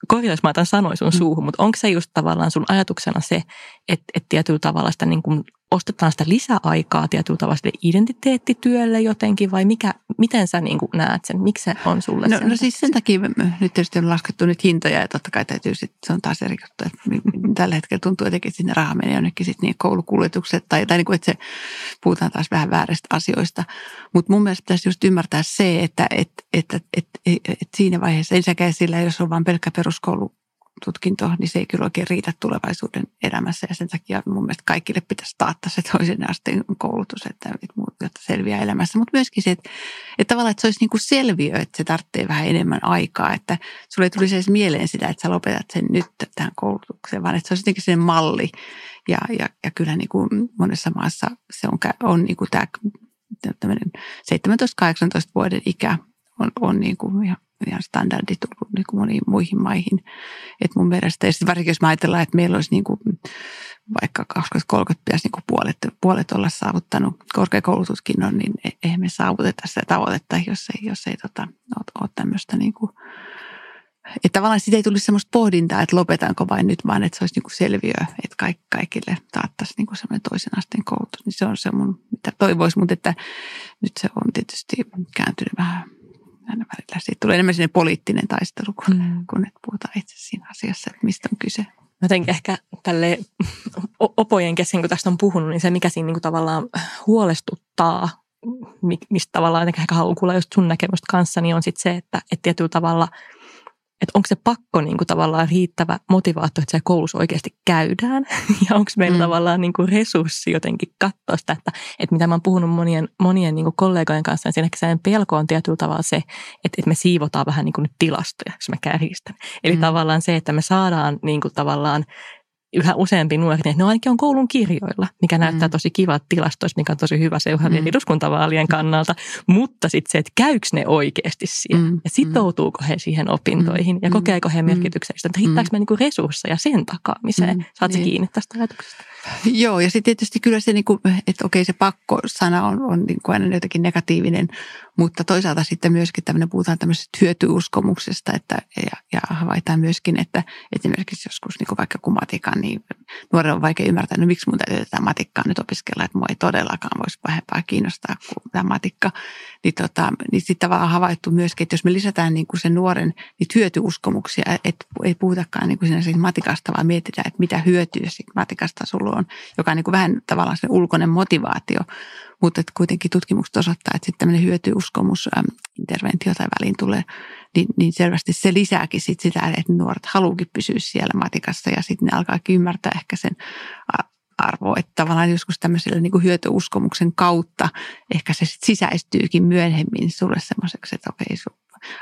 korjaus mä sanoin sun mm. suuhun, mutta onko se just tavallaan sun ajatuksena se, että, että tietyllä tavalla sitä niin kuin ostetaan sitä lisäaikaa tietyllä tavalla identiteettityölle jotenkin vai mikä, miten sä niin kuin näet sen? Miksi se on sulle no, no siis sen takia nyt tietysti on laskettu nyt hintoja ja totta kai täytyy sitten, se on taas eri juttu, että tällä hetkellä tuntuu jotenkin, että sinne raha menee jonnekin sitten niin koulukuljetukset tai, tai niin kuin, että se puhutaan taas vähän vääristä asioista. Mutta mun mielestä pitäisi just ymmärtää se, että et, et, et, et, et, et siinä vaiheessa ensinnäkään sillä, jos on vain pelkkä peruskoulu tutkinto, niin se ei kyllä oikein riitä tulevaisuuden elämässä. Ja sen takia mun mielestä kaikille pitäisi taata se toisen asteen koulutus, että, jotta selviää elämässä. Mutta myöskin se, että, että tavallaan että se olisi niin kuin selviö, että se tarvitsee vähän enemmän aikaa. Että sulle ei tulisi edes mieleen sitä, että sä lopetat sen nyt tähän koulutukseen, vaan että se olisi jotenkin sen malli. Ja, ja, ja kyllä niin kuin monessa maassa se on, on niin kuin tämä tämmöinen 17-18 vuoden ikä on, on niin kuin ihan ihan standardi tullut niin kuin moniin muihin maihin. Et mun mielestä, ja varsinkin jos mä ajatellaan, että meillä olisi niin kuin, vaikka 2030 pitäisi niin kuin puolet, puolet olla saavuttanut korkeakoulututkinnon, niin e, eihän me saavuteta sitä tavoitetta, jos ei, jos ei tota, ole, ole tämmöistä niin kuin, että tavallaan siitä ei tulisi semmoista pohdintaa, että lopetanko vain nyt, vaan että se olisi niin selviö, että kaikille, kaikille taattaisi niin semmoinen toisen asteen koulutus. Niin se on se mun, mitä toivoisi, mutta että nyt se on tietysti kääntynyt vähän aina välillä. Siitä tulee enemmän sinne poliittinen taistelu, kun, mm. kun et puhutaan itse siinä asiassa, että mistä on kyse. Jotenkin ehkä tälle opojen kesken, kun tästä on puhunut, niin se mikä siinä niin kuin tavallaan huolestuttaa, mistä tavallaan ehkä haluan kuulla just sun näkemystä kanssa, niin on sitten se, että, että tietyllä tavalla – että onko se pakko niin kuin tavallaan riittävä motivaatio, että se koulussa oikeasti käydään [LAUGHS] ja onko meillä mm. tavallaan niin kuin resurssi jotenkin katsoa sitä, että, että mitä mä oon puhunut monien, monien niin kuin kollegojen kanssa, niin siinä sen pelko on tietyllä tavalla se, että, että me siivotaan vähän niin kuin nyt tilastoja, jos mä kärjistän. Eli mm. tavallaan se, että me saadaan niin kuin tavallaan yhä useampi nuori, että ne ainakin on koulun kirjoilla, mikä näyttää mm. tosi kiva tilastoissa, mikä on tosi hyvä seuraavien mm. eduskuntavaalien kannalta. Mutta sitten se, että käykö ne oikeasti siellä mm. ja sitoutuuko he siihen opintoihin mm. ja kokeeko he merkityksellistä, että riittääkö me niinku resursseja sen takaamiseen. Mm. Saat niin. kiinni tästä ajatuksesta? Joo, ja sitten tietysti kyllä se, niinku, että okei se pakko-sana on, on niinku aina jotenkin negatiivinen, mutta toisaalta sitten myöskin tämmöinen, puhutaan tämmöisestä hyötyuskomuksesta, että, ja, ja havaitaan myöskin, että esimerkiksi joskus niin vaikka kun matikan, niin nuoren on vaikea ymmärtää, no miksi mun täytyy tätä matikkaa nyt opiskella, että mua ei todellakaan voisi vähempää kiinnostaa kuin tämä matikka. Niin, tota, niin sitten tavallaan havaittu myöskin, että jos me lisätään niin kuin sen nuoren niitä hyötyuskomuksia, että ei puhutakaan niin kuin siitä matikasta, vaan mietitään, että mitä hyötyä siitä matikasta sulla on, joka on niin kuin vähän tavallaan se ulkoinen motivaatio, mutta että kuitenkin tutkimukset osoittaa, että sitten tämmöinen hyötyuskomus ähm, interventio tai väliin tulee, niin, niin selvästi se lisääkin sit sitä, että nuoret haluukin pysyä siellä matikassa ja sitten ne alkaakin ymmärtää ehkä sen arvoa, että tavallaan joskus tämmöisellä niin kuin hyötyuskomuksen kautta ehkä se sit sisäistyykin myöhemmin sulle semmoiseksi, että okei, su,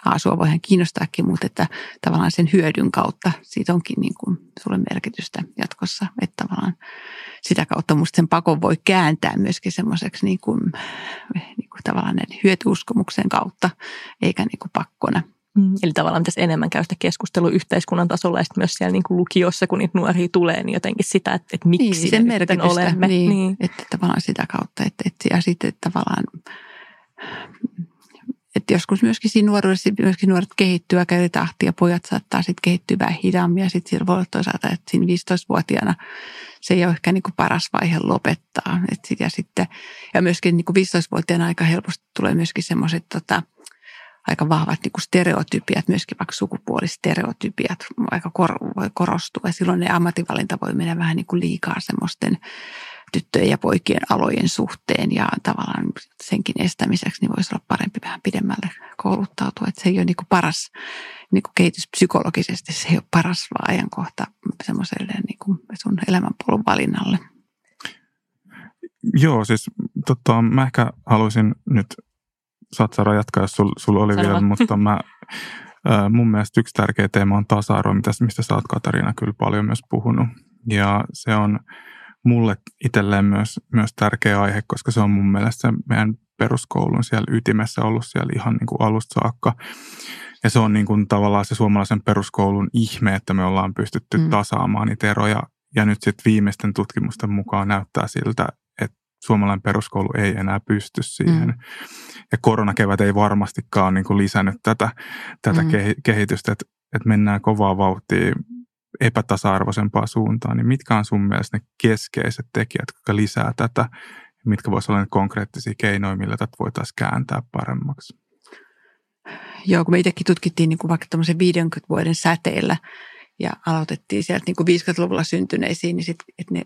aa, sua voihan kiinnostaakin, mutta että tavallaan sen hyödyn kautta siitä onkin niin kuin sulle merkitystä jatkossa, että tavallaan sitä kautta musta sen pakon voi kääntää myöskin semmoiseksi niin kuin, niin kuin tavallaan hyötyuskomuksen kautta, eikä niin kuin pakkona. Mm. Eli tavallaan pitäisi enemmän käydä keskustelua yhteiskunnan tasolla ja myös siellä niin kuin lukiossa, kun niitä nuoria tulee, niin jotenkin sitä, että, että miksi niin, sen merkitystä, olemme. Niin, niin. Että tavallaan sitä kautta, että, että ja sitten että tavallaan että joskus myöskin siinä nuoruudessa myöskin nuoret kehittyy aika eri tahtia. Pojat saattaa sitten kehittyä vähän hitaammin ja sitten voi olla toisaalta, että siinä 15-vuotiaana se ei ole ehkä niin kuin paras vaihe lopettaa. Et sit, ja, sitten, ja myöskin niin kuin 15-vuotiaana aika helposti tulee myöskin semmoiset tota, aika vahvat niin kuin stereotypiat, myöskin vaikka sukupuolistereotypiat aika kor, voi korostua. Ja silloin ne ammatinvalinta voi mennä vähän niin kuin liikaa semmoisten tyttöjen ja poikien alojen suhteen ja tavallaan senkin estämiseksi niin voisi olla parempi vähän pidemmälle kouluttautua. Että se ei ole niin kuin paras niin kuin kehityspsykologisesti, se ei ole paras ajankohta semmoiselle niin kuin sun elämänpolun valinnalle. Joo, siis tota, mä ehkä haluaisin nyt, saat Sara jatkaa, jos sul, sulla oli Sano. vielä, [LAUGHS] mutta mä, mun mielestä yksi tärkeä teema on tasa-arvo, mistä sä oot Katariina kyllä paljon myös puhunut. Ja se on mulle itselleen myös, myös tärkeä aihe, koska se on mun mielestä meidän peruskoulun siellä ytimessä ollut siellä ihan niin kuin alusta saakka. Ja se on niin kuin tavallaan se suomalaisen peruskoulun ihme, että me ollaan pystytty mm. tasaamaan niitä eroja. Ja nyt sitten viimeisten tutkimusten mukaan näyttää siltä, että suomalainen peruskoulu ei enää pysty siihen. Mm. Ja koronakevät ei varmastikaan niin kuin lisännyt tätä, tätä mm. kehitystä, että, että mennään kovaa vauhtia epätasa-arvoisempaa suuntaan, niin mitkä on sun mielestä ne keskeiset tekijät, jotka lisää tätä, mitkä voisivat olla ne konkreettisia keinoja, millä tätä voitaisiin kääntää paremmaksi? Joo, kun me itsekin tutkittiin niin kuin vaikka tämmöisen 50 vuoden säteellä ja aloitettiin sieltä niin kuin 50-luvulla syntyneisiin, niin sit, että ne,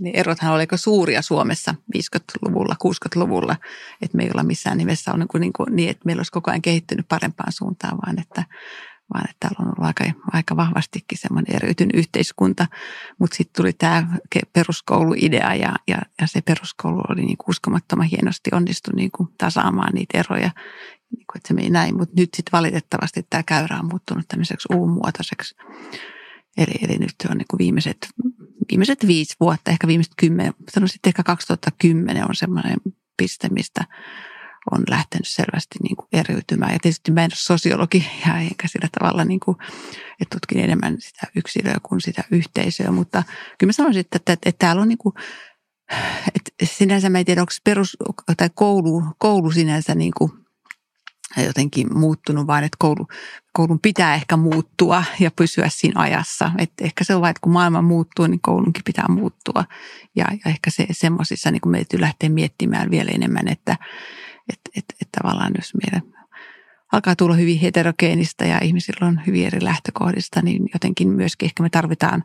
ne erothan oli aika suuria Suomessa 50-luvulla, 60-luvulla, että me ei olla missään nimessä on niin, kuin, niin, kuin, niin, että meillä olisi koko ajan kehittynyt parempaan suuntaan, vaan että vaan että täällä on ollut aika, aika vahvastikin semmoinen eriytynyt yhteiskunta. Mutta sitten tuli tämä peruskouluidea ja, ja, ja se peruskoulu oli niin uskomattoman hienosti onnistu niin kuin tasaamaan niitä eroja, niin kuin, että se meni näin. Mutta nyt sitten valitettavasti tämä käyrä on muuttunut tämmöiseksi uumuotoiseksi. Eli, eli nyt on niin kuin viimeiset, viimeiset viisi vuotta, ehkä viimeiset kymmenen, sanoisin ehkä 2010 on semmoinen piste, mistä on lähtenyt selvästi niin kuin eriytymään. Ja tietysti mä en ole sosiologi ja enkä sillä tavalla, niin kuin, että tutkin enemmän sitä yksilöä kuin sitä yhteisöä, mutta kyllä mä sanoisin, että, että, että täällä on niin kuin, että sinänsä mä en tiedä, onko perus, tai koulu, koulu sinänsä niin kuin jotenkin muuttunut, vaan että koulu, koulun pitää ehkä muuttua ja pysyä siinä ajassa. Et ehkä se on vain, että kun maailma muuttuu, niin koulunkin pitää muuttua. Ja, ja ehkä se semmoisissa niin meidän täytyy lähteä miettimään vielä enemmän, että et, et, et tavallaan jos meidän alkaa tulla hyvin heterogeenista ja ihmisillä on hyvin eri lähtökohdista, niin jotenkin myöskin ehkä me tarvitaan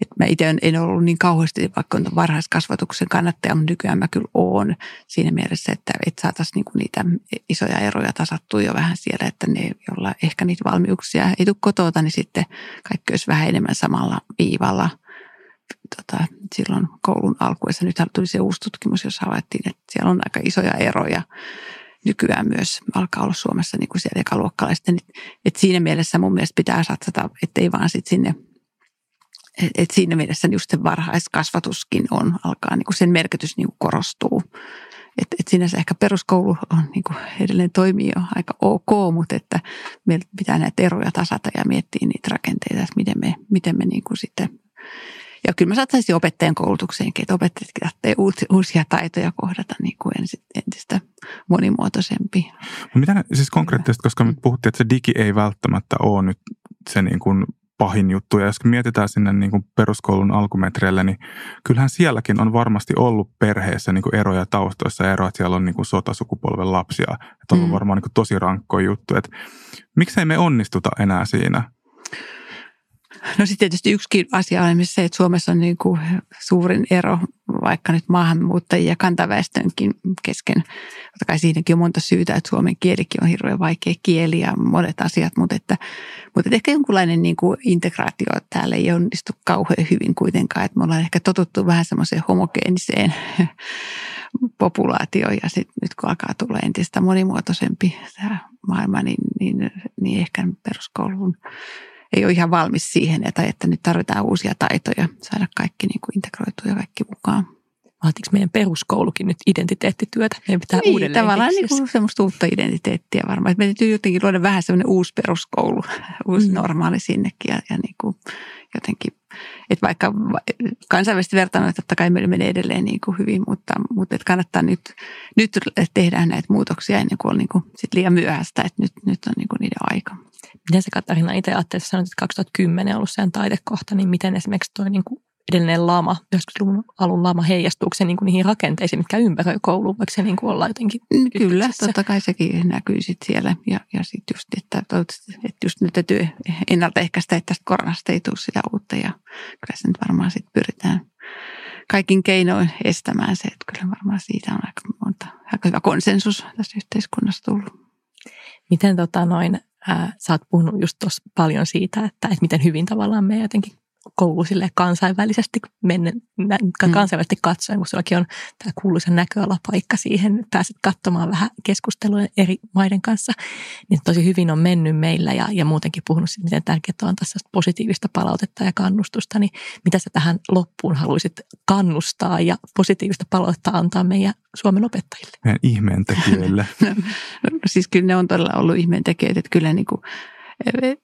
että mä itse en ollut niin kauheasti vaikka varhaiskasvatuksen kannattaja, mutta nykyään mä kyllä oon siinä mielessä, että, että saataisiin niinku niitä isoja eroja tasattua jo vähän siellä, että ne, joilla ehkä niitä valmiuksia ei tule kotota, niin sitten kaikki olisi vähän enemmän samalla viivalla tota, silloin koulun alkuessa. Nyt tuli se uusi tutkimus, jossa havaittiin, että siellä on aika isoja eroja nykyään myös alkaa olla Suomessa niin kuin siellä ekaluokkalaisten. Et siinä mielessä mun mielestä pitää satsata, ettei vaan sit sinne – et, et siinä mielessä just se varhaiskasvatuskin on, alkaa niin kuin sen merkitys niin kuin korostuu. Et, et sinänsä ehkä peruskoulu on niin kuin edelleen toimii jo aika ok, mutta että meillä pitää näitä eroja tasata ja miettiä niitä rakenteita, että miten me, miten me niin kuin sitten ja kyllä mä saattaisin opettajan koulutukseenkin, että opettajat tarvitsee uusia taitoja kohdata niin kuin entistä monimuotoisempi. Mitä siis konkreettisesti, koska me puhuttiin, että se digi ei välttämättä ole nyt se niin kuin pahin juttu. Ja jos mietitään sinne niin kuin peruskoulun alkumetreille, niin kyllähän sielläkin on varmasti ollut perheessä niin kuin eroja taustoissa eroja, että siellä on niin kuin sotasukupolven lapsia. Että on mm. varmaan niin kuin tosi rankkoja juttu. Että miksei me onnistuta enää siinä? No sitten tietysti yksikin asia on se, että Suomessa on niin kuin suurin ero vaikka nyt maahanmuuttajien ja kantaväestönkin kesken. Totta kai siinäkin on monta syytä, että suomen kielikin on hirveän vaikea kieli ja monet asiat, mutta, että, mutta että ehkä jonkunlainen niin kuin integraatio täällä ei onnistu kauhean hyvin kuitenkaan. Että me ollaan ehkä totuttu vähän semmoiseen homogeeniseen [LAUGHS] populaatioon ja sitten nyt kun alkaa tulla entistä monimuotoisempi tämä maailma, niin, niin, niin ehkä peruskouluun ei ole ihan valmis siihen, että, että nyt tarvitaan uusia taitoja, saada kaikki niin kuin integroitua ja kaikki mukaan. Vaatiiko meidän peruskoulukin nyt identiteettityötä? Meidän pitää niin, uudelleen tavallaan niin kuin semmoista uutta identiteettiä varmaan. Että me täytyy jotenkin luoda vähän semmoinen uusi peruskoulu, [LAUGHS] uusi mm. normaali sinnekin ja, ja niin kuin että vaikka kansainvälisesti vertailuna totta kai meillä menee edelleen niin kuin hyvin, mutta, mutta että kannattaa nyt, nyt tehdä näitä muutoksia ennen kuin on niin kuin sit liian myöhäistä, että nyt, nyt on niin kuin niiden aika. Miten se Katarina itse ajattelet, sanoit, että 2010 on ollut sen taidekohta, niin miten esimerkiksi tuo niin kuin edellinen lama, 90-luvun alun lama heijastuuko se niin kuin niihin rakenteisiin, mitkä ympäröi kouluun, vaikka se niin kuin olla jotenkin mm, Kyllä, totta kai sekin näkyy sitten siellä. Ja, ja sitten just, että, että just nyt täytyy ennaltaehkäistä, että tästä koronasta ei tule sitä uutta. Ja kyllä se nyt varmaan sitten pyritään kaikin keinoin estämään se, että kyllä varmaan siitä on aika monta, aika hyvä konsensus tässä yhteiskunnassa tullut. Miten tota noin, ää, sä oot puhunut just tuossa paljon siitä, että, että miten hyvin tavallaan me jotenkin koulu sille kansainvälisesti menne, mm. kansainvälisesti katsoen, kun sullakin on tämä kuuluisa näköalapaikka siihen, pääset katsomaan vähän keskustelua eri maiden kanssa, niin tosi hyvin on mennyt meillä ja, ja muutenkin puhunut siitä, miten tärkeää on tässä positiivista palautetta ja kannustusta, niin mitä sä tähän loppuun haluaisit kannustaa ja positiivista palautetta antaa meidän Suomen opettajille? Meidän ihmeentekijöille. [LAUGHS] no, siis kyllä ne on todella ollut ihmeentekijöitä, että kyllä niin kuin,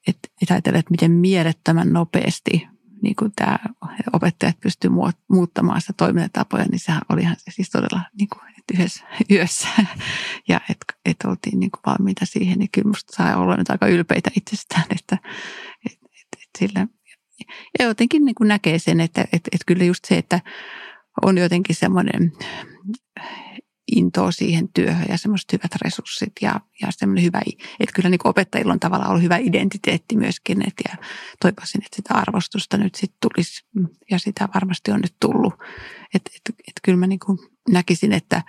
että et ajatella, että miten mielettömän nopeasti niin kuin tämä opettajat pystyivät muuttamaan sitä toimintatapoja, niin sehän olihan se siis todella niin kuin, että yhdessä [LAUGHS] yössä. Ja että et oltiin niin kuin valmiita siihen, niin kyllä musta saa olla nyt aika ylpeitä itsestään, että et, et, et sillä, ja jotenkin niin kuin näkee sen, että et, et kyllä just se, että on jotenkin semmoinen intoa siihen työhön ja semmoiset hyvät resurssit ja, ja semmoinen hyvä, että kyllä niin opettajilla on tavallaan ollut hyvä identiteetti myöskin, että ja toivoisin, että sitä arvostusta nyt sitten tulisi ja sitä varmasti on nyt tullut. Että et, et kyllä mä niin kuin näkisin, että,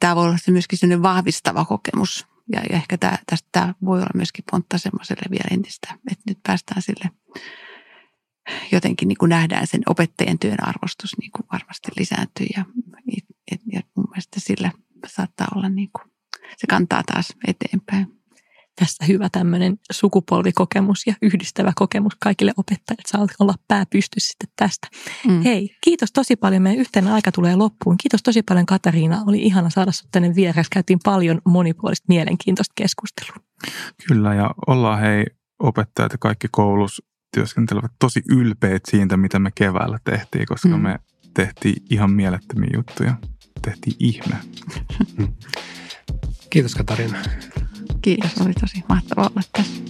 tämä voi olla se myöskin semmoinen vahvistava kokemus ja, ja ehkä tämä, tästä tämä voi olla myöskin pontta semmoiselle vielä entistä, että nyt päästään sille jotenkin niin kuin nähdään sen opettajan työn arvostus niin kuin varmasti lisääntyy ja et, ja mun mielestä sillä saattaa olla niin kuin, se kantaa taas eteenpäin. Tässä hyvä tämmöinen sukupolvikokemus ja yhdistävä kokemus kaikille opettajille. Saat olla pää pysty sitten tästä. Mm. Hei, kiitos tosi paljon. Meidän yhteinen aika tulee loppuun. Kiitos tosi paljon Katariina. Oli ihana saada sinut tänne vieressä. Käytiin paljon monipuolista mielenkiintoista keskustelua. Kyllä ja ollaan hei opettajat ja kaikki koulus työskentelevät tosi ylpeät siitä, mitä me keväällä tehtiin, koska mm. me tehtiin ihan mielettömiä juttuja tehtiin ihme. Kiitos Katarina. Kiitos, oli tosi mahtavaa olla tässä.